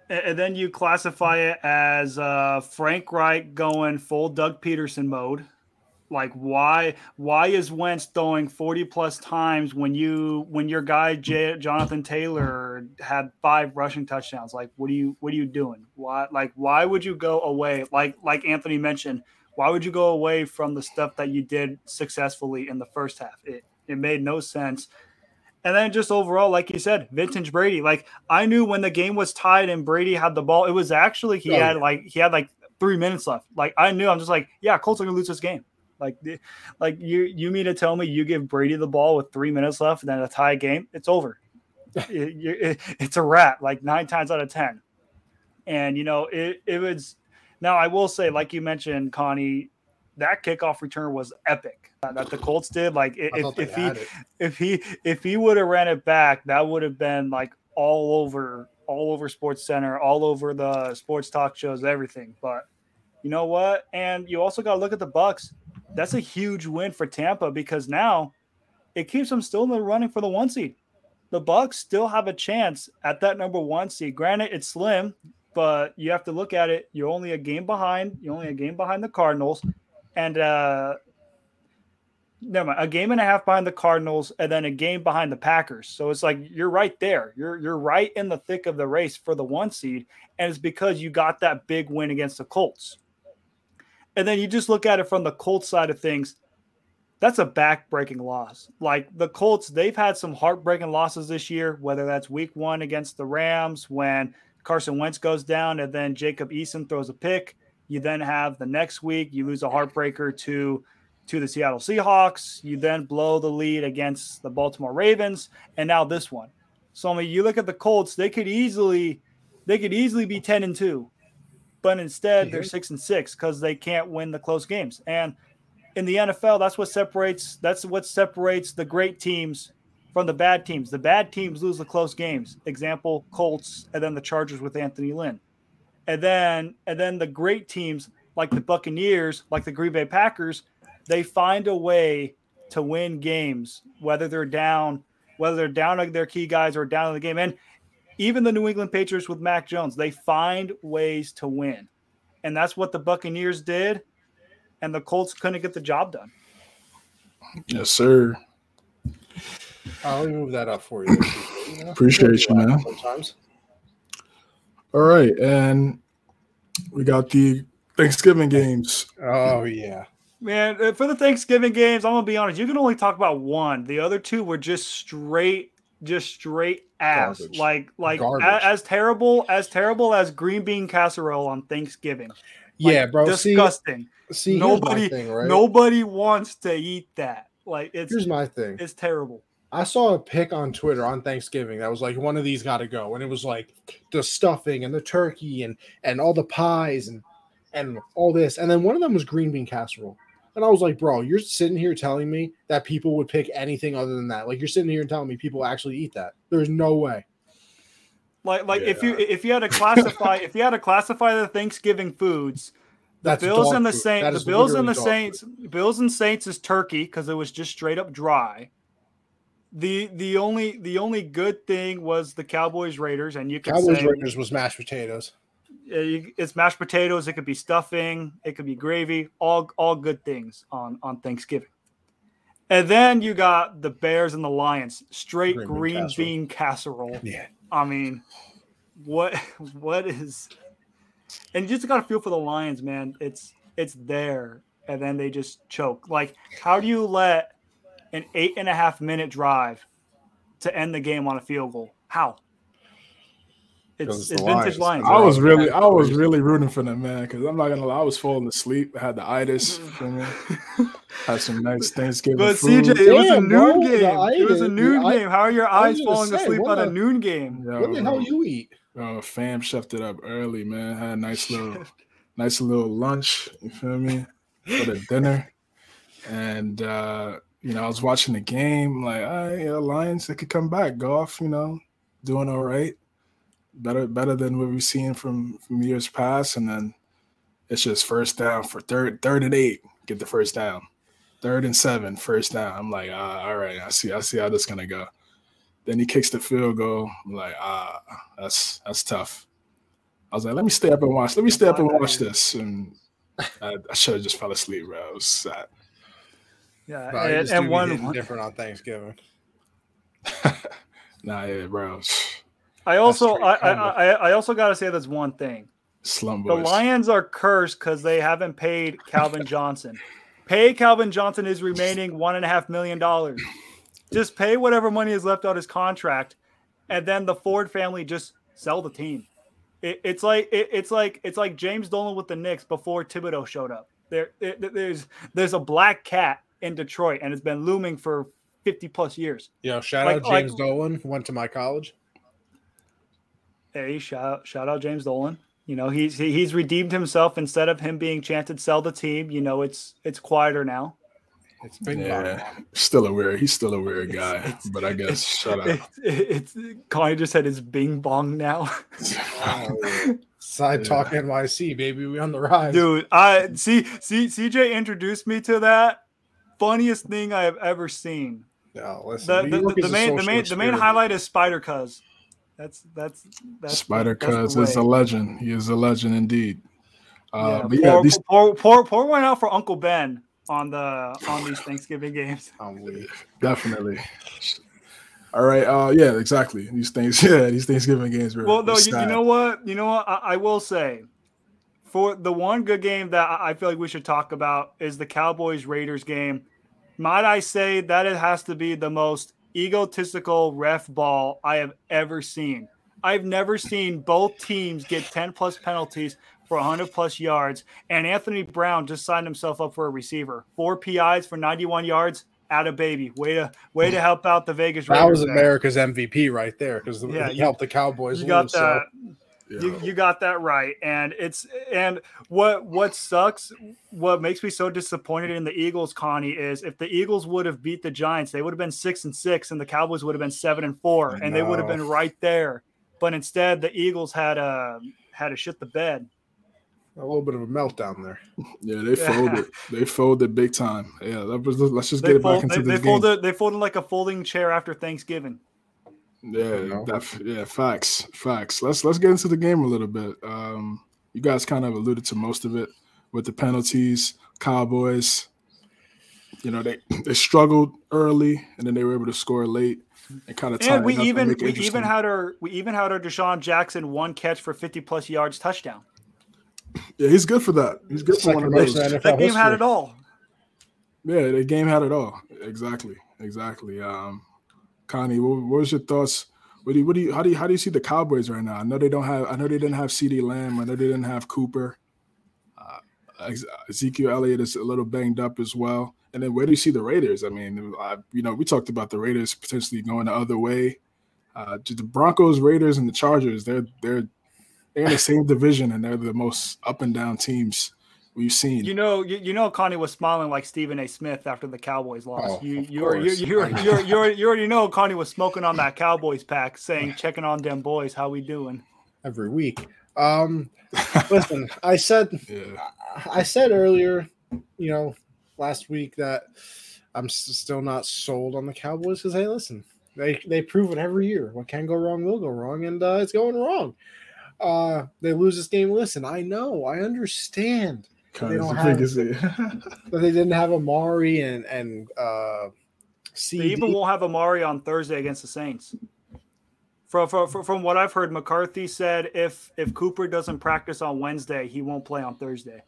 and then you classify it as uh, Frank Reich going full Doug Pederson mode. Like why why is Wentz throwing 40 plus times when you when your guy J- Jonathan Taylor had five rushing touchdowns? Like what are you what are you doing? Why like why would you go away like like Anthony mentioned? Why would you go away from the stuff that you did successfully in the first half? It it made no sense. And then just overall, like you said, vintage Brady. Like I knew when the game was tied and Brady had the ball, it was actually he oh, had yeah. like he had like three minutes left. Like I knew I'm just like, yeah, Colts are gonna lose this game. Like, like you you mean to tell me you give Brady the ball with three minutes left and then a tie game? It's over. *laughs* it, it, it's a wrap. Like nine times out of ten. And you know it it was. Now I will say, like you mentioned, Connie, that kickoff return was epic that the Colts did. Like if, if he if he if he would have ran it back, that would have been like all over all over Sports Center, all over the sports talk shows, everything. But you know what? And you also got to look at the Bucks. That's a huge win for Tampa because now it keeps them still in the running for the one seed. The Bucks still have a chance at that number one seed. Granted, it's slim, but you have to look at it. You're only a game behind. You're only a game behind the Cardinals, and uh, never mind, a game and a half behind the Cardinals and then a game behind the Packers. So it's like you're right there. You're you're right in the thick of the race for the one seed, and it's because you got that big win against the Colts. And then you just look at it from the Colts side of things. That's a back-breaking loss. Like the Colts, they've had some heartbreaking losses this year, whether that's week one against the Rams when Carson Wentz goes down and then Jacob Eason throws a pick. You then have the next week, you lose a heartbreaker to to the Seattle Seahawks. You then blow the lead against the Baltimore Ravens, and now this one. So I mean, you look at the Colts; they could easily, they could easily be ten and two, but instead they're mhm. six and six because they can't win the close games. And in the NFL, that's what separates that's what separates the great teams from the bad teams. The bad teams lose the close games. Example: Colts, and then the Chargers with Anthony Lynn, and then and then the great teams like the Buccaneers, like the Green Bay Packers they find a way to win games, whether they're down, whether they're down on their key guys or down in the game. And even the New England Patriots with Mac Jones, they find ways to win. And that's what the Buccaneers did. And the Colts couldn't get the job done. Yes, sir. Uh, I'll move that up for you. Appreciate you, man. Sometimes. All right. And we got the Thanksgiving games. Oh, yeah. Man, uh, for the Thanksgiving games, I'm gonna be honest. You can only talk about one. The other two were just straight, just straight ass. Garbage. Like, like as, as, terrible as terrible as green bean casserole on Thanksgiving. Like, yeah, bro. Disgusting. See, see nobody, thing, right? nobody wants to eat that. Like, it's here's my thing. It's terrible. I saw a pic on Twitter on Thanksgiving that was like one of these got to go, and it was like the stuffing and the turkey and and all the pies and and all this, and then one of them was green bean casserole. And I was like, bro, you're sitting here telling me that people would pick anything other than that. Like you're sitting here and telling me people actually eat that. There's no way. Like like yeah. if you if you had to classify if you had to classify the Thanksgiving foods, the That's Bills and the Saints, the Bills and the Saints, food. Bills and Saints is turkey because it was just straight up dry. The the only the only good thing was the Cowboys Raiders, and you can Cowboys say, Raiders was mashed potatoes it's mashed potatoes. It could be stuffing. It could be gravy. All all good things on on Thanksgiving. And then you got the Bears and the Lions, straight green, green bean, casserole. bean casserole. Yeah, I mean, what *laughs* what is? And you just got to feel for the Lions, man. It's it's there, and then they just choke. Like, how do you let an eight and a half minute drive to end the game on a field goal? How? It's, it's vintage Lions. I was really, I was really rooting for them, man. Because I'm not gonna lie, I was falling asleep. I had the itis. *laughs* had some nice Thanksgiving. But food. CJ, it was a noon game. It was a noon game. How are your eyes falling say, asleep on a noon game? Yo, what the hell you eat? Oh, fam chefed it up early, man. Had a nice little, *laughs* nice little lunch. You feel me? For the dinner, *laughs* and uh, you know, I was watching the game. Like, all right, yeah, Lions, they could come back. Goff, you know, doing all right better better than what we've seen from from years past. And then it's just first down for third third and eight, get the first down. Third and seven, first down. I'm like, uh, all right, I see, I see how this gonna go. Then he kicks the field goal. I'm like, ah, that's that's tough. I was like, let me stay up and watch. Let me stay up and watch this. And I, I should have just fell asleep, bro. It was sad. Yeah, and, and one different on Thanksgiving. *laughs* nah, yeah, bro. I also I, I, I also got to say there's one thing. Slum boys. The Lions are cursed because they haven't paid Calvin *laughs* Johnson. Pay Calvin Johnson his remaining one and a half million dollars. just pay whatever money is left on his contract, and then the Ford family just sell the team. It, it's like it, it's like it's like James Dolan with the Knicks before Thibodeau showed up. There, it, there's there's a black cat in Detroit, and it's been looming for fifty plus years. Yeah, shout like, out James like, Dolan. Went to my college. Hey, shout shout out James Dolan. You know he's he's redeemed himself. Instead of him being chanted "sell the team," you know it's it's quieter now. It's been yeah, still a weird. He's still a weird guy, it's, it's, but I guess *laughs* shut up. It's, it's Connie just said it's Bing Bong now. oh, *laughs* Side yeah. Talk NYC, baby, we on the rise, dude. I see. See, CJ introduced me to that funniest thing I have ever seen. No, listen. The, the, the main, the main, the main highlight is Spider Cuz. That's that's that's Spider Cuz is a legend. He is a legend indeed. Uh, yeah, pour, yeah, these... pour, pour, pour one out for Uncle Ben on the on these Thanksgiving games. *laughs* Definitely. All right. Uh, yeah, exactly. These things. *laughs* Yeah, these Thanksgiving games were. Well, though, you, you, know what? You know what? I, I, will say, for the one good game that I feel like we should talk about is the Cowboys Raiders game. Might I say that it has to be the most egotistical ref ball I have ever seen. I've never seen both teams get 10 plus penalties for 100 plus yards. And Anthony Brown just signed himself up for a receiver. Four PIs for 91 yards. Out of baby, way to way to help out the Vegas. Raiders That was America's there. MVP right there because yeah, he helped the Cowboys. You got that. So. Yeah. You, you got that right and it's and what what sucks what makes me so disappointed in the eagles connie is if the eagles would have beat the giants they would have been six and six and the cowboys would have been seven and four and they would have been right there but instead the eagles had a had to shit the bed a little bit of a meltdown there. Yeah, they *laughs* folded. They folded big time. Yeah, was, let's just they get fold, it back into they, this they game. Folded, they folded like a folding chair after Thanksgiving. Yeah, yeah, facts, facts. Let's let's get into the game a little bit. Um, you guys kind of alluded to most of it with the penalties. Cowboys, you know, they they struggled early and then they were able to score late and kind of. And we even we even had our we even had our DeSean Jackson one catch for fifty plus yards touchdown. Yeah, he's good for that. He's good for one of those. That game history. had it all. Yeah, the game had it all. Exactly, exactly. Um, Connie, what, what was your thoughts? What do you, what do you, how do you, how do you see the Cowboys right now? I know they don't have, I know they didn't have CeeDee Lamb. I know they didn't have Cooper. Uh, Ezekiel Elliott is a little banged up as well. And then where do you see the Raiders? I mean, I, you know, we talked about the Raiders potentially going the other way. Uh, the Broncos, Raiders, and the Chargers, they're they're they're in the same division, and they're the most up and down teams we've seen. You know, you, you know, Connie was smiling like Stephen A. Smith after the Cowboys lost. Oh, you you, are, you, you, you, you, you already know Connie was smoking on that Cowboys pack, saying checking on them boys, how we doing every week. Um, *laughs* listen, I said, yeah. I said earlier, you know, last week that I'm still not sold on the Cowboys because hey, listen, they they prove it every year. What can go wrong will go wrong, and uh, it's going wrong. Uh, they lose this game. Listen, I know, I understand they don't have, but *laughs* they didn't have Amari and and uh, CeeDee. They even won't have Amari on Thursday against the Saints. From, from, from what I've heard, McCarthy said if if Cooper doesn't practice on Wednesday, he won't play on Thursday.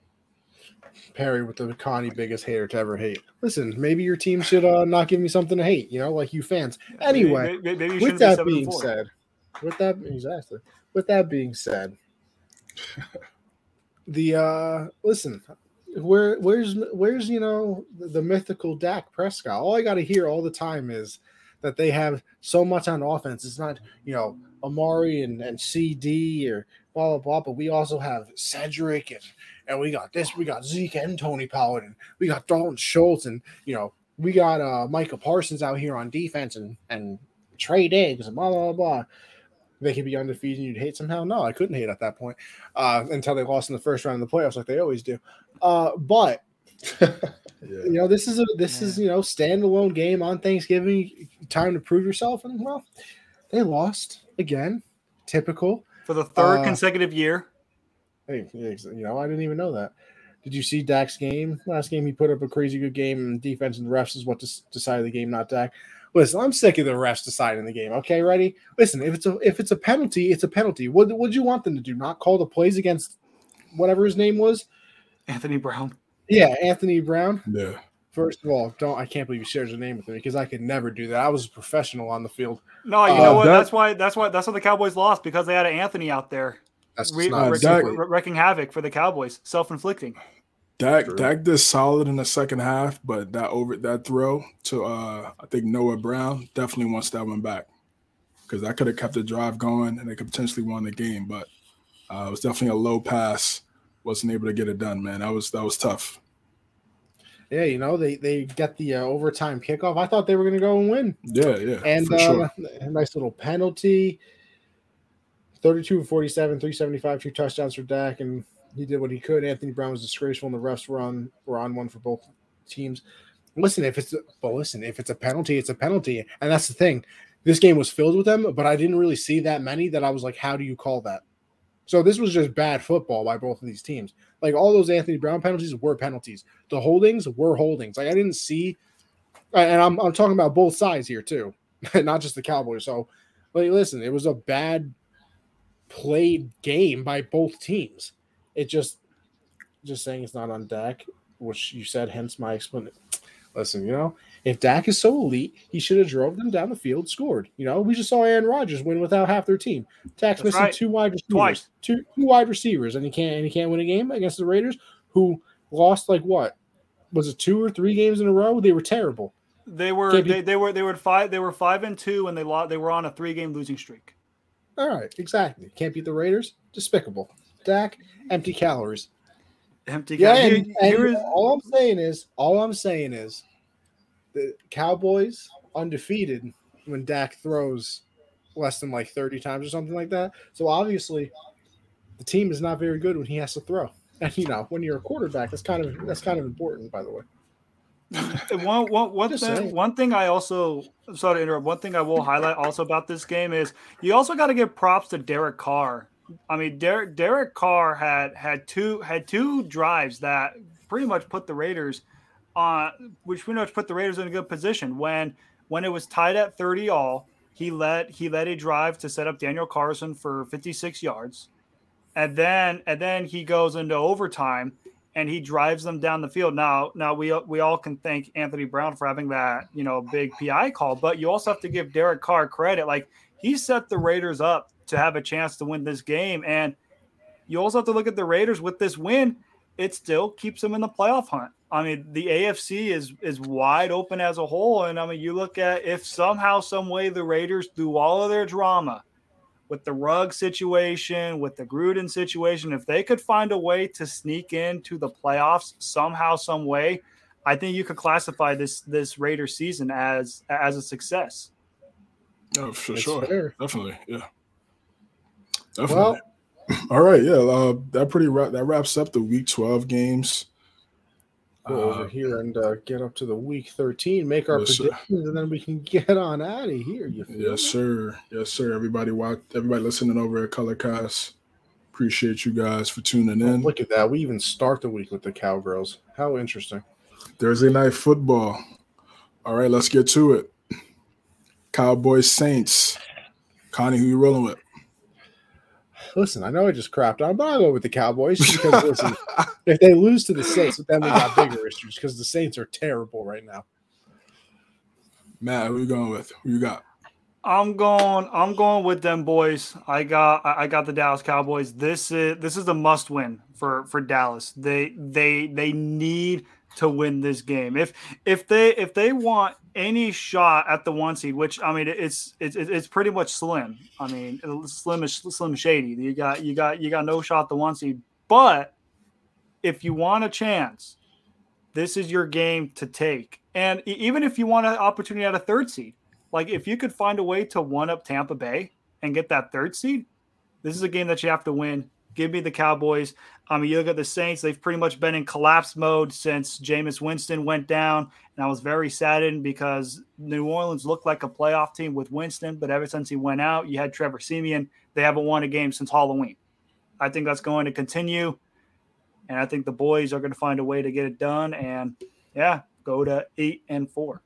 Perry with the Connie biggest hater to ever hate. Listen, maybe your team should uh, not give me something to hate, you know, like you fans. Anyway, maybe, maybe with that be being said, with that exactly, with that being said, the uh listen, where where's where's you know the, the mythical Dak Prescott? All I got to hear all the time is that they have so much on offense. It's not you know Amari and, and CeeDee or blah blah blah, but we also have Cedric and and we got this, we got Zeke and Tony Pollard, and we got Dalton Schultz, and you know we got uh Micah Parsons out here on defense, and and Trey Diggs, and blah blah blah they could be undefeated and you'd hate somehow. No, I couldn't hate at that point uh, until they lost in the first round of the playoffs, like they always do. Uh, but *laughs* yeah. you know, this is a this yeah. is you know standalone game on Thanksgiving, time to prove yourself, and well, they lost again, typical for the third uh, consecutive year. Hey, you know, I didn't even know that. Did you see Dak's game? Last game, he put up a crazy good game, and defense and the refs is what decided the game, not Dak. Listen, I'm sick of the refs deciding the game. Okay, ready? Listen, if it's a if it's a penalty, it's a penalty. What would you want them to do? Not call the plays against whatever his name was? Anthony Brown. Yeah, Anthony Brown. Yeah. First of all, don't I can't believe you shared your name with me because I could never do that. I was a professional on the field. No, you uh, know what? That, that's why that's why that's why the Cowboys lost because they had an Anthony out there. That's re- not wrecking, wrecking havoc for the Cowboys, self-inflicting. Dak True. Dak did solid in the second half, but that over that throw to uh I think Noah Brown definitely wants that one back because that could have kept the drive going and they could potentially won the game. But uh, it was definitely a low pass. Wasn't able to get it done, man. That was that was tough. Yeah, you know they they get the uh, overtime kickoff. I thought they were going to go and win. Yeah, yeah, and uh, sure. a nice little penalty. 32 47, 375, two touchdowns for Dak, and he did what he could. Anthony Brown was disgraceful, and the refs were on were on one for both teams. Listen, if it's but listen, if it's a penalty, it's a penalty, and that's the thing. This game was filled with them, but I didn't really see that many that I was like, how do you call that? So this was just bad football by both of these teams. Like all those Anthony Brown penalties were penalties. The holdings were holdings. Like I didn't see, and I'm I'm talking about both sides here too, *laughs* not just the Cowboys. So, like, listen, it was a bad played game by both teams. It just just saying it's not on Dak, which you said, hence my explanation. Listen, you know, if Dak is so elite, he should have drove them down the field, scored. You know, we just saw Aaron Rodgers win without half their team. Dak's missing right. two wide receivers, Twice. two two wide receivers, and he can't and he can't win a game against the Raiders, who lost like what was it two or three games in a row? They were terrible. They were they, they were they were five they were five and two and they lost they were on a three game losing streak. All right, exactly. Can't beat the Raiders. Despicable. Dak, empty calories. Empty. Yeah, and, and all I'm saying is, all I'm saying is, the Cowboys undefeated when Dak throws less than like 30 times or something like that. So obviously, the team is not very good when he has to throw. *laughs* And you know, when you're a quarterback, that's kind of that's kind of important, by the way. *laughs* one, one, one, thing, one thing I also sorry to interrupt. One thing I will highlight also about this game is you also got to give props to Derek Carr I mean, Derek Derek Carr had had two had two drives that pretty much put the Raiders on, which pretty much put the Raiders in a good position when when it was tied at thirty all. He led he led a drive to set up Daniel Carlson for fifty six yards, and then and then he goes into overtime and he drives them down the field. Now, now we we all can thank Anthony Brown for having that you know big PI call, but you also have to give Derek Carr credit. Like he set the Raiders up to have a chance to win this game. And you also have to look at the Raiders with this win. It still keeps them in the playoff hunt. I mean, the AFC is is wide open as a whole. And I mean, you look at if somehow, some way the Raiders, through all of their drama, with the Ruggs situation, with the Gruden situation, if they could find a way to sneak into the playoffs somehow, some way, I think you could classify this this Raider season as as a success. Oh, for That's sure, fair. definitely, yeah. Definitely. Well, all right, yeah, uh, that pretty ra- that wraps up the week twelve games. Go over uh, here and uh, get up to the week thirteen, make our yes, predictions, sir. and then we can get on out of here. You yes, me? sir. Yes, sir. Everybody, watch. Everybody listening over at Colorcast. Appreciate you guys for tuning in. Oh, look at that. We even start the week with the Cowgirls. How interesting. Thursday night football. All right, let's get to it. Cowboys Saints. Connie, who you rolling with? Listen, I know I just crapped on, but I'll go with the Cowboys because listen, if they lose to the Saints, then we got *laughs* bigger issues because the Saints are terrible right now. Matt, who you going with? Who you got? I'm going. I'm going with them boys. I got. I got the Dallas Cowboys. This is this is a must win for for Dallas. They they they need to win this game. If if they if they want any shot at the one seed, which I mean it's it's it's pretty much slim. I mean slim is slim shady. You got you got you got no shot the one seed. But if you want a chance, this is your game to take. And even if you want an opportunity at a third seed, like if you could find a way to one up Tampa Bay and get that third seed, this is a game that you have to win. Give me the Cowboys. I mean, you look at the Saints, they've pretty much been in collapse mode since Jameis Winston went down. And I was very saddened because New Orleans looked like a playoff team with Winston, but ever since he went out, you had Trevor Siemian. They haven't won a game since Halloween. I think that's going to continue. And I think the boys are going to find a way to get it done. And yeah, go to eight and four.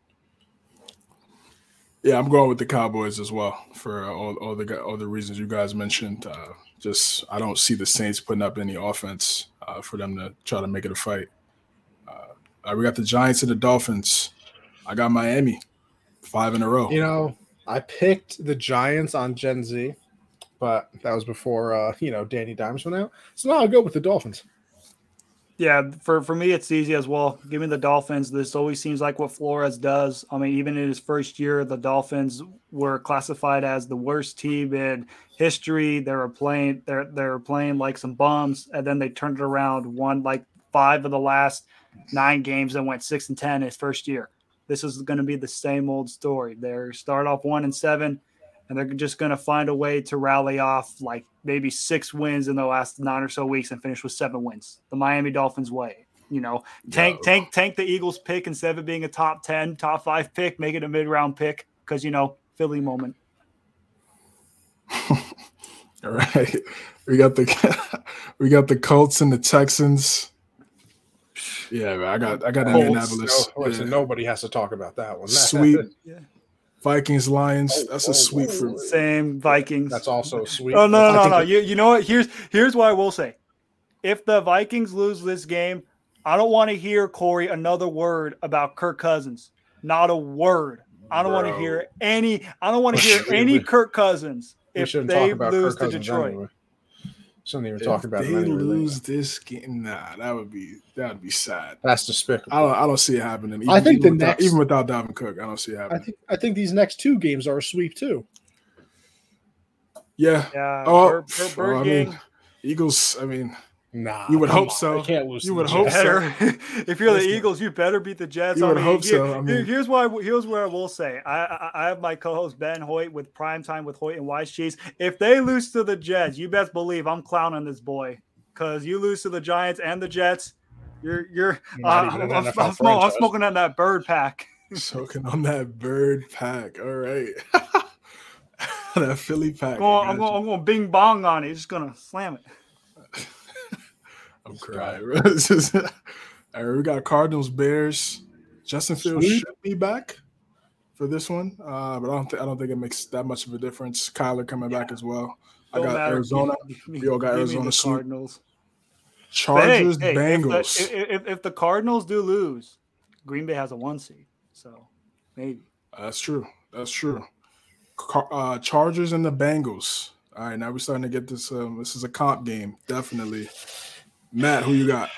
Yeah, I'm going with the Cowboys as well for all, all the all the reasons you guys mentioned. Uh, just I don't see the Saints putting up any offense uh, for them to try to make it a fight. Uh, Uh, we got the Giants and the Dolphins. I got Miami, five in a row. You know, I picked the Giants on Gen Z, but that was before uh, you know Danny Dimes went out. So now I'll go with the Dolphins. Yeah, for, for me, it's easy as well. Give me the Dolphins. This always seems like what Flores does. I mean, even in his first year, the Dolphins were classified as the worst team in history. They were playing they're they're playing like some bums, and then they turned it around, won like five of the last nine games, and went six and ten his first year. This is going to be the same old story. They start off one and seven, and they're just going to find a way to rally off like maybe six wins in the last nine or so weeks and finish with seven wins. The Miami Dolphins way. You know, tank, no. tank, tank the Eagles pick instead of it being a top 10, top five pick, make it a mid round pick because, you know, Philly moment. *laughs* All right. We got the *laughs* we got the Colts and the Texans. Yeah, man, I got I got Colts, Indianapolis. No, listen, yeah. nobody has to talk about that one. *laughs* Sweet. yeah. Vikings Lions. Oh, that's a oh, sweep oh, for same Vikings. That's also sweet. Oh no no no no. You, you know what? Here's here's what I will say. If the Vikings lose this game, I don't want to hear Corey another word about Kirk Cousins. Not a word. I don't Bro. want to hear any. I don't want to hear any Kirk Cousins if they lose to Detroit. Anyway. Shouldn't even talk about. They lose this game. Nah, that would be that would be sad. That's despicable. I don't, I don't see it happening. Even, I think the without, next, even without Dalvin Cook, I don't see it happening. I think I think these next two games are a sweep too. Yeah. Yeah. Oh, Bird, Bird, Bird oh, well, I mean, Eagles. I mean, Nah, you would hope on. so. can't lose. You would hope so. *laughs* if you're the Eagles, you better beat the Jets. You I would mean, hope here, so. I mean, here's why. Here's where I will say. I, I, I have my co-host Ben Hoyt with Prime Time with Hoyt and Wise Cheese. If they lose to the Jets, you best believe I'm clowning this boy because you lose to the Giants and the Jets. You're you're. Uh, I'm, I'm, I'm, smoking, I'm, smoking on that bird pack. Smoking on that bird pack. All right. *laughs* that Philly pack. I'm going, I'm going bing bong on it. Just gonna slam it. I'm crying. All right, we got Cardinals, Bears. Justin Fields should be back for this one, uh, but I don't think I don't think it makes that much of a difference. Kyler coming yeah. back as well. I got matter. Arizona. We all got Arizona. Cardinals. Chargers, hey, hey, Bengals. If the, if, if the Cardinals do lose, Green Bay has a one seed, so maybe. That's true. That's true. Uh, Chargers and the Bengals. All right, now we're starting to get this. Um, this is a comp game, definitely. Matt, who you got?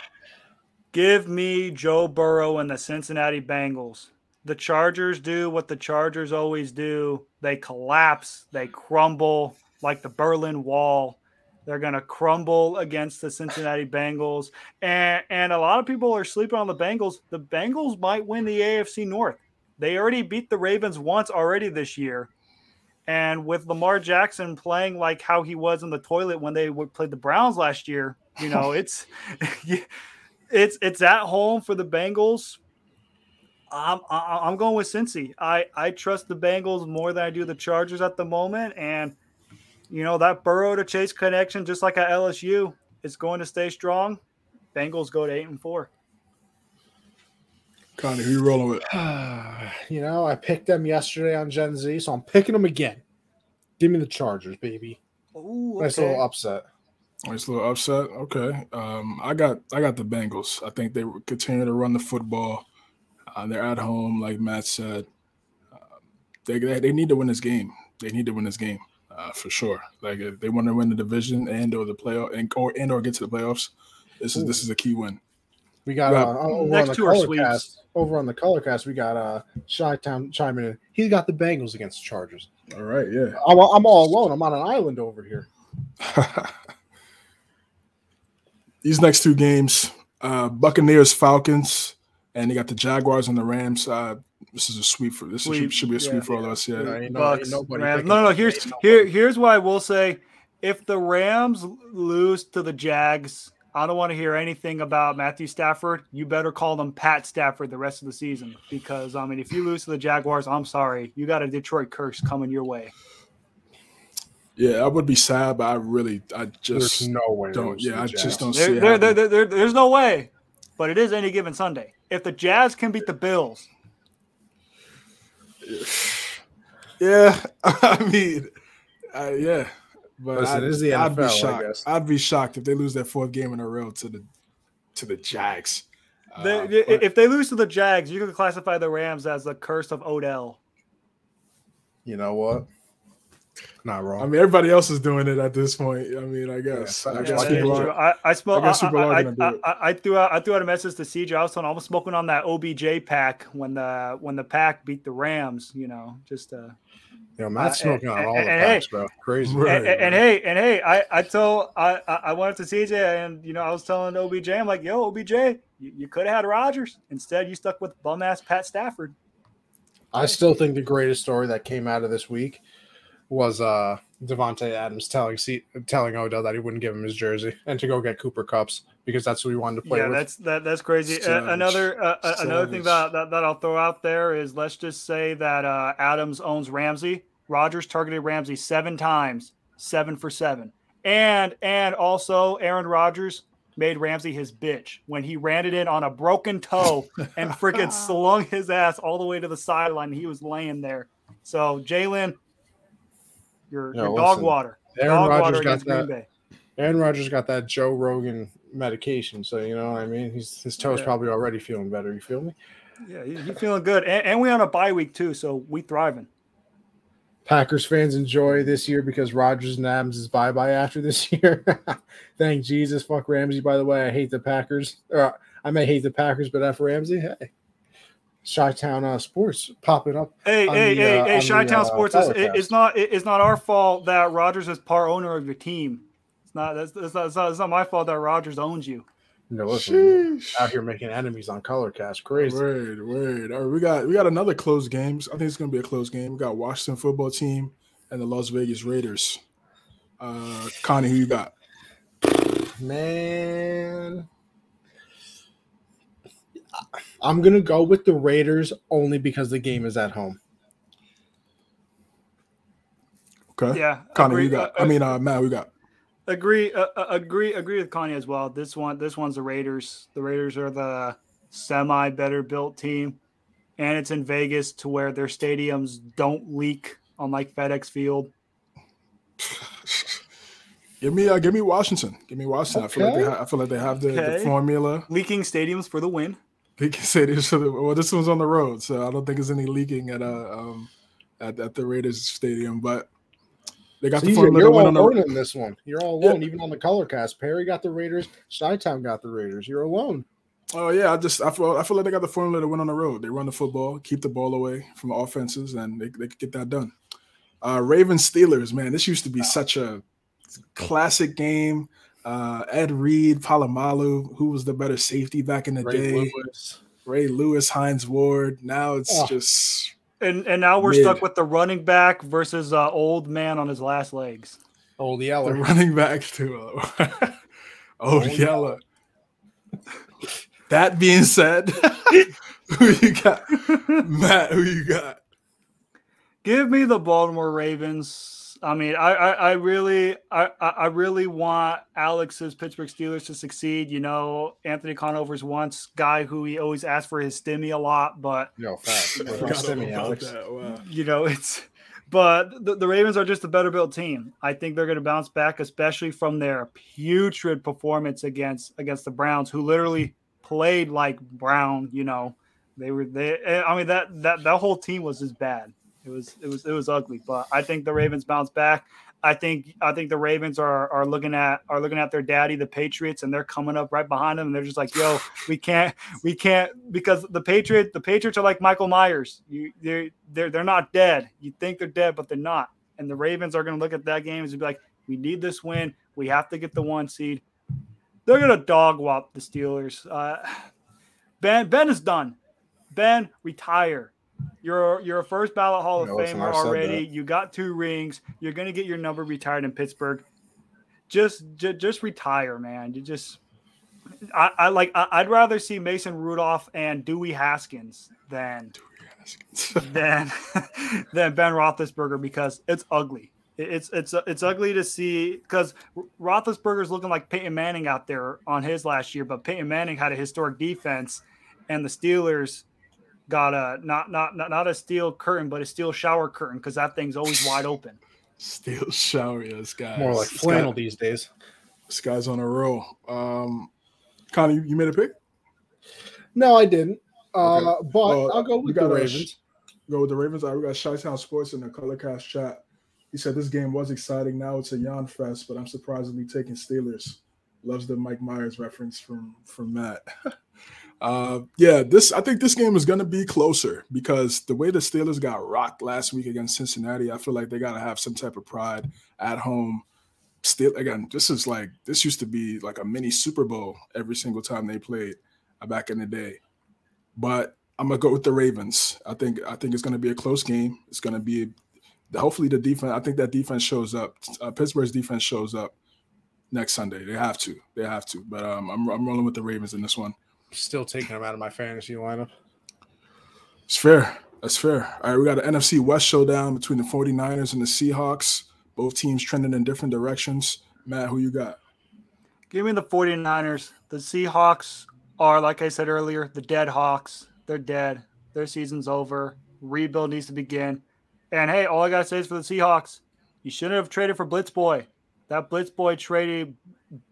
Give me Joe Burrow and the Cincinnati Bengals. The Chargers do what the Chargers always do. They collapse, they crumble like the Berlin Wall. They're going to crumble against the Cincinnati Bengals. And, and a lot of people are sleeping on the Bengals. The Bengals might win the AFC North. They already beat the Ravens once already this year. And with Lamar Jackson playing like how he was in the toilet when they played the Browns last year, you know, it's *laughs* it's it's at home for the Bengals. I'm I'm going with Cincy. I I trust the Bengals more than I do the Chargers at the moment, and you know that Burrow to Chase connection, just like at LSU, is going to stay strong. Bengals go to eight and four. Connie, who you rolling with? *sighs* you know, I picked them yesterday on Gen Z, so I'm picking them again. Give me the Chargers, baby. Ooh, okay. Nice little upset. Nice little upset. Okay. Um, I got I got the Bengals. I think they continue to run the football. Uh, they're at home, like Matt said. Uh, they, they, they need to win this game. They need to win this game uh, for sure. Like if they want to win the division and or the playoff and or and or get to the playoffs, this is Ooh. this is a key win. We got, we got uh, over next on the color cast. Over on the color cast, we got uh Shy Town chiming in. He's got the Bengals against the Chargers. All right, yeah. I'm, I'm all alone. I'm on an island over here. *laughs* these next two games, uh, Buccaneers, Falcons, and they got the Jaguars and the Rams. Uh, this is a sweep for this sweep. Should, should, be a sweep yeah, for all of us. Yeah, yeah Bucks, no, no, here's here, here's what I will say: if the Rams lose to the Jags, I don't want to hear anything about Matthew Stafford. You better call them Pat Stafford the rest of the season because I mean, if you lose to the Jaguars, I'm sorry, you got a Detroit curse coming your way. Yeah, I would be sad, but I really, I just there's no way. Don't, yeah, I just don't there, see there, there, there, There's no way, but it is any given Sunday. If the Jags can beat the Bills, *sighs* yeah, *laughs* I mean, uh, yeah, but Listen, I'd, the NFL, I'd be shocked. I'd be shocked if they lose their fourth game in a row to the to the Jags. uh, if they lose to the Jags, you could classify the Rams as the curse of Odell. You know what? Not wrong. I mean, everybody else is doing it at this point. I mean, I guess. Yeah, I guess people are. I, I, smell, I, I, I, I, threw out. I threw out a message to CJ. I was telling, I was smoking on that OBJ pack when the when the pack beat the Rams. You know, just uh. Yo, Matt's uh, smoking and, on all and, the packs, hey, bro. Crazy. And, right. and, hey, and hey, I I told I I went up to CJ and you know I was telling OBJ, I'm like, yo, OBJ, you, you could have had Rodgers. Instead, you stuck with bum ass Pat Stafford. I still think the greatest story that came out of this week was uh Davante Adams telling C- telling Odell that he wouldn't give him his jersey and to go get Cooper Kupp because that's who he wanted to play yeah, with. that's that that's crazy. Uh, another uh, uh another thing that, that, that I'll throw out there is let's just say that uh, Adams owns Ramsey. Rodgers targeted Ramsey seven times, seven for seven, and and also Aaron Rodgers made Ramsey his bitch when he ran it in on a broken toe and *laughs* freaking slung his ass all the way to the sideline. He was laying there. So Jalen your, your listen, dog water. Aaron dog Rodgers got that. Aaron Rodgers got that Joe Rogan medication, so you know what I mean. He's his toes yeah. probably already feeling better. You feel me? Yeah, he's feeling good, and, and we on a bye week too, so we thriving. Packers fans enjoy this year because Rodgers and Adams is bye bye after this *laughs* year. Thank Jesus. Fuck Ramsey. By the way, I hate the Packers. Or I may hate the Packers, but F Ramsey. Hey, Chi-Town uh, Sports popping up. Hey, hey, the, hey, uh, hey! Chi-Town uh, Sports is it's not it's not our fault that Rodgers is part owner of your team. It's not that's, that's not, it's not it's not my fault that Rodgers owns you. No, listen, out here making enemies on Colorcast, crazy. Wait, wait. All right, we got we got another close games. I think it's gonna be a close game. We got Washington football team and the Las Vegas Raiders. Uh, Connie, who you got? Man, I'm gonna go with the Raiders only because the game is at home. Okay. Yeah. Connie, agree, you got. Uh, I mean, uh, Matt, we got. Agree. Uh, uh, agree. Agree with Connie as well. This one. This one's the Raiders. The Raiders are the semi better built team, and it's in Vegas to where their stadiums don't leak unlike FedEx Field. *laughs* Give me, uh, give me Washington. Give me Washington. Okay. I feel like they, ha- I feel like they have the, okay. the formula. Leaking stadiums for the win. They can say this. Well, this one's on the road, so I don't think there's any leaking at uh um at, at the Raiders stadium. But they got so the formula you're, all alone in this one. You're all alone, yeah. even on the color cast. Perry got the Raiders. Chi-Town got the Raiders. You're alone. Oh yeah, I just I feel I feel like they got the formula to win on the road. They run the football, keep the ball away from offenses, and they they could get that done. Uh, Ravens Steelers, man, this used to be such a classic game. Uh, Ed Reed, Polamalu, who was the better safety back in the Ray day? Lewis. Ray Lewis, Hines Ward. Now it's oh. just and and now we're mid. stuck with the running back versus uh, old man on his last legs. Old Yeller. The running back to uh, *laughs* old, old Yeller. that being said, *laughs* who you got, *laughs* Matt? Who you got? Give me the Baltimore Ravens I mean, I, I, I really, I, I really want Alex's Pittsburgh Steelers to succeed. You know, Anthony Conover's once guy who he always asked for his stimmy a lot, but no, fast. *laughs* stimmy, Alex. Wow. You know, it's, but the, the Ravens are just a better built team. I think they're going to bounce back, especially from their putrid performance against against the Browns, who literally played like Brown. You know, they were they. Eh, I mean that that that whole team was just bad. It was it was it was ugly, but I think the Ravens bounce back. I think I think the Ravens are are looking at are looking at their daddy, the Patriots, and they're coming up right behind them. And they're just like, "Yo, we can't, we can't," because the Patriot, the Patriots are like Michael Myers. You, they're they're they're not dead. You think they're dead, but they're not. And the Ravens are going to look at that game and be like, "We need this win. We have to get the one seed." They're going to dog whop the Steelers. Uh, *sighs* ben Ben is done. Ben retire. You're you're a first ballot Hall of Famer already. You got two rings. You're gonna get your number retired in Pittsburgh. Just just, just retire, man. You just I, I like I, would rather see Mason Rudolph and Dewey Haskins than dewey than *laughs* than Ben Roethlisberger because it's ugly. It's it's it's ugly to see because Roethlisberger's looking like Peyton Manning out there on his last year, but Peyton Manning had a historic defense, and the Steelers got a not not not, not a steel curtain, but a steel shower curtain because that thing's always wide open. *laughs* Steel shower, yeah, this guy. More like flannel guy, these days. This guy's on a roll. Um, Connie, you, you made a pick? No, I didn't. Okay. Uh, but uh, I'll go with the Ravens. Sh- go with the Ravens. I right, we got Chi Town Sports in the Colorcast chat. He said this game was exciting. Now it's a yawn fest, but I'm surprisingly taking Steelers. Loves the Mike Myers reference from from Matt. *laughs* uh, yeah, this I think this game is going to be closer because the way the Steelers got rocked last week against Cincinnati, I feel like they got to have some type of pride at home. Still, again, this is like this used to be like a mini Super Bowl every single time they played uh, back in the day. But I'm gonna go with the Ravens. I think I think it's gonna be a close game. It's gonna be hopefully the defense. I think that defense shows up. Uh, Pittsburgh's defense shows up next Sunday. They have to. They have to. But um, I'm I'm rolling with the Ravens in this one. Still taking them out of my fantasy lineup. It's fair. That's fair. All right, we got an NFC West showdown between the 49ers and the Seahawks. Both teams trending in different directions. Matt, who you got? Give me the 49ers. The Seahawks are, like I said earlier, the dead Hawks. They're dead. Their season's over. Rebuild needs to begin. And hey, all I gotta say is for the Seahawks, you shouldn't have traded for Blitz Boy. That Blitz Boy traded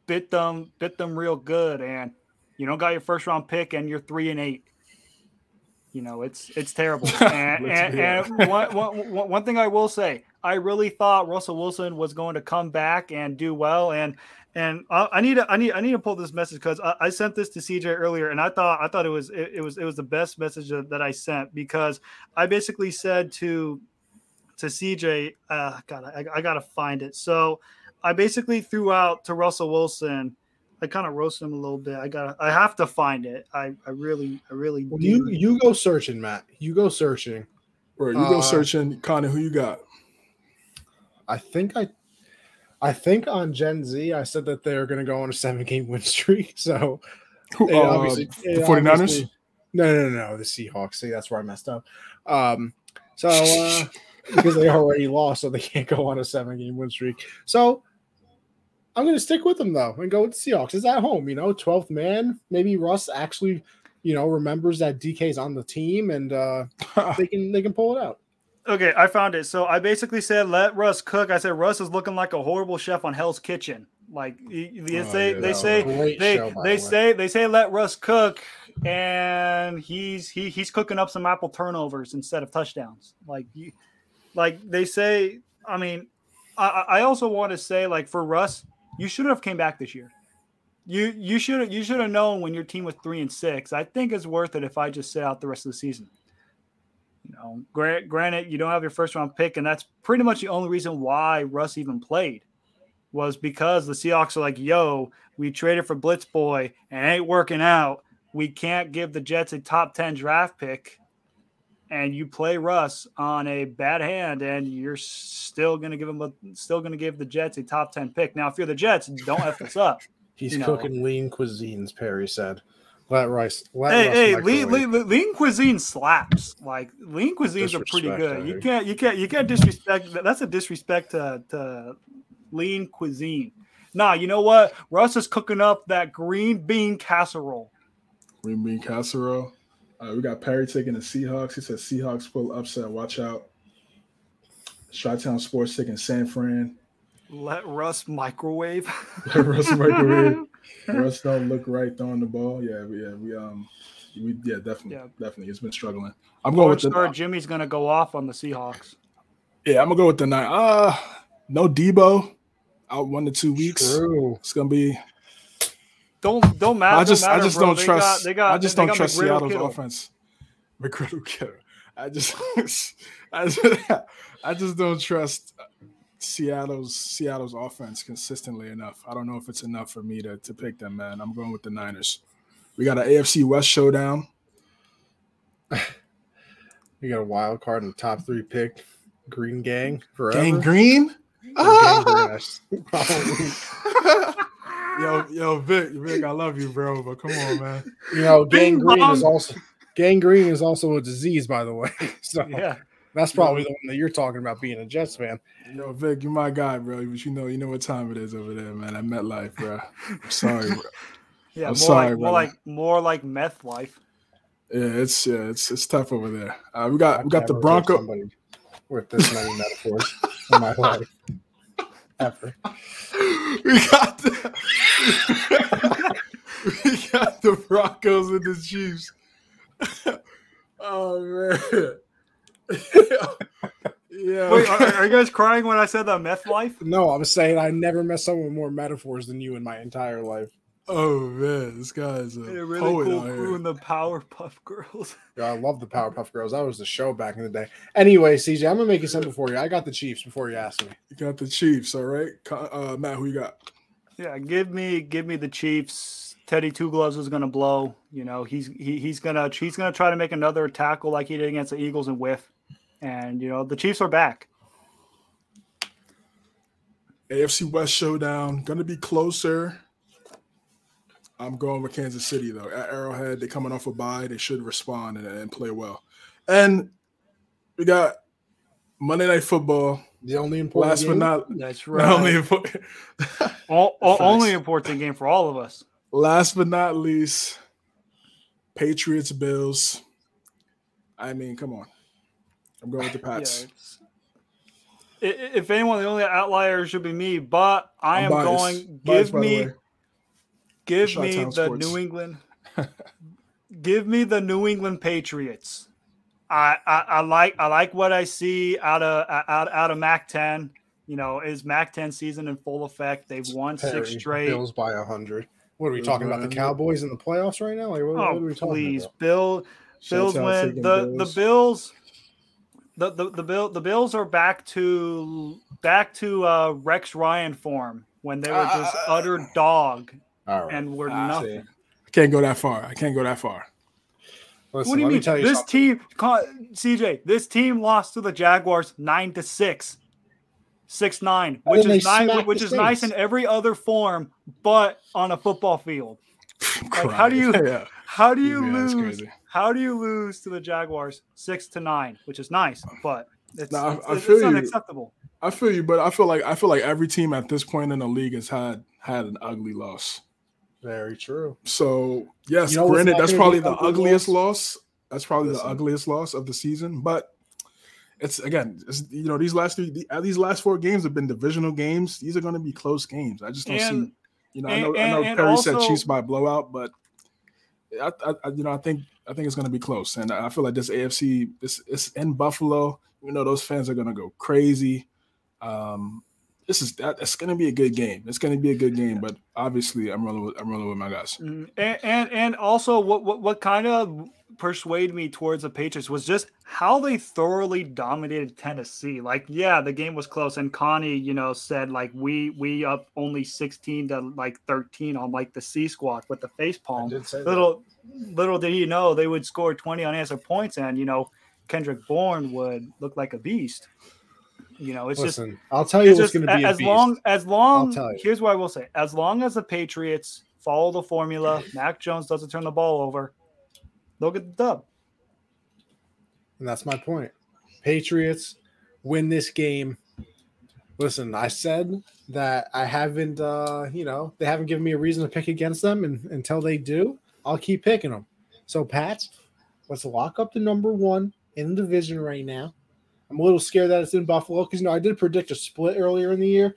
bit them, bit them real good, and you don't got your first round pick, and you're three and eight. You know, it's it's terrible. *laughs* And, and, and one, one, one thing I will say, I really thought Russell Wilson was going to come back and do well, and and I, I need to I need I need to pull this message because I, I, sent this to CJ earlier, and I thought I thought it was it, it was it was the best message that I sent because I basically said to to CJ, uh, God, I, I gotta find it. So I basically threw out to Russell Wilson. I kind of roasted him a little bit. I got I have to find it. I, I really I really well, you you go searching, Matt. You go searching. Or you go uh, searching, Connor. Who you got? I think I I think on Gen Z, I said that they're going to go on a seven game win streak. *laughs* So, uh, obviously, the 49ers? No, no, no, no, the Seahawks. See, that's where I messed up. Um, so, uh, *laughs* because they already lost, so they can't go on a seven game win streak. So, I'm going to stick with them, though, and go with the Seahawks. It's at home, you know, 12th man. Maybe Russ actually, you know, remembers that DK's on the team and uh, *laughs* they can they can pull it out. Okay, I found it. So I basically said, "Let Russ cook." I said, "Russ is looking like a horrible chef on Hell's Kitchen." Like they oh, say, yeah, they say, they show, they say, they say, let Russ cook, and he's he he's cooking up some apple turnovers instead of touchdowns. Like you, like they say. I mean, I I also want to say, like for Russ, you should have came back this year. You you should you should have known when your team was three and six. I think it's worth it if I just sit out the rest of the season. You know, granted, you don't have your first round pick, and that's pretty much the only reason why Russ even played was because the Seahawks are like, "Yo, we traded for Blitz Boy and ain't working out. We can't give the Jets a top ten draft pick." And you play Russ on a bad hand, and you're still gonna give him a, still gonna give the Jets a top ten pick. Now, if you're the Jets, don't f this up. *laughs* He's cooking know. lean cuisines, Perry said. Let rice. Let hey, hey, lean, lean, lean, cuisine slaps. Like lean cuisines are pretty good. You can't, you can't, you can't disrespect. That's a disrespect to, to lean cuisine. Nah, you know what? Russ is cooking up that green bean casserole. Green bean casserole. Uh, we got Perry taking the Seahawks. He says Seahawks pull upset. Watch out. Chi-Town Sports taking San Fran. Let Russ microwave. Let Russ microwave. *laughs* Russ don't look right throwing the ball. Yeah, yeah, we um, we yeah, definitely, yeah. definitely, it's been struggling. I'm going with the Jimmy's gonna go off on the Seahawks. Yeah, I'm gonna go with the nine. Uh no Deebo out one to two weeks. True. It's gonna be. Don't don't matter. I just matter, I just bro. don't they trust. Got, they got, I just don't trust Seattle's Kittle. offense. *laughs* McGriddle Kittle. I just *laughs* I just, *laughs* I just don't trust Seattle's Seattle's offense consistently enough. I don't know if it's enough for me to to pick them, man. I'm going with the Niners. We got an AFC West showdown. *sighs* We got a wild card and the top three pick. Green Gang forever. Gang Green. Ah! Yo, yo, Vic, Vic, I love you, bro, but come on, man. You know, Gang Green is also Gang Green is also a disease, by the way. *laughs* So yeah. That's probably the one that you're talking about being a Jets fan. Yo, Vic, you're my guy, bro. But you know, you know what time it is over there, man. I met life, bro. I'm sorry, bro. *laughs* yeah, I'm more sorry, like, more like more like meth life. Yeah, it's yeah, it's it's tough over there. Uh, we got I've we got the Bronco with this many metaphors in my *laughs* life ever. *laughs* We got the *laughs* we got the Broncos and the Chiefs. *laughs* oh man. yeah. Wait, are, are, you guys crying when I said the meth life? No, I'm saying I never met someone with more metaphors than you in my entire life. Oh man, this guy's a, a really cool crew in the Powerpuff Girls. *laughs* Yeah, I love the Powerpuff Girls. That was the show back in the day. Anyway, CJ, I'm gonna make it simple for you. I got the Chiefs before you ask me. You got the Chiefs, all right. Uh, Matt, who you got? Yeah, give me give me the Chiefs. Teddy Two Gloves is gonna blow. You know, he's he, he's gonna he's gonna try to make another tackle like he did against the Eagles and whiff. And you know, the Chiefs are back. AFC West showdown gonna be closer I'm going with Kansas City though. At Arrowhead, they're coming off a bye. They should respond and, and play well. And we got Monday Night Football. The only important last game? but not that's right. *laughs* Not only important, *laughs* all, all, only important game for all of us. Last but not least, Patriots Bills. I mean, come on. I'm going with the *laughs* Pats. Yeah, if anyone, the only outlier should be me, but I am going. Give biased, me Give me the Sports. New England. *laughs* give me the New England Patriots. I, I, I like I like what I see out of out out of Mac Ten. You know, is Mac Ten season in full effect? They've won Perry, six straight. Bills by a hundred. What are we talking about? The Cowboys in the playoffs right now? Like, what, oh, what are we talking please, about? Bill. Bills win. The Bills. the Bills. The, the the bill the Bills are back to back to uh, Rex Ryan form when they were just uh, utter dog and we're ah, nothing. I can't go that far. I can't go that far. Listen, what do you mean? You this something. team, CJ, this team lost to the Jaguars nine to six, six nine, which is nine, which is nice in every other form, but on a football field. *laughs* like, how do you, *laughs* yeah. how do you yeah, lose? How do you lose to the Jaguars six to nine, which is nice, but it's, no, I, it's, I it's unacceptable. I feel you, but I feel like I feel like every team at this point in the league has had had an ugly loss. Very true. So yes, you know granted, that's probably the ugliest loss? loss? That's probably Listen. the ugliest loss of the season. But it's again, it's, you know, these last three, these last four games have been divisional games. These are going to be close games. I just don't and, see. You know, and, I know, and, I know Perry also, said Chiefs by blowout, but I, I, you know, I think I think it's going to be close, and I feel like this AFC, this it's in Buffalo. You know, those fans are going to go crazy. Um, this is that, it's going to be a good game. It's going to be a good game, but obviously, I'm rolling with I'm rolling with my guys. Mm, and and, and also, what, what what kind of persuaded me towards the Patriots was just how they thoroughly dominated Tennessee. Like, yeah, the game was close, and Connie, you know, said like we we up only 16 to like 13 on like the C squad with the face palm. Little that. little did he know they would score 20 unanswered points, and you know, Kendrick Bourne would look like a beast. You know, it's Listen, just. I'll tell you what's going to be as long as long. Here's what I will say: as long as the Patriots follow the formula, *laughs* Mac Jones doesn't turn the ball over, they'll get the dub. And that's my point. Patriots win this game. Listen, I said that I haven't, uh, you know, they haven't given me a reason to pick against them, and until they do, I'll keep picking them. So, Pats, let's lock up the number one in the division right now. I'm a little scared that it's in Buffalo because you know I did predict a split earlier in the year,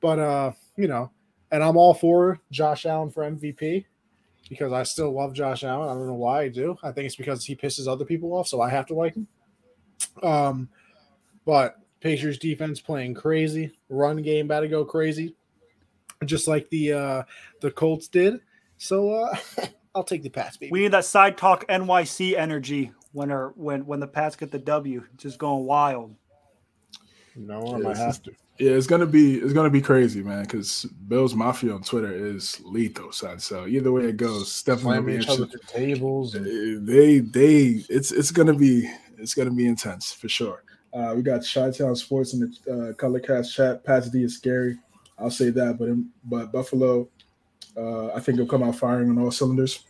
but uh, you know, and I'm all for Josh Allen for MVP because I still love Josh Allen. I don't know why I do. I think it's because he pisses other people off, so I have to like him. Um, but Patriots defense playing crazy, run game about to go crazy, just like the uh the Colts did. So uh *laughs* I'll take the pass, baby. We need that side talk NYC energy when our when when the Pats get the W, just going wild. No, I might have to. Yeah, it's gonna be it's gonna be crazy, man. Because Bills Mafia on Twitter is lethal, son. So either way it goes, definitely each other to tables. They they it's it's gonna be it's gonna be intense for sure. Uh, we got Chi Town Sports in the uh, color cast chat. Pats D is scary. I'll say that, but but Buffalo, uh, I think he'll come out firing on all cylinders.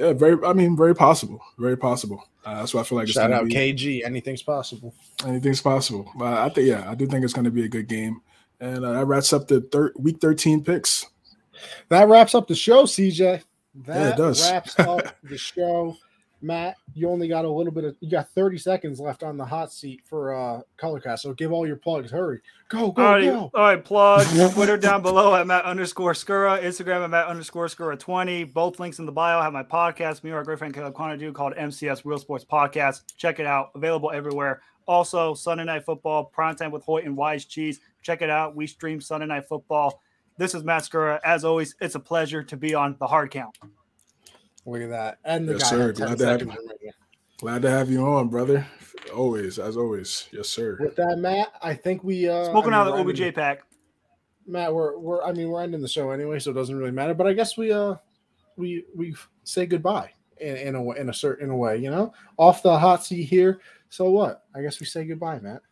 Yeah, very. I mean, very possible. Very possible. Uh, that's why I feel like. Shout out be. KG. Anything's possible. Anything's possible. But I think, yeah, I do think it's going to be a good game, and uh, that wraps up the thir- week thirteen picks. That wraps up the show, CJ. That yeah, it does. wraps up *laughs* the show. Matt, you only got a little bit of you got 30 seconds left on the hot seat for uh Colorcast. So give all your plugs. Hurry. Go, go, all right, go. All right, plug *laughs* Twitter down below at Matt underscore Scura, Instagram at Matt underscore Scura 20. Both links in the bio. I have my podcast, me or our great friend Caleb Quanadu called MCS Real Sports Podcast. Check it out. Available everywhere. Also, Sunday Night Football, primetime with Hoyt and Wise Cheese. Check it out. We stream Sunday Night Football. This is Matt Scura. As always, it's a pleasure to be on the hard count. Look at that. And the yes, guy sir. Glad to, have, you. glad to have you on, brother. Always, as always. Yes, sir. With that, Matt, I think we uh smoking I mean, out the OBJ pack. Matt, we're we're I mean we're ending the show anyway, so it doesn't really matter. But I guess we uh we we say goodbye in, in a in a certain way, you know, off the hot seat here. So what? I guess we say goodbye, Matt.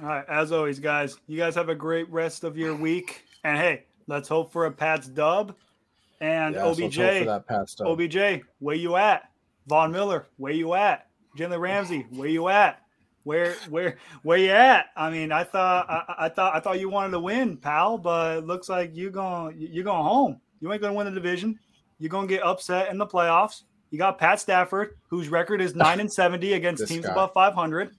All right, as always, guys. You guys have a great rest of your week, and hey, let's hope for a Pats dub and yes, OBJ, OBJ, where you at? Von Miller, where you at? Jalen Ramsey, where you at? Where where where you at? I mean, I thought I, I, thought I thought you wanted to win, pal, but it looks like you're going you're going home. You ain't gonna win the division. You're gonna get upset in the playoffs. You got Pat Stafford, whose record is nine and seventy *laughs* against teams guy. above five hundred.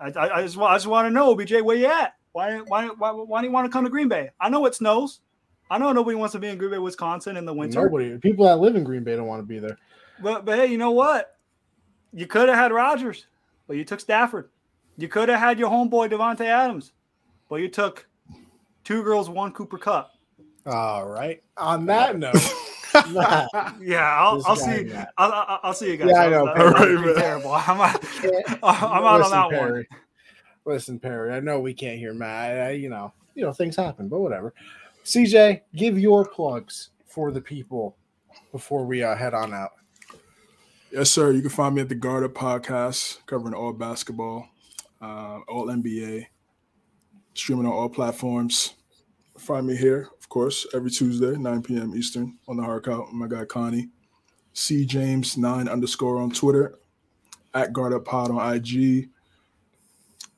I, I, I, just I just want to know, OBJ, where you at? Why why why why do you want to come to Green Bay? I know it snows. I know nobody wants to be in Green Bay, Wisconsin in the winter. Nobody. People that live in Green Bay don't want to be there. But but hey, you know what? You could have had Rodgers, but you took Stafford. You could have had your homeboy Davante Adams, but you took two girls, one Cooper Kupp. All right. On that note. *laughs* yeah, I'll, I'll see. I'll, I'll, I'll, see you guys. Yeah, I know. That, terrible. *laughs* I'm, out, I'm out on that Perry. one. Listen, Perry. I know we can't hear Matt. I, you know, you know things happen, but whatever. CJ, give your plugs for the people before we uh, head on out. Yes, sir. You can find me at the Guard Up Podcast, covering all basketball, uh, all NBA, streaming on all platforms. Find me here, of course, every Tuesday, 9 p.m. Eastern on the Hard Count. My guy Connie, C James nine underscore on Twitter, at Guard Up Pod on IG,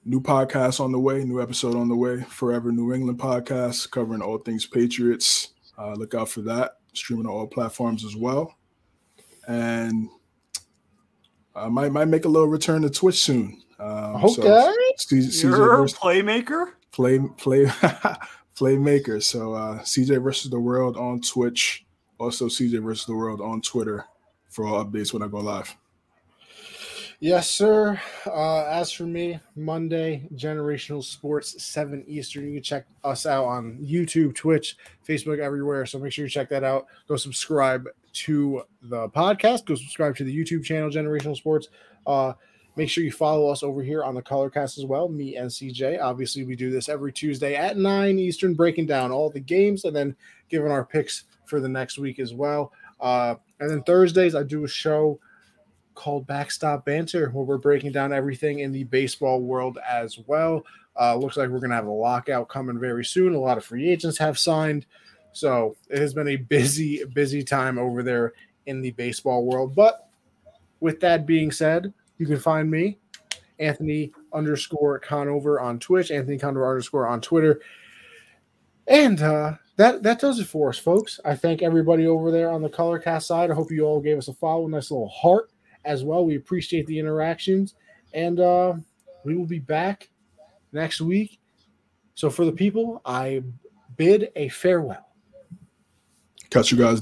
New podcast on the way, new episode on the way. Forever New England podcast covering all things Patriots. Uh, look out for that. Streaming on all platforms as well. And I might might make a little return to Twitch soon. Um, okay. So, C- You're a playmaker. Play play *laughs* playmaker. So uh, CJ versus the world on Twitch. Also CJ versus the world on Twitter for all updates when I go live. Yes, sir. Uh, as for me, Monday, Generational Sports, 7 Eastern. You can check us out on YouTube, Twitch, Facebook, everywhere. So make sure you check that out. Go subscribe to the podcast. Go subscribe to the YouTube channel, Generational Sports. Uh, make sure you follow us over here on the Colorcast as well, me and CJ. Obviously, we do this every Tuesday at 9 Eastern, breaking down all the games and then giving our picks for the next week as well. Uh, and then Thursdays, I do a show – called Backstop Banter, where we're breaking down everything in the baseball world as well. Uh, looks like we're going to have a lockout coming very soon. A lot of free agents have signed. So it has been a busy, busy time over there in the baseball world. But with that being said, you can find me, Anthony underscore Conover on Twitch, Anthony Conover underscore on Twitter. And uh, that that does it for us, folks. I thank everybody over there on the Colorcast side. I hope you all gave us a follow, a nice little heart as well. We appreciate the interactions, and uh, we will be back next week. So, for the people, I bid a farewell. Catch you guys.